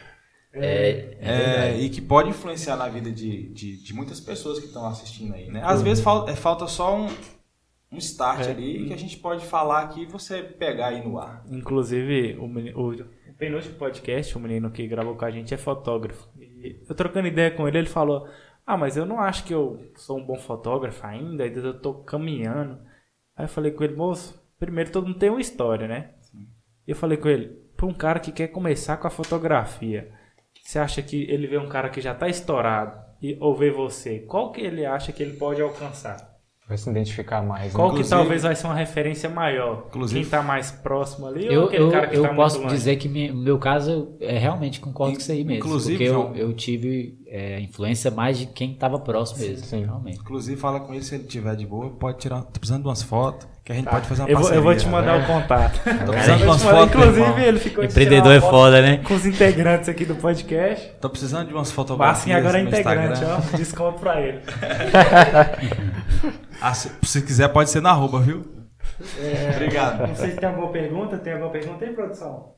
É, É, e que pode influenciar na vida de, de, de muitas pessoas que estão assistindo aí, né? Às vezes falta, é, falta só um, um start É. ali que a gente pode falar aqui e você pegar aí no ar. Inclusive, o, o, o penúltimo podcast, o menino que gravou com a gente é fotógrafo. E eu trocando ideia com ele, ele falou: Ah, mas eu não acho que eu sou um bom fotógrafo ainda, ainda eu tô caminhando. Aí eu falei com ele, moço, primeiro todo mundo tem uma história, né? E eu falei com ele, pra um cara que quer começar com a fotografia, você acha que ele vê um cara que já tá estourado e, ou vê você, qual que ele acha que ele pode alcançar? Vai se identificar mais. Qual né? que Inclusive- talvez vai ser uma referência maior? Inclusive- Quem tá mais próximo ali ou Eu, aquele eu, cara que eu tá posso dizer que no meu caso eu é, realmente concordo In- com isso aí mesmo. inclusive, porque eu, João- eu tive é, influência mais de quem estava próximo mesmo. sim. Realmente. Inclusive, fala com ele se ele tiver de boa, pode tirar. Tô precisando de umas fotos. Que a gente pode fazer uma eu vou, eu vou te mandar o contato. *laughs* Tô precisando de umas fotos, Inclusive, irmão. ele ficou de Empreendedor é foto foda, né? Com os integrantes aqui do podcast. Tô precisando de umas fotografias Bassin agora é integrante, Instagram. ó. Desconto pra ele. *laughs* Ah, se, se quiser, pode ser na arroba, viu? Obrigado. Não sei se tem alguma pergunta. Tem alguma pergunta aí, produção?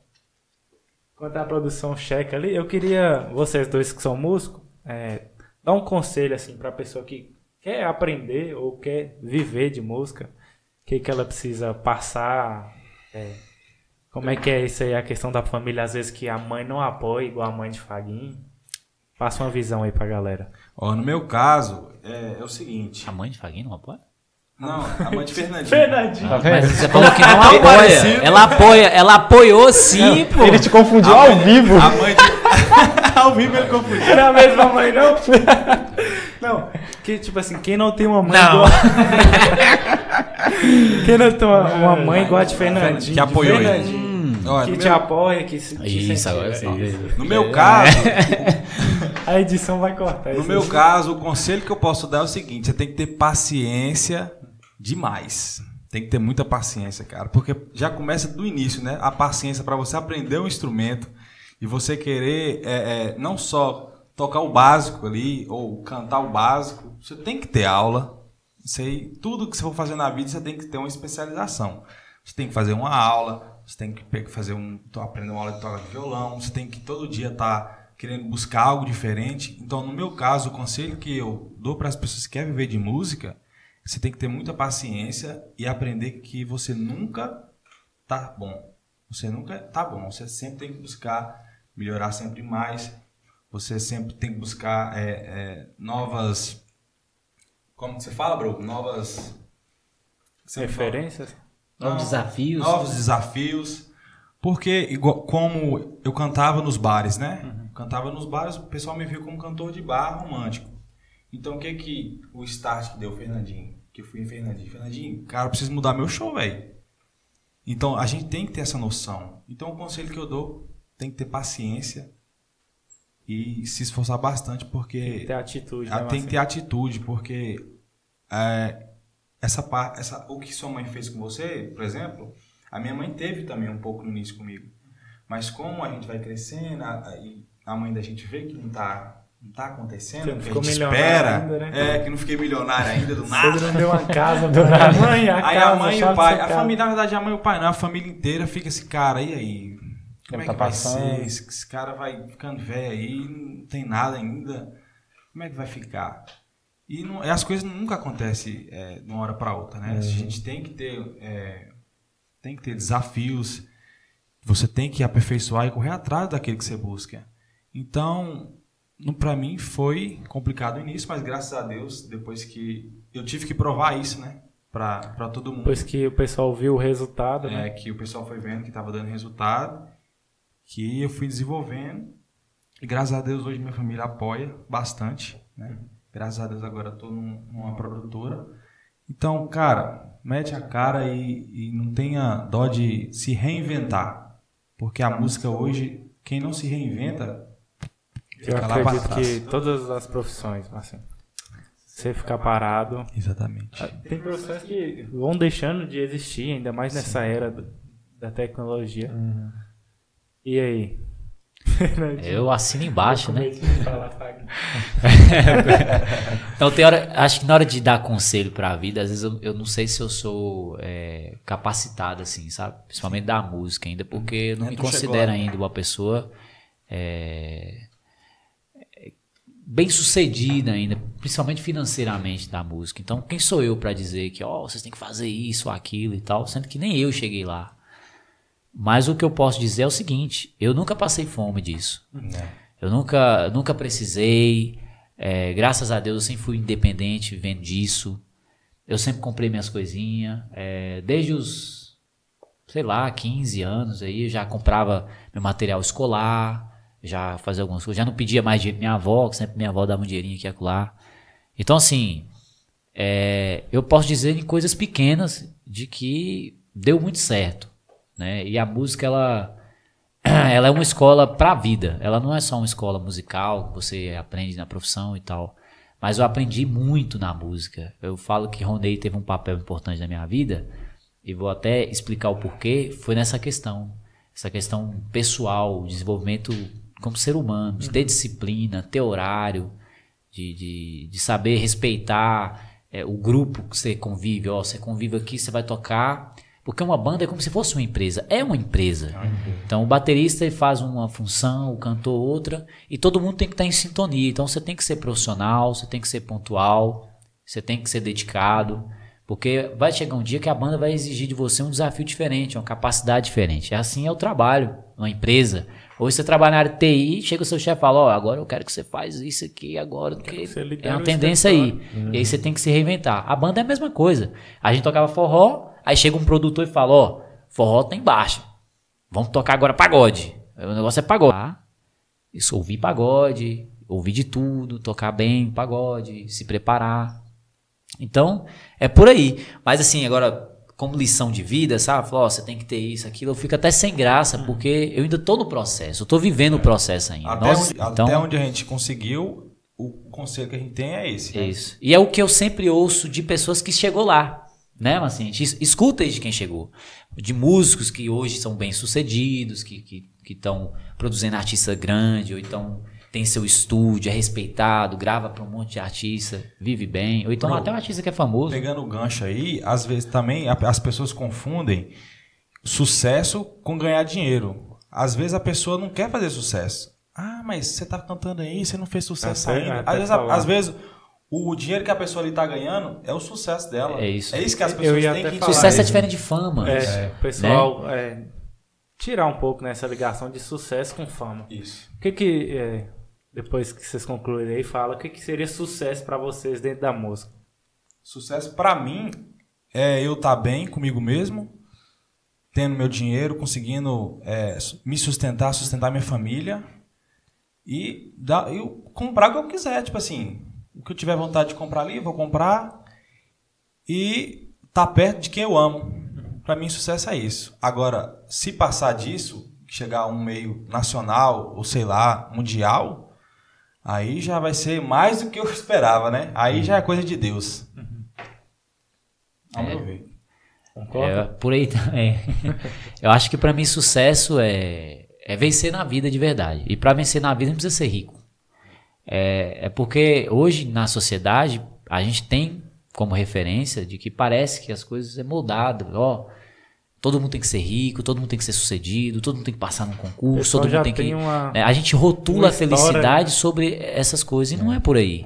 Enquanto a produção checa ali, eu queria, vocês dois que são músicos, é, dar um conselho assim pra pessoa que quer aprender ou quer viver de música. O que, que ela precisa passar? é, como é que é isso aí, a questão da família, às vezes que a mãe não apoia, igual a mãe de Faguinho. Passa uma visão aí pra galera. Ó, no meu caso, é, é o seguinte. A mãe de Faguinho não apoia? Não, a mãe de Fernandinho. Fernandinho! Tá Mas vendo? você falou que não *laughs* apoia. parecido. Ela apoia, ela apoiou sim, pô. Ele te confundiu ao vivo. A mãe de... *laughs* Ao vivo ele confundiu. Não é a mesma mãe, não? *laughs* Não, que tipo assim, quem não tem uma mãe Não. igual. *laughs* quem não tem uma, uma mãe igual a de Fernandinho. Que apoiou ele. Ó, Que no te meu- apoia, que se. te Isso, agora sim. No meu caso, *laughs* A edição vai cortar no meu caso, o conselho que eu posso dar é o seguinte: você tem que ter paciência demais. Tem que ter muita paciência, cara, porque já começa do início, né? A paciência para você aprender um instrumento e você querer é, é, não só tocar o básico ali ou cantar o básico, você tem que ter aula. Aí, tudo que você for fazer na vida, você tem que ter uma especialização. Você tem que fazer uma aula, você tem que fazer um, aprender uma aula de tocar violão, você tem que todo dia estar querendo buscar algo diferente. Então, no meu caso, o conselho que eu dou para as pessoas que querem viver de música, você tem que ter muita paciência e aprender que você nunca tá bom. Você nunca tá bom. Você sempre tem que buscar melhorar sempre mais. Você sempre tem que buscar é, é, novas. Como que você fala, bro? Novas. Referências? Novos Não, desafios. Novos desafios. Porque, igual, como eu cantava nos bares, né? Uhum. Cantava nos bares, o pessoal me viu como cantor de bar romântico. Então, o que que o start que deu o Fernandinho? Que eu fui em Fernandinho. Fernandinho, cara, eu preciso mudar meu show, velho. Então, a gente tem que ter essa noção. Então, o conselho que eu dou, tem que ter paciência e se esforçar bastante, porque... Tem que ter atitude, né, Ah, tem que ter atitude, porque é, essa, essa, o que sua mãe fez com você, por exemplo, a minha mãe teve também um pouco no início comigo. Mas como a gente vai crescendo a, a- e a mãe da gente vê que não tá, não tá acontecendo, Você não que a gente espera, ainda, né? é, que não fiquei milionário ainda do Você nada. não deu uma casa do nada. *laughs* Mãe, a Aí casa, a mãe e o pai, a família, na verdade, a mãe e o pai não, a família inteira fica esse cara, e aí? Como é Tempo que tá vai passando. ser? Esse, esse cara vai ficando velho aí, não tem nada ainda. Como é que vai ficar? E não- e as coisas nunca acontecem é, de uma hora para outra, né? A gente tem que ter, é, tem que ter desafios. Você tem que aperfeiçoar e correr atrás daquele que você busca. Então, para mim foi complicado no início, mas graças a Deus, depois que eu tive que provar isso, né? Para todo mundo. Depois que o pessoal viu o resultado, né? É, que o pessoal foi vendo que estava dando resultado, que eu fui desenvolvendo. E graças a Deus hoje minha família apoia bastante, né? Graças a Deus agora estou numa produtora. Então, cara, mete a cara e, e não tenha dó de se reinventar. Porque a música hoje, quem não se reinventa, Eu fica lá pra acredito trás. que todas as profissões, assim, você ficar parado. Exatamente. Tem profissões que vão deixando de existir, ainda mais nessa era do- da tecnologia. Uhum. E aí? Eu assino embaixo, né? A falar, Fagner. *laughs* Então tem hora, acho que na hora de dar conselho pra vida, às vezes eu, eu não sei se eu sou é, capacitado assim, sabe? Principalmente da música ainda, porque eu não É, me chegou considero lá. ainda uma pessoa é, bem sucedida ainda, principalmente financeiramente da música. Então quem sou eu pra dizer que, ó, vocês têm que fazer isso, aquilo e tal, sendo que nem eu cheguei lá. Mas o que eu posso dizer é o seguinte, eu nunca passei fome disso. Eu nunca, nunca precisei. é, graças a Deus eu sempre fui independente vivendo disso. Eu sempre comprei minhas coisinhas. é, desde os, sei lá, 15 anos aí, já comprava meu material escolar, já fazia algumas coisas. Já não pedia mais dinheiro minha avó, que sempre minha avó dava um dinheirinho aqui e acolá. Então, assim, é, eu posso dizer em coisas pequenas de que deu muito certo. Né? E a música, ela *clears throat* ela é uma escola para a vida. Ela não é só uma escola musical que você aprende na profissão e tal. Mas eu aprendi muito na música. Eu falo que Ronei teve um papel importante na minha vida, e vou até explicar o porquê, foi nessa questão. Essa questão pessoal, desenvolvimento como ser humano, de ter disciplina, ter horário, de, de, de saber respeitar é, o grupo que você convive. Ó, você convive aqui, você vai tocar. Porque uma banda é como se fosse uma empresa. É uma empresa. Então o baterista faz uma função, o cantor outra, e todo mundo tem que estar em sintonia. Então você tem que ser profissional, você tem que ser pontual, você tem que ser dedicado. Porque vai chegar um dia que a banda vai exigir de você um desafio diferente, uma capacidade diferente. É assim é o trabalho, uma empresa. Hoje você trabalha na área de TI, chega o seu chefe e fala, ó, agora eu quero que você faz isso aqui agora, porque é uma tendência aí. E aí você tem que se reinventar. A banda é a mesma coisa. A gente tocava forró, aí chega um produtor e fala, ó, forró tá embaixo. Vamos tocar agora pagode. O negócio é pagode. Ah, isso, ouvir pagode, ouvir de tudo, tocar bem pagode, se preparar. Então, é por aí. Mas assim, agora, como lição de vida, sabe? Falou, ó, você tem que ter isso, aquilo. Eu fico até sem graça, porque eu ainda tô no processo. Eu tô vivendo o processo ainda. Até, Nós- onde, então, até onde a gente conseguiu, o conselho que a gente tem é esse. é né? isso. E é o que eu sempre ouço de pessoas que chegou lá. Né, mas assim, a gente es- escuta aí de quem chegou. De músicos que hoje são bem-sucedidos, que estão que, que estão produzindo artista grande, ou então tem seu estúdio, é respeitado, grava para um monte de artista, vive bem. Ou então Bro, até um artista que é famoso. Pegando o gancho aí, às vezes também as pessoas confundem sucesso com ganhar dinheiro. Às vezes a pessoa não quer fazer sucesso. Ah, mas você tá cantando aí, você não fez sucesso Até- ainda. Às vezes, às vezes o dinheiro que a pessoa ali tá ganhando é o sucesso dela. É isso. É isso que as pessoas têm que falar entender. Sucesso é diferente de fama. É, o pessoal é, tirar um pouco nessa ligação de sucesso com fama. Isso. O que que, é, depois que vocês concluírem aí, fala, o que que seria sucesso pra vocês dentro da música? Sucesso pra mim é eu estar bem comigo mesmo, tendo meu dinheiro, conseguindo é, me sustentar, sustentar minha família e dar, eu comprar o que eu quiser, tipo assim, o que eu tiver vontade de comprar ali, eu vou comprar e estar perto de quem eu amo. Pra mim sucesso é isso. Agora, se passar disso, chegar a um meio nacional ou sei lá, mundial, aí já vai ser mais do que eu *laughs* esperava, né? Aí já é coisa de Deus. Ao meu ver. Concorda? É, por aí também. Eu acho que pra mim sucesso é, é vencer na vida de verdade. E pra vencer na vida não precisa ser rico. É, é porque hoje na sociedade a gente tem como referência de que parece que as coisas é moldado. Ó, todo mundo tem que ser rico, todo mundo tem que ser sucedido, todo mundo tem que passar num concurso, todo mundo tem que. tem uma- né, a gente rotula a felicidade história, sobre essas coisas e não é por aí.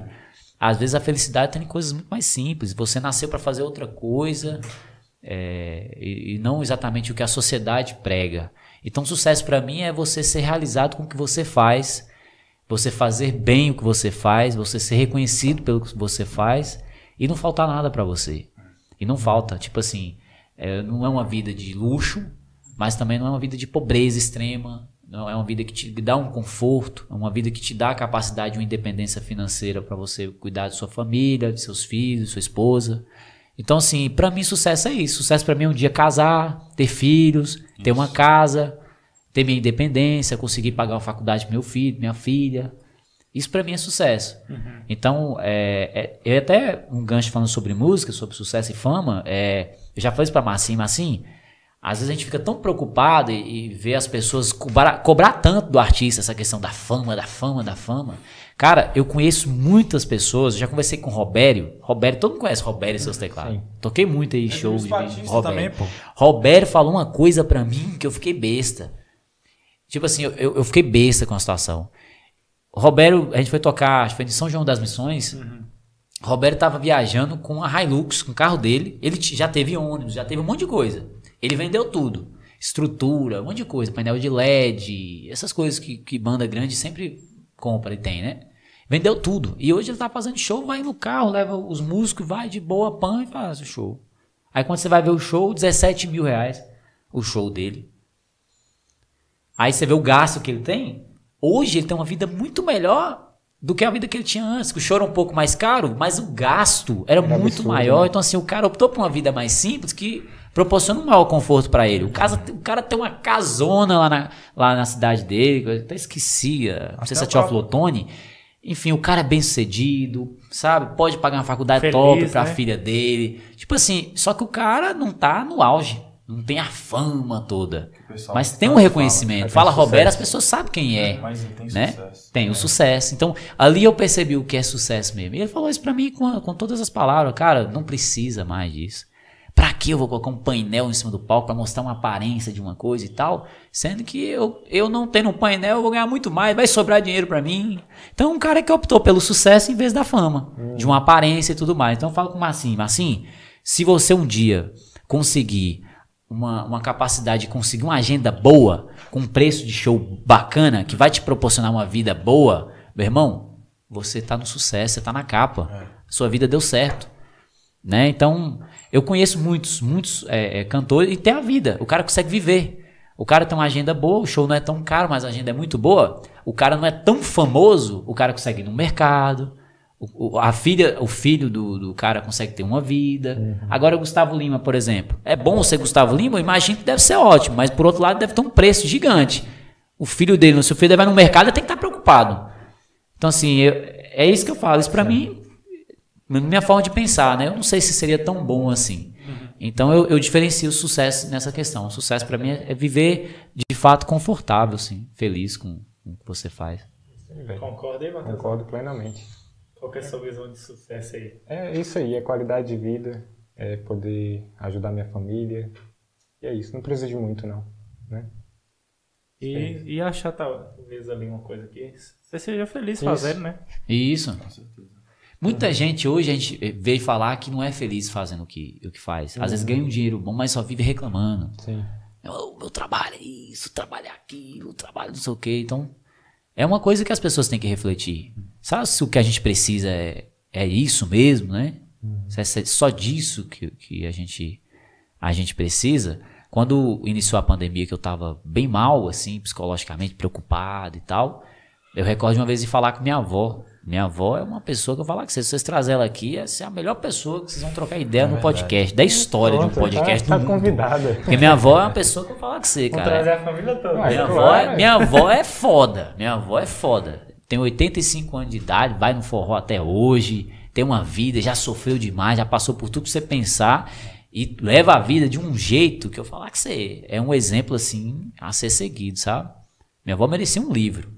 Às vezes a felicidade tem coisas muito mais simples. Você nasceu para fazer outra coisa é, e, e não exatamente o que a sociedade prega. Então, sucesso para mim é você ser realizado com o que você faz, você fazer bem o que você faz, você ser reconhecido pelo que você faz e não faltar nada para você. E não falta, tipo assim, é, não é uma vida de luxo, mas também não é uma vida de pobreza extrema. Não é uma vida que te dá um conforto, é uma vida que te dá a capacidade de uma independência financeira para você cuidar de sua família, de seus filhos, de sua esposa. Então, assim, pra mim sucesso é isso. Sucesso pra mim é um dia casar, ter filhos, ter uma casa, ter minha independência, conseguir pagar uma faculdade pro meu filho, minha filha. Isso pra mim é sucesso. Então, é, é, eu até um gancho falando sobre música, sobre sucesso e fama, é, eu já falei isso pra Marcinho, Marcinho, às vezes a gente fica tão preocupado e, e vê as pessoas cobrar, cobrar tanto do artista, essa questão da fama, da fama, da fama. Cara, eu conheço muitas pessoas, já conversei com o Robério. Robério, todo mundo conhece Robério e seus teclados. Toquei muito aí em shows de Robério. também, pô. Robério falou uma coisa pra mim que eu fiquei besta. Tipo assim, eu, eu fiquei besta com a situação. O Robério, a gente foi tocar, acho que foi em São João das Missões. O Roberto tava viajando com a Hilux, com o carro dele. Ele já teve ônibus, já teve um monte de coisa. Ele vendeu tudo. Estrutura, um monte de coisa. Painel de LED, essas coisas que, que banda grande sempre compra e tem, né? Vendeu tudo. E hoje ele tá fazendo show, vai no carro, leva os músicos, vai de boa, pan e faz o show. Aí quando você vai ver o show, 17 mil reais o show dele. Aí você vê o gasto que ele tem. Hoje ele tem uma vida muito melhor do que a vida que ele tinha antes. O show era um pouco mais caro, mas o gasto era, Era muito absurdo, maior. né? Então, assim, o cara optou por uma vida mais simples que proporciona um maior conforto pra ele. O, casa, o cara tem uma casona lá na, lá na cidade dele, que eu até esquecia. Não sei se é o Tio próprio- Flotone. enfim, o cara é bem sucedido, sabe? Pode pagar uma faculdade Feliz, top pra né? filha dele. Tipo assim, só que o cara não tá no auge. Não tem a fama toda. Mas tem um reconhecimento. fala, Fala, Roberto, as pessoas sabem quem é. fala, Mas tem né? sucesso. Tem o É. sucesso. Então, ali eu percebi o que é sucesso mesmo. E ele falou isso pra mim com, com todas as palavras. Cara, não precisa mais disso. Pra que eu vou colocar um painel em cima do palco pra mostrar uma aparência de uma coisa e tal? Sendo que eu, eu não tendo um painel, eu vou ganhar muito mais, vai sobrar dinheiro pra mim. Então, um cara que optou pelo sucesso em vez da fama, de uma aparência e tudo mais. Então, eu falo com o Massim, Massim, se você um dia conseguir uma, uma capacidade de conseguir uma agenda boa, com um preço de show bacana, que vai te proporcionar uma vida boa, meu irmão, você tá no sucesso, você tá na capa. Sua vida deu certo. Né? Então, eu conheço muitos, muitos é, é, cantores e tem a vida. O cara consegue viver. O cara tem uma agenda boa, o show não é tão caro, mas a agenda é muito boa. O cara não é tão famoso, o cara consegue ir no mercado. O, a filha, o filho do, do cara consegue ter uma vida. Agora, o Gustavo Lima, por exemplo. É bom ser Gustavo Lima? Eu imagino que deve ser ótimo, mas por outro lado deve ter um preço gigante. O filho dele, se o filho dele vai no mercado, ele tem que estar preocupado. Então, assim, eu- é isso que eu falo. Isso pra mim minha forma de pensar, né? Eu não sei se seria tão bom assim. Então eu, eu diferencio o sucesso nessa questão. O sucesso para mim é, é viver de fato confortável, assim, feliz com, com o que você faz. Matheus? Concordo plenamente. Qual que é a sua visão de sucesso aí? É isso aí, é qualidade de vida, é poder ajudar minha família. E é isso, não precisa de muito não, né? E, e achar talvez ali uma coisa que você seja feliz Isso. fazendo, né? Isso. Muita gente hoje a gente veio falar que não é feliz fazendo o que, o que faz. Às vezes ganha um dinheiro bom, mas só vive reclamando. Sim. O meu trabalho é isso, trabalho é aquilo, trabalho não sei o quê. Então, é uma coisa que as pessoas têm que refletir. Sabe se o que a gente precisa é, é isso mesmo, né? Se é só disso que, que a, gente, a gente precisa. Quando iniciou a pandemia, que eu tava bem mal, assim, psicologicamente, preocupado e tal, eu recordo uma vez de falar com minha avó. Minha avó é uma pessoa que eu falar que se vocês trazerem ela aqui, essa é a melhor pessoa que vocês vão trocar ideia no podcast, da história de um Pronto, podcast tá, tá convidada. Porque minha avó é uma pessoa que eu falo com você, Vamos cara. trazer a família toda. Minha, avó, é- é. minha avó é foda. Minha avó é foda. Tem 85 anos de idade, vai no forró até hoje, tem uma vida, já sofreu demais, já passou por tudo que você pensar e leva a vida de um jeito que eu falar que você é um exemplo assim a ser seguido, sabe? Minha avó merecia um livro.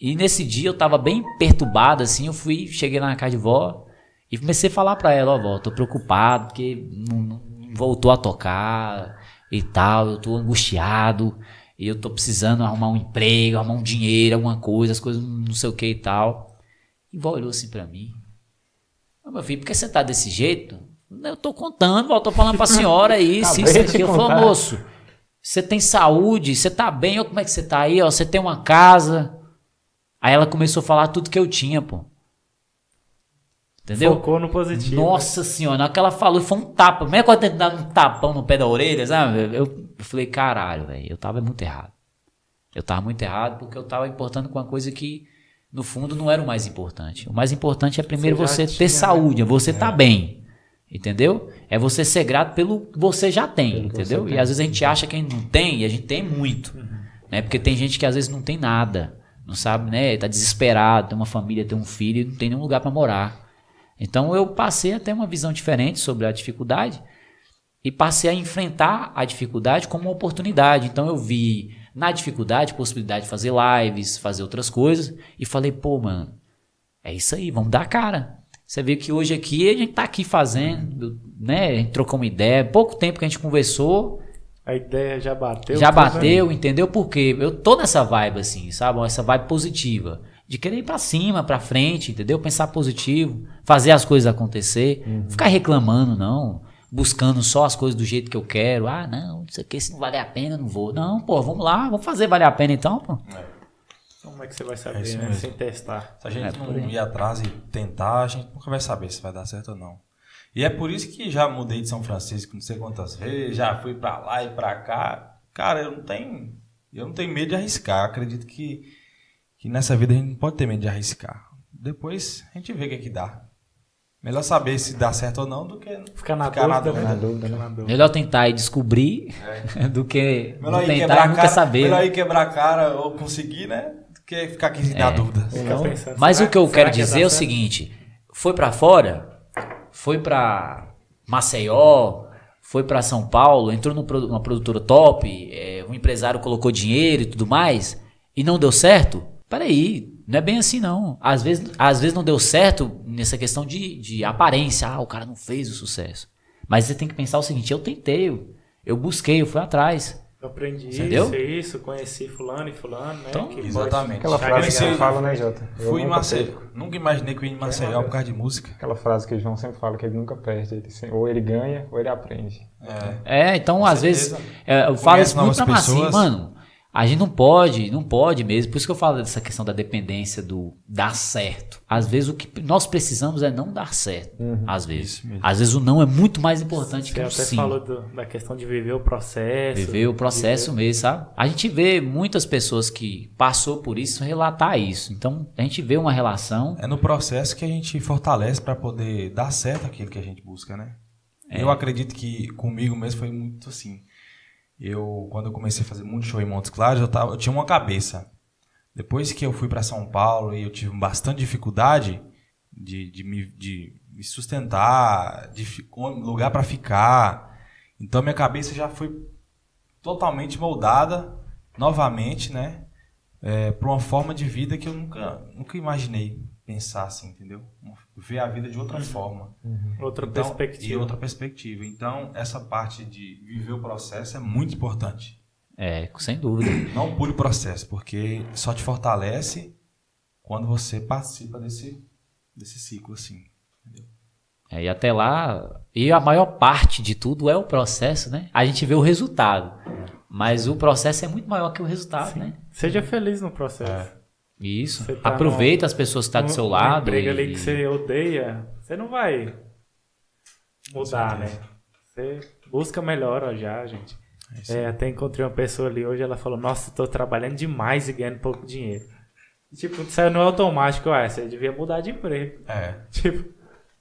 E nesse dia eu tava bem perturbado assim, eu fui, cheguei lá na casa de vó e comecei a falar pra ela, ó, vó, tô preocupado porque não, não voltou a tocar e tal, eu tô angustiado e eu tô precisando arrumar um emprego, arrumar um dinheiro, alguma coisa, as coisas não sei o que e tal. E vó olhou assim pra mim. Ô, meu filho, por que você tá desse jeito? Eu tô contando, vó, tô falando pra *laughs* senhora isso, isso, aqui. Eu falei, moço, você tem saúde, você tá bem, ó, como é que você tá aí, ó, você tem uma casa. Aí ela começou a falar tudo que eu tinha, pô. Entendeu? Focou no positivo. Nossa senhora, na hora que ela falou, foi um tapa. Como é que eu dar um tapão no pé da orelha, sabe? Eu, falei, caralho, velho, eu tava muito errado. Eu tava muito errado porque eu tava importando com uma coisa que, no fundo, não era o mais importante. O mais importante é primeiro Você você, ter né? saúde, é você tá bem. Entendeu? É você ser grato pelo que você já tem, Pelo entendeu? E tem. às vezes a gente acha que a gente não tem, e a gente tem muito. Né? Porque tem gente que às vezes não tem nada, não sabe, né? Tá desesperado, tem uma família, tem um filho não tem nenhum lugar para morar. Então eu passei a ter uma visão diferente sobre a dificuldade e passei a enfrentar a dificuldade como uma oportunidade. Então eu vi na dificuldade possibilidade de fazer lives, fazer outras coisas e falei, pô, mano, é isso aí, vamos dar cara. Você vê que hoje aqui a gente tá aqui fazendo, né? A gente trocou uma ideia, pouco tempo que a gente conversou, A ideia já bateu. já tudo, bateu, entendeu? Porque eu tô nessa vibe assim, sabe? Essa vibe positiva. De querer ir pra cima, pra frente, entendeu? Pensar positivo, fazer as coisas acontecer. Ficar reclamando, não. Buscando só as coisas do jeito que eu quero. Ah, não, isso aqui se não valer a pena, eu não vou. Não, pô, vamos lá, vamos fazer valer a pena então, pô. Como é que você vai É saber, isso né? mesmo. Sem testar. Se a gente É, não ir atrás e tentar, a gente nunca vai saber se vai dar certo ou não. E é por isso que já mudei de São Francisco não sei quantas vezes, já fui pra lá e pra cá. Cara, eu não tenho, eu não tenho medo de arriscar. Acredito que, que nessa vida a gente não pode ter medo de arriscar. Depois a gente vê o que, é que dá. Melhor saber se dá certo ou não do que Ficar na ficar dúvida, né? Na dúvida, né? na dúvida. Melhor tentar e descobrir *laughs* do que Melhor tentar quebrar e nunca cara, saber. melhor ir quebrar a cara ou conseguir, né? que ficar aqui na dúvida. Pensando, Mas será- o que eu quero que dizer é o certo? seguinte: foi pra fora, foi pra Maceió, foi pra São Paulo, entrou numa produtora top, é, um empresário colocou dinheiro e tudo mais, e não deu certo? Peraí, não é bem assim não. Às vezes, às vezes não deu certo nessa questão de, de aparência. Ah, o cara não fez o sucesso. Mas você tem que pensar o seguinte: eu tentei, eu busquei, eu fui atrás. Eu aprendi Entendeu? isso, isso, conheci fulano e fulano, né? Então, pode Exatamente. Aquela frase que eu falo, né, Jota? Eu Fui em nunca Maceió. perco. Nunca imaginei que eu ia em Maceió por causa de música. Aquela frase que o João sempre fala, que ele nunca perde. Ele sempre- ou ele ganha, ou ele aprende. É. É, então às certeza. vezes é, eu falo isso muito pra pessoas. mano. A gente não pode, não pode mesmo. Por isso que eu falo dessa questão da dependência do dar certo. Às vezes o que nós precisamos é não dar certo. Às vezes. Às vezes o não é muito mais importante Você que o até sim. falou do- da questão de viver o processo. Viver o processo mesmo, sabe? A gente vê muitas pessoas que passou por isso relatar isso. Então a gente vê uma relação. É no processo que a gente fortalece para poder dar certo aquilo que a gente busca, né? Eu acredito que comigo mesmo foi muito assim. Eu, quando eu comecei a fazer muito show em Montes Claros, eu, tava, eu tinha uma cabeça. Depois que eu fui para São Paulo e eu tive bastante dificuldade de, de, me, de me sustentar, de lugar para ficar, então minha cabeça já foi totalmente moldada novamente, né? para uma forma de vida que eu nunca, nunca imaginei pensar assim, entendeu? Ver a vida de outra forma. Outra Então, perspectiva. E outra perspectiva. Então, essa parte de viver o processo é muito importante. É, sem dúvida. Não pule o processo, porque só te fortalece quando você participa desse, desse ciclo, assim. É, e até lá, e a maior parte de tudo é o processo, né? A gente vê o resultado. Mas o processo é muito maior que o resultado, né? Seja feliz no processo. Isso. Tá Aproveita as pessoas que estão do Um- seu lado. emprego e- ali que você odeia, você não vai mudar, né? Você busca melhora já, gente. É, até encontrei uma pessoa ali hoje, ela falou, nossa, tô trabalhando demais e ganhando pouco dinheiro. E, tipo, saiu no automático, ué, você devia mudar de emprego. É. *laughs* Tipo,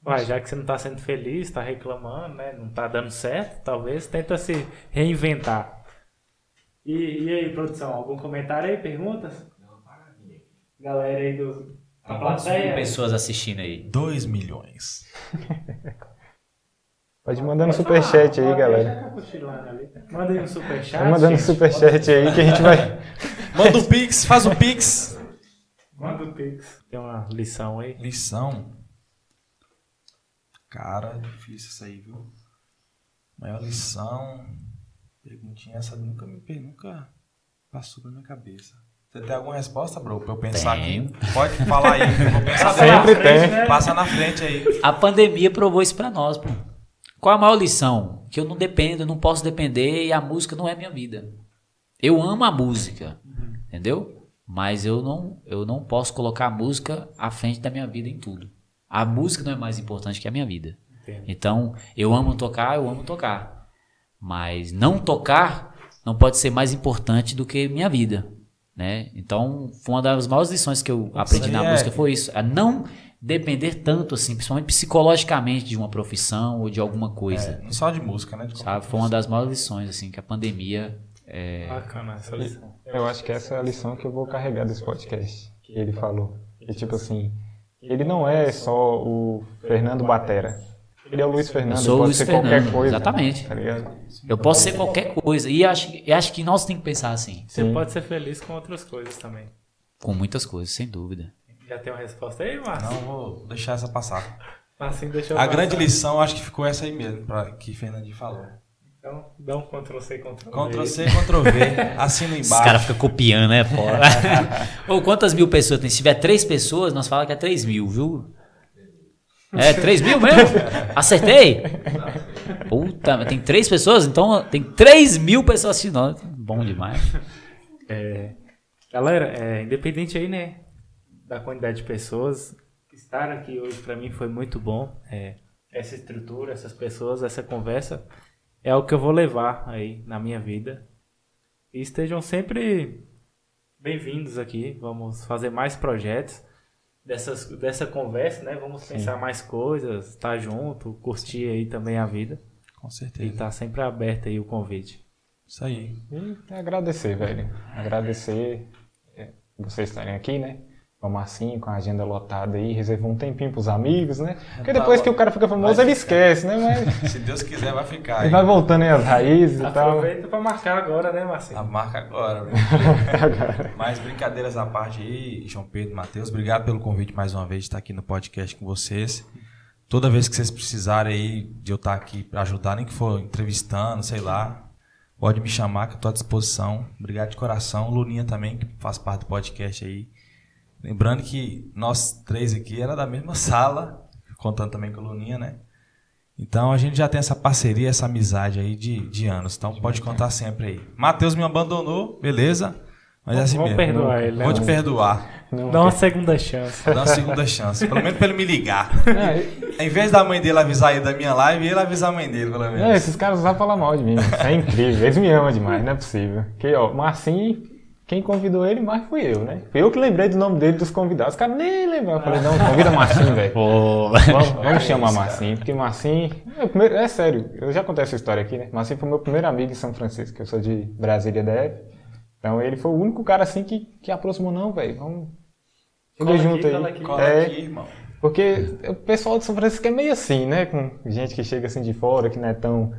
ué, já que você não tá sendo feliz, tá reclamando, né? Não tá dando certo, talvez tenta se reinventar. E, e aí, produção, algum comentário aí, perguntas? Galera aí do... A plateia. pessoas assistindo aí? 2 milhões. *laughs* Pode ir mandando superchat aí, galera. Manda aí um superchat. Vai mandando superchat aí que a gente vai. *laughs* Manda o Pix, faz o Pix. Manda o Pix. Tem uma lição aí. Lição. Cara, difícil isso aí, viu? Maior lição. Perguntinha essa nunca me nunca passou pela minha cabeça. Você tem alguma resposta, bro? Pra eu pensar Tenho. aqui? Pode falar aí, eu vou pensar Sempre bem. tem. Passa na frente aí. A pandemia provou isso pra nós, pô. Qual a maior lição? Que eu não dependo, eu não posso depender e a música não é minha vida. Eu amo a música, entendeu? Mas eu não, eu não posso colocar a música à frente da minha vida em tudo. A música não é mais importante que a minha vida. Entendo. Então, eu amo tocar, eu amo tocar. Mas não tocar não pode ser mais importante do que minha vida, né? Então, foi uma das maiores lições que eu aprendi na é- música foi isso, a não depender tanto assim, principalmente psicologicamente de uma profissão ou de alguma coisa, Não só de música, né? De sabe? Foi uma das maiores lições assim que a pandemia é, Bacana essa lição. Eu acho que essa é a lição que eu vou carregar desse podcast. Que ele falou. E tipo assim, ele não é só o Fernando Batera. Ele é o Luiz Fernando, Eu sou o Luiz Fernando, qualquer coisa. exatamente. Tá ligado? eu posso ser qualquer coisa e acho, e acho que nós temos que pensar assim, Você pode ser feliz com outras coisas também. com muitas coisas, sem dúvida. Já tem uma resposta aí, Márcio? Não vou deixar essa passar. Assim deixa eu A passar. grande lição, acho que ficou essa aí mesmo, pra, que Fernandinho falou. Então, dá um Ctrl C, Ctrl V. Ctrl C, Ctrl V, *laughs* assina Os embaixo. caras ficam copiando, né? Fora. *laughs* Ou quantas mil pessoas tem? Se tiver três pessoas, nós falamos que é três mil, viu? É, três mil mesmo? Acertei? Puta, tem três pessoas? Então tem três mil pessoas assistindo. Bom demais. É, galera, é, independente aí, né, da quantidade de pessoas, estar aqui hoje pra mim foi muito bom. É, essa estrutura, essas pessoas, essa conversa é o que eu vou levar aí na minha vida. E estejam sempre bem-vindos aqui. Vamos fazer mais projetos dessas, dessa conversa, né? Vamos pensar mais coisas, estar junto, curtir aí também a vida. Com E certeza. tá sempre aberto aí o convite. Isso aí. E agradecer, velho. Agradecer. É, vocês estarem aqui, né? Vamos assim, com a agenda lotada aí, reservou um tempinho pros amigos, né? Porque depois que o cara fica famoso, ele esquece, né? Mas *laughs* Se Deus quiser, vai ficar. ele aí. vai voltando aí às raízes e tal. Aproveita pra marcar agora, né, Marcinho? A marca agora, velho. *laughs* Mas brincadeiras à parte aí, João Pedro, Matheus, obrigado pelo convite mais uma vez de estar aqui no podcast com vocês. Toda vez que vocês precisarem aí de eu estar aqui para ajudar, nem que for entrevistando, sei lá, pode me chamar que eu estou à disposição. Obrigado de coração. Luninha também, que faz parte do podcast aí. Lembrando que nós três aqui era da mesma sala, contando também com a Luninha, né? Então a gente já tem essa parceria, essa amizade aí de, de anos. Então pode contar sempre aí. Matheus me abandonou, beleza? Mas é assim Vamos mesmo. perdoar ele, né? Vou te perdoar. Não, Dá uma segunda chance. Dar uma segunda chance. Pelo menos pra ele me ligar. É, Em vez da mãe dele avisar ele da minha live, ele avisar a mãe dele, pelo menos. é, esses caras só falam mal de mim. É incrível. Eles me amam demais, não é possível. Que, ó, Marcinho, quem convidou ele mais fui eu, né? Fui eu que lembrei do nome dele dos convidados. Os caras nem lembraram. Eu falei, não, convida Marcinho, velho. Pô, Vamos, vamos chamar Marcinho, porque Marcinho. É, o primeiro- é sério, eu já contei essa história aqui, né? Marcinho foi meu primeiro amigo em São Francisco, eu sou de Brasília DF. Então ele foi o único cara assim que, que aproximou, não, velho. Vamos. Chega Cola junto aqui, aí. cola aqui. Cola É, aqui, irmão. porque o pessoal de São Francisco é meio assim, né? Com gente que chega assim de fora, que não é tão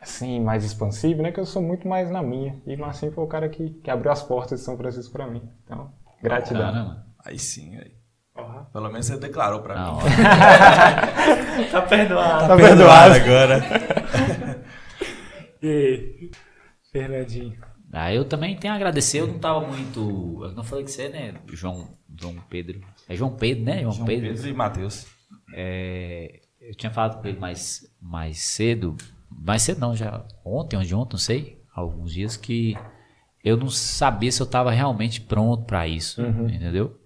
assim, mais expansivo, né? Que eu sou muito mais na minha. E Marcinho foi o cara que, que abriu as portas de São Francisco pra mim. Então, gratidão. caramba. Aí sim, aí. Ó, Pelo menos você declarou pra Não, mim. *laughs* Tá perdoado. Tá perdoado. agora. *laughs* E aí, Fernandinho? Ah, eu também tenho a agradecer, eu não tava muito. Eu não falei que você, né? João, João Pedro. É João Pedro, né? João, João Pedro. Pedro e Matheus. É, eu tinha falado com ele mais, mais cedo. Mais cedo não, já ontem, ou de ontem, não sei. Alguns dias que eu não sabia se eu tava realmente pronto para isso, entendeu?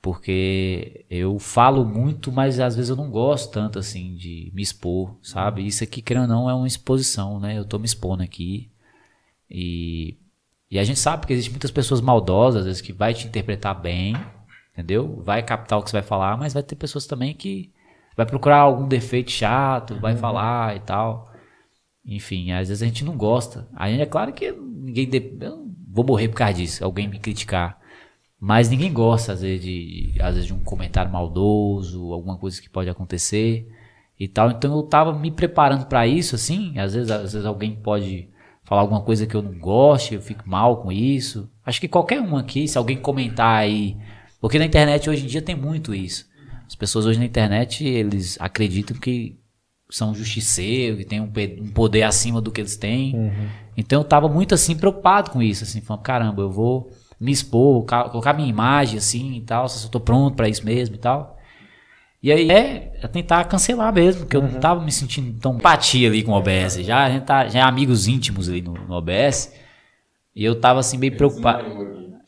Porque eu falo muito, mas às vezes eu não gosto tanto assim de me expor, sabe? Isso aqui, querendo ou não, é uma exposição, né? Eu tô me expondo aqui. E, e a gente sabe que existem muitas pessoas maldosas, às vezes, que vai te interpretar bem, entendeu? Vai captar o que você vai falar, mas vai ter pessoas também que vai procurar algum defeito chato, vai falar e tal. Enfim, às vezes a gente não gosta. Aí é claro que ninguém. de- Eu vou morrer por causa disso, alguém me criticar. Mas ninguém gosta, às vezes, de, às vezes, de um comentário maldoso, alguma coisa que pode acontecer e tal. Então eu tava me preparando para isso, assim. Às vezes, às vezes alguém pode falar alguma coisa que eu não goste, eu fico mal com isso. Acho que qualquer um aqui, se alguém comentar aí. Porque na internet hoje em dia tem muito isso. As pessoas hoje na internet, eles acreditam que são justiceiros, que tem um, um poder acima do que eles têm. Então eu tava muito assim preocupado com isso, assim, falando, caramba, eu vou me expor, ca- colocar minha imagem assim e tal, se eu tô pronto pra isso mesmo e tal. E aí é, é tentar cancelar mesmo, porque eu não tava me sentindo tão empatia ali com o OBS. Já a gente tá, já é amigos íntimos ali no, no OBS. E eu tava assim meio preocupado.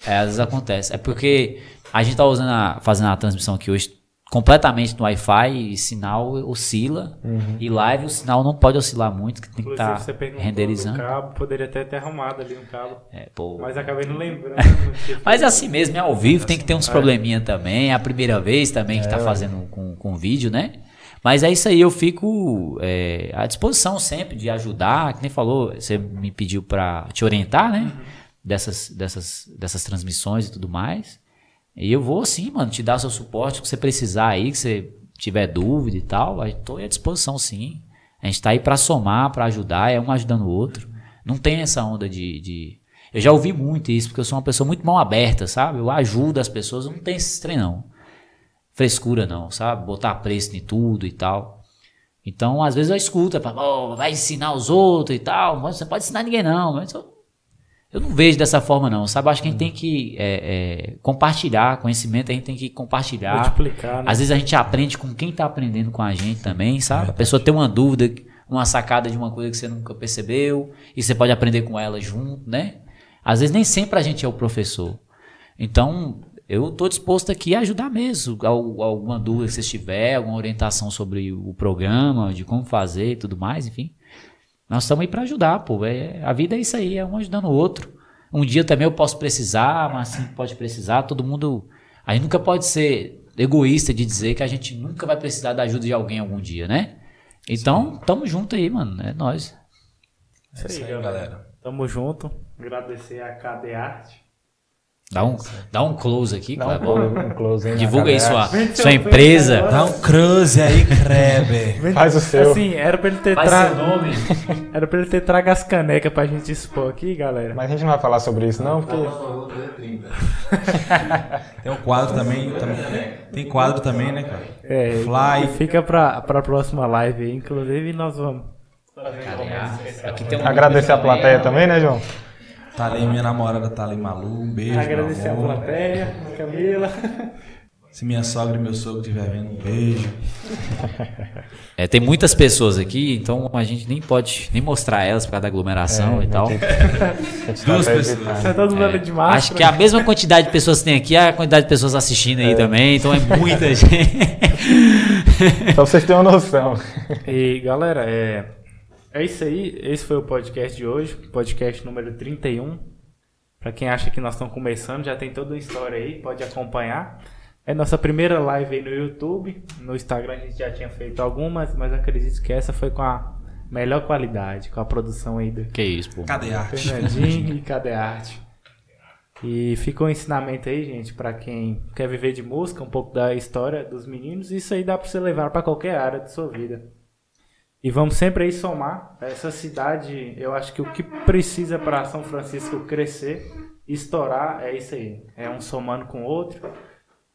É, às vezes acontece. É porque a gente tá usando a, fazendo a transmissão aqui hoje completamente no Wi-Fi e sinal oscila. E live o sinal não pode oscilar muito, que tem que Inclusive, estar você perguntou renderizando. do cabo, poderia até ter arrumado ali um cabo. É, pô. Mas acabei não lembrando. *laughs* Mas é assim mesmo, é ao vivo, tem que ter uns probleminha também. É a primeira vez também que tá fazendo com, com vídeo, né? Mas é isso aí, eu fico é, à disposição sempre de ajudar. Que nem falou, você me pediu pra te orientar, né? Dessas, dessas, dessas transmissões e tudo mais. E eu vou sim, mano, te dar seu suporte, que você precisar aí, que você tiver dúvida e tal. Tô à disposição sim. A gente tá aí pra somar, pra ajudar, é um ajudando o outro. Não tem essa onda de, de- Eu já ouvi muito isso, porque eu sou uma pessoa muito mão aberta, sabe? Eu ajudo as pessoas, não tem esse trem não. Frescura não, sabe? Botar preço em tudo e tal. Então, às vezes eu escuto, eu falo, "Oh, vai ensinar os outros e tal, você pode ensinar ninguém não. Mas eu, eu não vejo dessa forma não, sabe? Acho que a gente tem que é, é, compartilhar conhecimento, a gente tem que compartilhar. Multiplicar, né? Às vezes a gente aprende com quem tá aprendendo com a gente também, sabe? A pessoa tem uma dúvida, uma sacada de uma coisa que você nunca percebeu, e você pode aprender com ela junto, né? Às vezes nem sempre a gente é o professor. Então, eu tô disposto aqui a ajudar mesmo. Al- Alguma dúvida que vocês tiverem, alguma orientação sobre o programa, de como fazer e tudo mais, enfim. Nós estamos aí para ajudar, pô. É, a vida é isso aí, é um ajudando o outro. Um dia também eu posso precisar, mas assim pode precisar, todo mundo. A gente nunca pode ser egoísta de dizer que a gente nunca vai precisar da ajuda de alguém algum dia, né? Então, tamo junto aí, mano. É nós. Isso aí, galera. Tamo junto. Agradecer a KD Arte. Dá um, dá um close aqui, Dá um close, um close aí Divulga aí galera. sua, sua empresa. Dá um cruze aí, Kreber. *laughs* Faz o seu. Assim, era pra ele ter trago. nome. *laughs* Era pra ele ter trago as canecas pra gente expor aqui, galera. Mas a gente não vai falar sobre isso não, porque *laughs* Tem um quadro também, também. Tem quadro também, né, cara? É, Fly. e fica pra, pra próxima live aí. Inclusive, nós vamos. Aqui tem um agradecer a plateia também, né, João? Tá ali, minha namorada tá ali, Malu. Um beijo. meu Agradecer a plateia, a Camila. Se minha sogra e meu sogro estiver vendo, um beijo. É, tem muitas pessoas aqui, então a gente nem pode nem mostrar elas por causa da aglomeração É, e tal. Tá Duas pessoas. Tá todo mundo de máscara. Acho que a mesma quantidade de pessoas que tem aqui é a quantidade de pessoas assistindo aí também, então é muita *laughs* gente. Só pra vocês terem uma noção. E galera, é, é isso aí. Esse foi o podcast de hoje, podcast número 31. Pra quem acha que nós estamos começando, já tem toda uma história aí, pode acompanhar. É nossa primeira live aí no YouTube. No Instagram a gente já tinha feito algumas, mas acredito que essa foi com a melhor qualidade, com a produção aí do que isso, pô. Cadê a arte? Fernandinho e *laughs* Cadê a Arte. E fica um ensinamento aí, gente, pra quem quer viver de música, um pouco da história dos meninos. Isso aí dá pra você levar pra qualquer área de sua vida. E vamos sempre aí somar. Essa cidade, eu acho que o que precisa para São Francisco crescer, estourar, é isso aí. É um somando com o outro.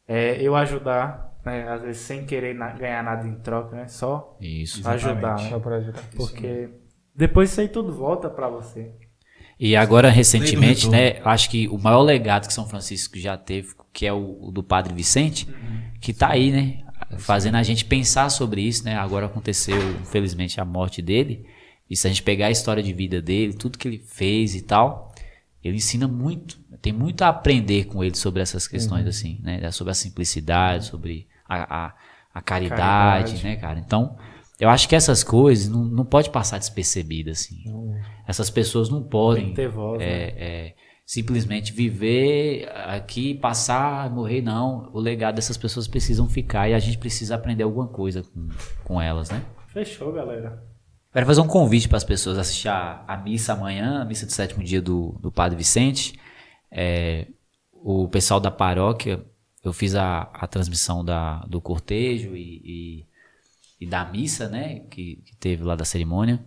É eu ajudar, né? Às vezes sem querer na- ganhar nada em troca, né? Só Isso. ajudar, né? Só por ajudar. Porque depois isso aí tudo volta pra você. E agora, recentemente, né, acho que o maior legado que São Francisco já teve, que é o, o do Padre Vicente, que tá aí, né, fazendo a gente pensar sobre isso, né, agora aconteceu, infelizmente, a morte dele, e se a gente pegar a história de vida dele, tudo que ele fez e tal, ele ensina muito, tem muito a aprender com ele sobre essas questões, assim, né, sobre a simplicidade, sobre a, a, a caridade, Caridade. né, cara, então... Eu acho que essas coisas não, não pode passar despercebidas, assim. Essas pessoas não podem Tem que ter voz, né? é, é, simplesmente viver aqui, passar, morrer, não. O legado dessas pessoas precisam ficar e a gente precisa aprender alguma coisa com, com elas, né? Fechou, galera. Quero fazer um convite para as pessoas assistir a, a missa amanhã, a missa do sétimo dia do, do Padre Vicente. É, o pessoal da paróquia, eu fiz a, a transmissão da, do cortejo e, e, e da missa, né, que, que teve lá da cerimônia.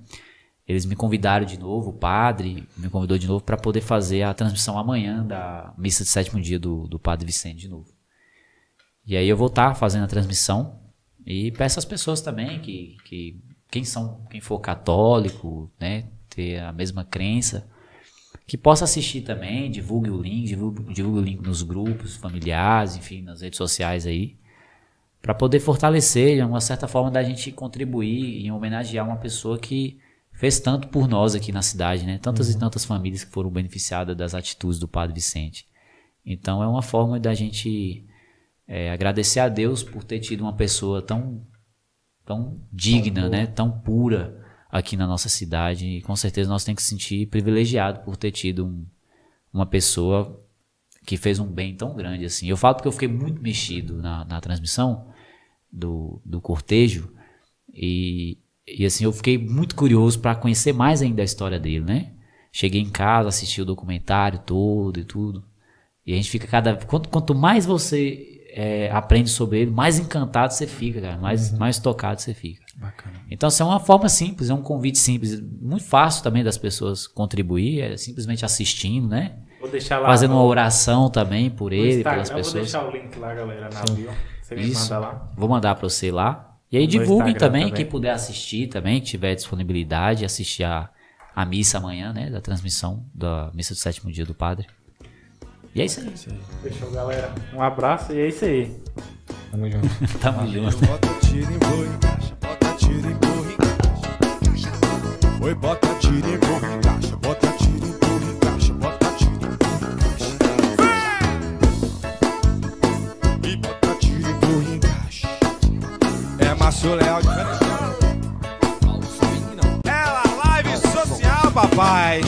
Eles me convidaram de novo, o padre me convidou de novo para poder fazer a transmissão amanhã da missa de sétimo dia do, do Padre Vicente de novo. E aí eu vou estar fazendo a transmissão e peço às pessoas também que, que quem são, quem for católico, né, ter a mesma crença, que possa assistir também, divulgue o link, divulgue, divulgue o link nos grupos familiares, enfim, nas redes sociais aí, para poder fortalecer, de uma certa forma, da gente contribuir em homenagear uma pessoa que fez tanto por nós aqui na cidade, né? Tantas e tantas famílias que foram beneficiadas das atitudes do Padre Vicente. Então é uma forma da gente é, agradecer a Deus por ter tido uma pessoa tão tão digna, né? Tão pura aqui na nossa cidade. E com certeza nós temos que se sentir privilegiado por ter tido um- uma pessoa que fez um bem tão grande assim. Eu falo porque eu fiquei muito mexido na, na transmissão do, do cortejo e, e assim eu fiquei muito curioso para conhecer mais ainda a história dele, né? Cheguei em casa, assisti o documentário todo e tudo. E a gente fica cada quanto, quanto mais você é, aprende sobre ele, mais encantado você fica, cara, mais, mais tocado você fica. Bacana. Então, assim, é uma forma simples, é um convite simples, muito fácil também das pessoas contribuir, é simplesmente assistindo, né? Vou deixar lá. Fazendo uma oração também por ele, Instagram, pelas Vou pessoas. deixar o link lá, galera, na bio. Você me Isso. manda lá. Vou mandar para você lá. E aí No divulguem também, também. quem puder assistir também, que tiver disponibilidade, assistir a, a missa amanhã, né? Da transmissão da missa do sétimo dia do padre. E é isso aí. Fechou, galera. Um abraço e é isso aí. Tamo junto. *laughs* Tamo junto. Bota tiro boi, encaixa, bota tiro encaixa. Foi, bota tiro burro, encaixa, bota tiro em burro, É Márcio Leal diferencial. É a live social, papai.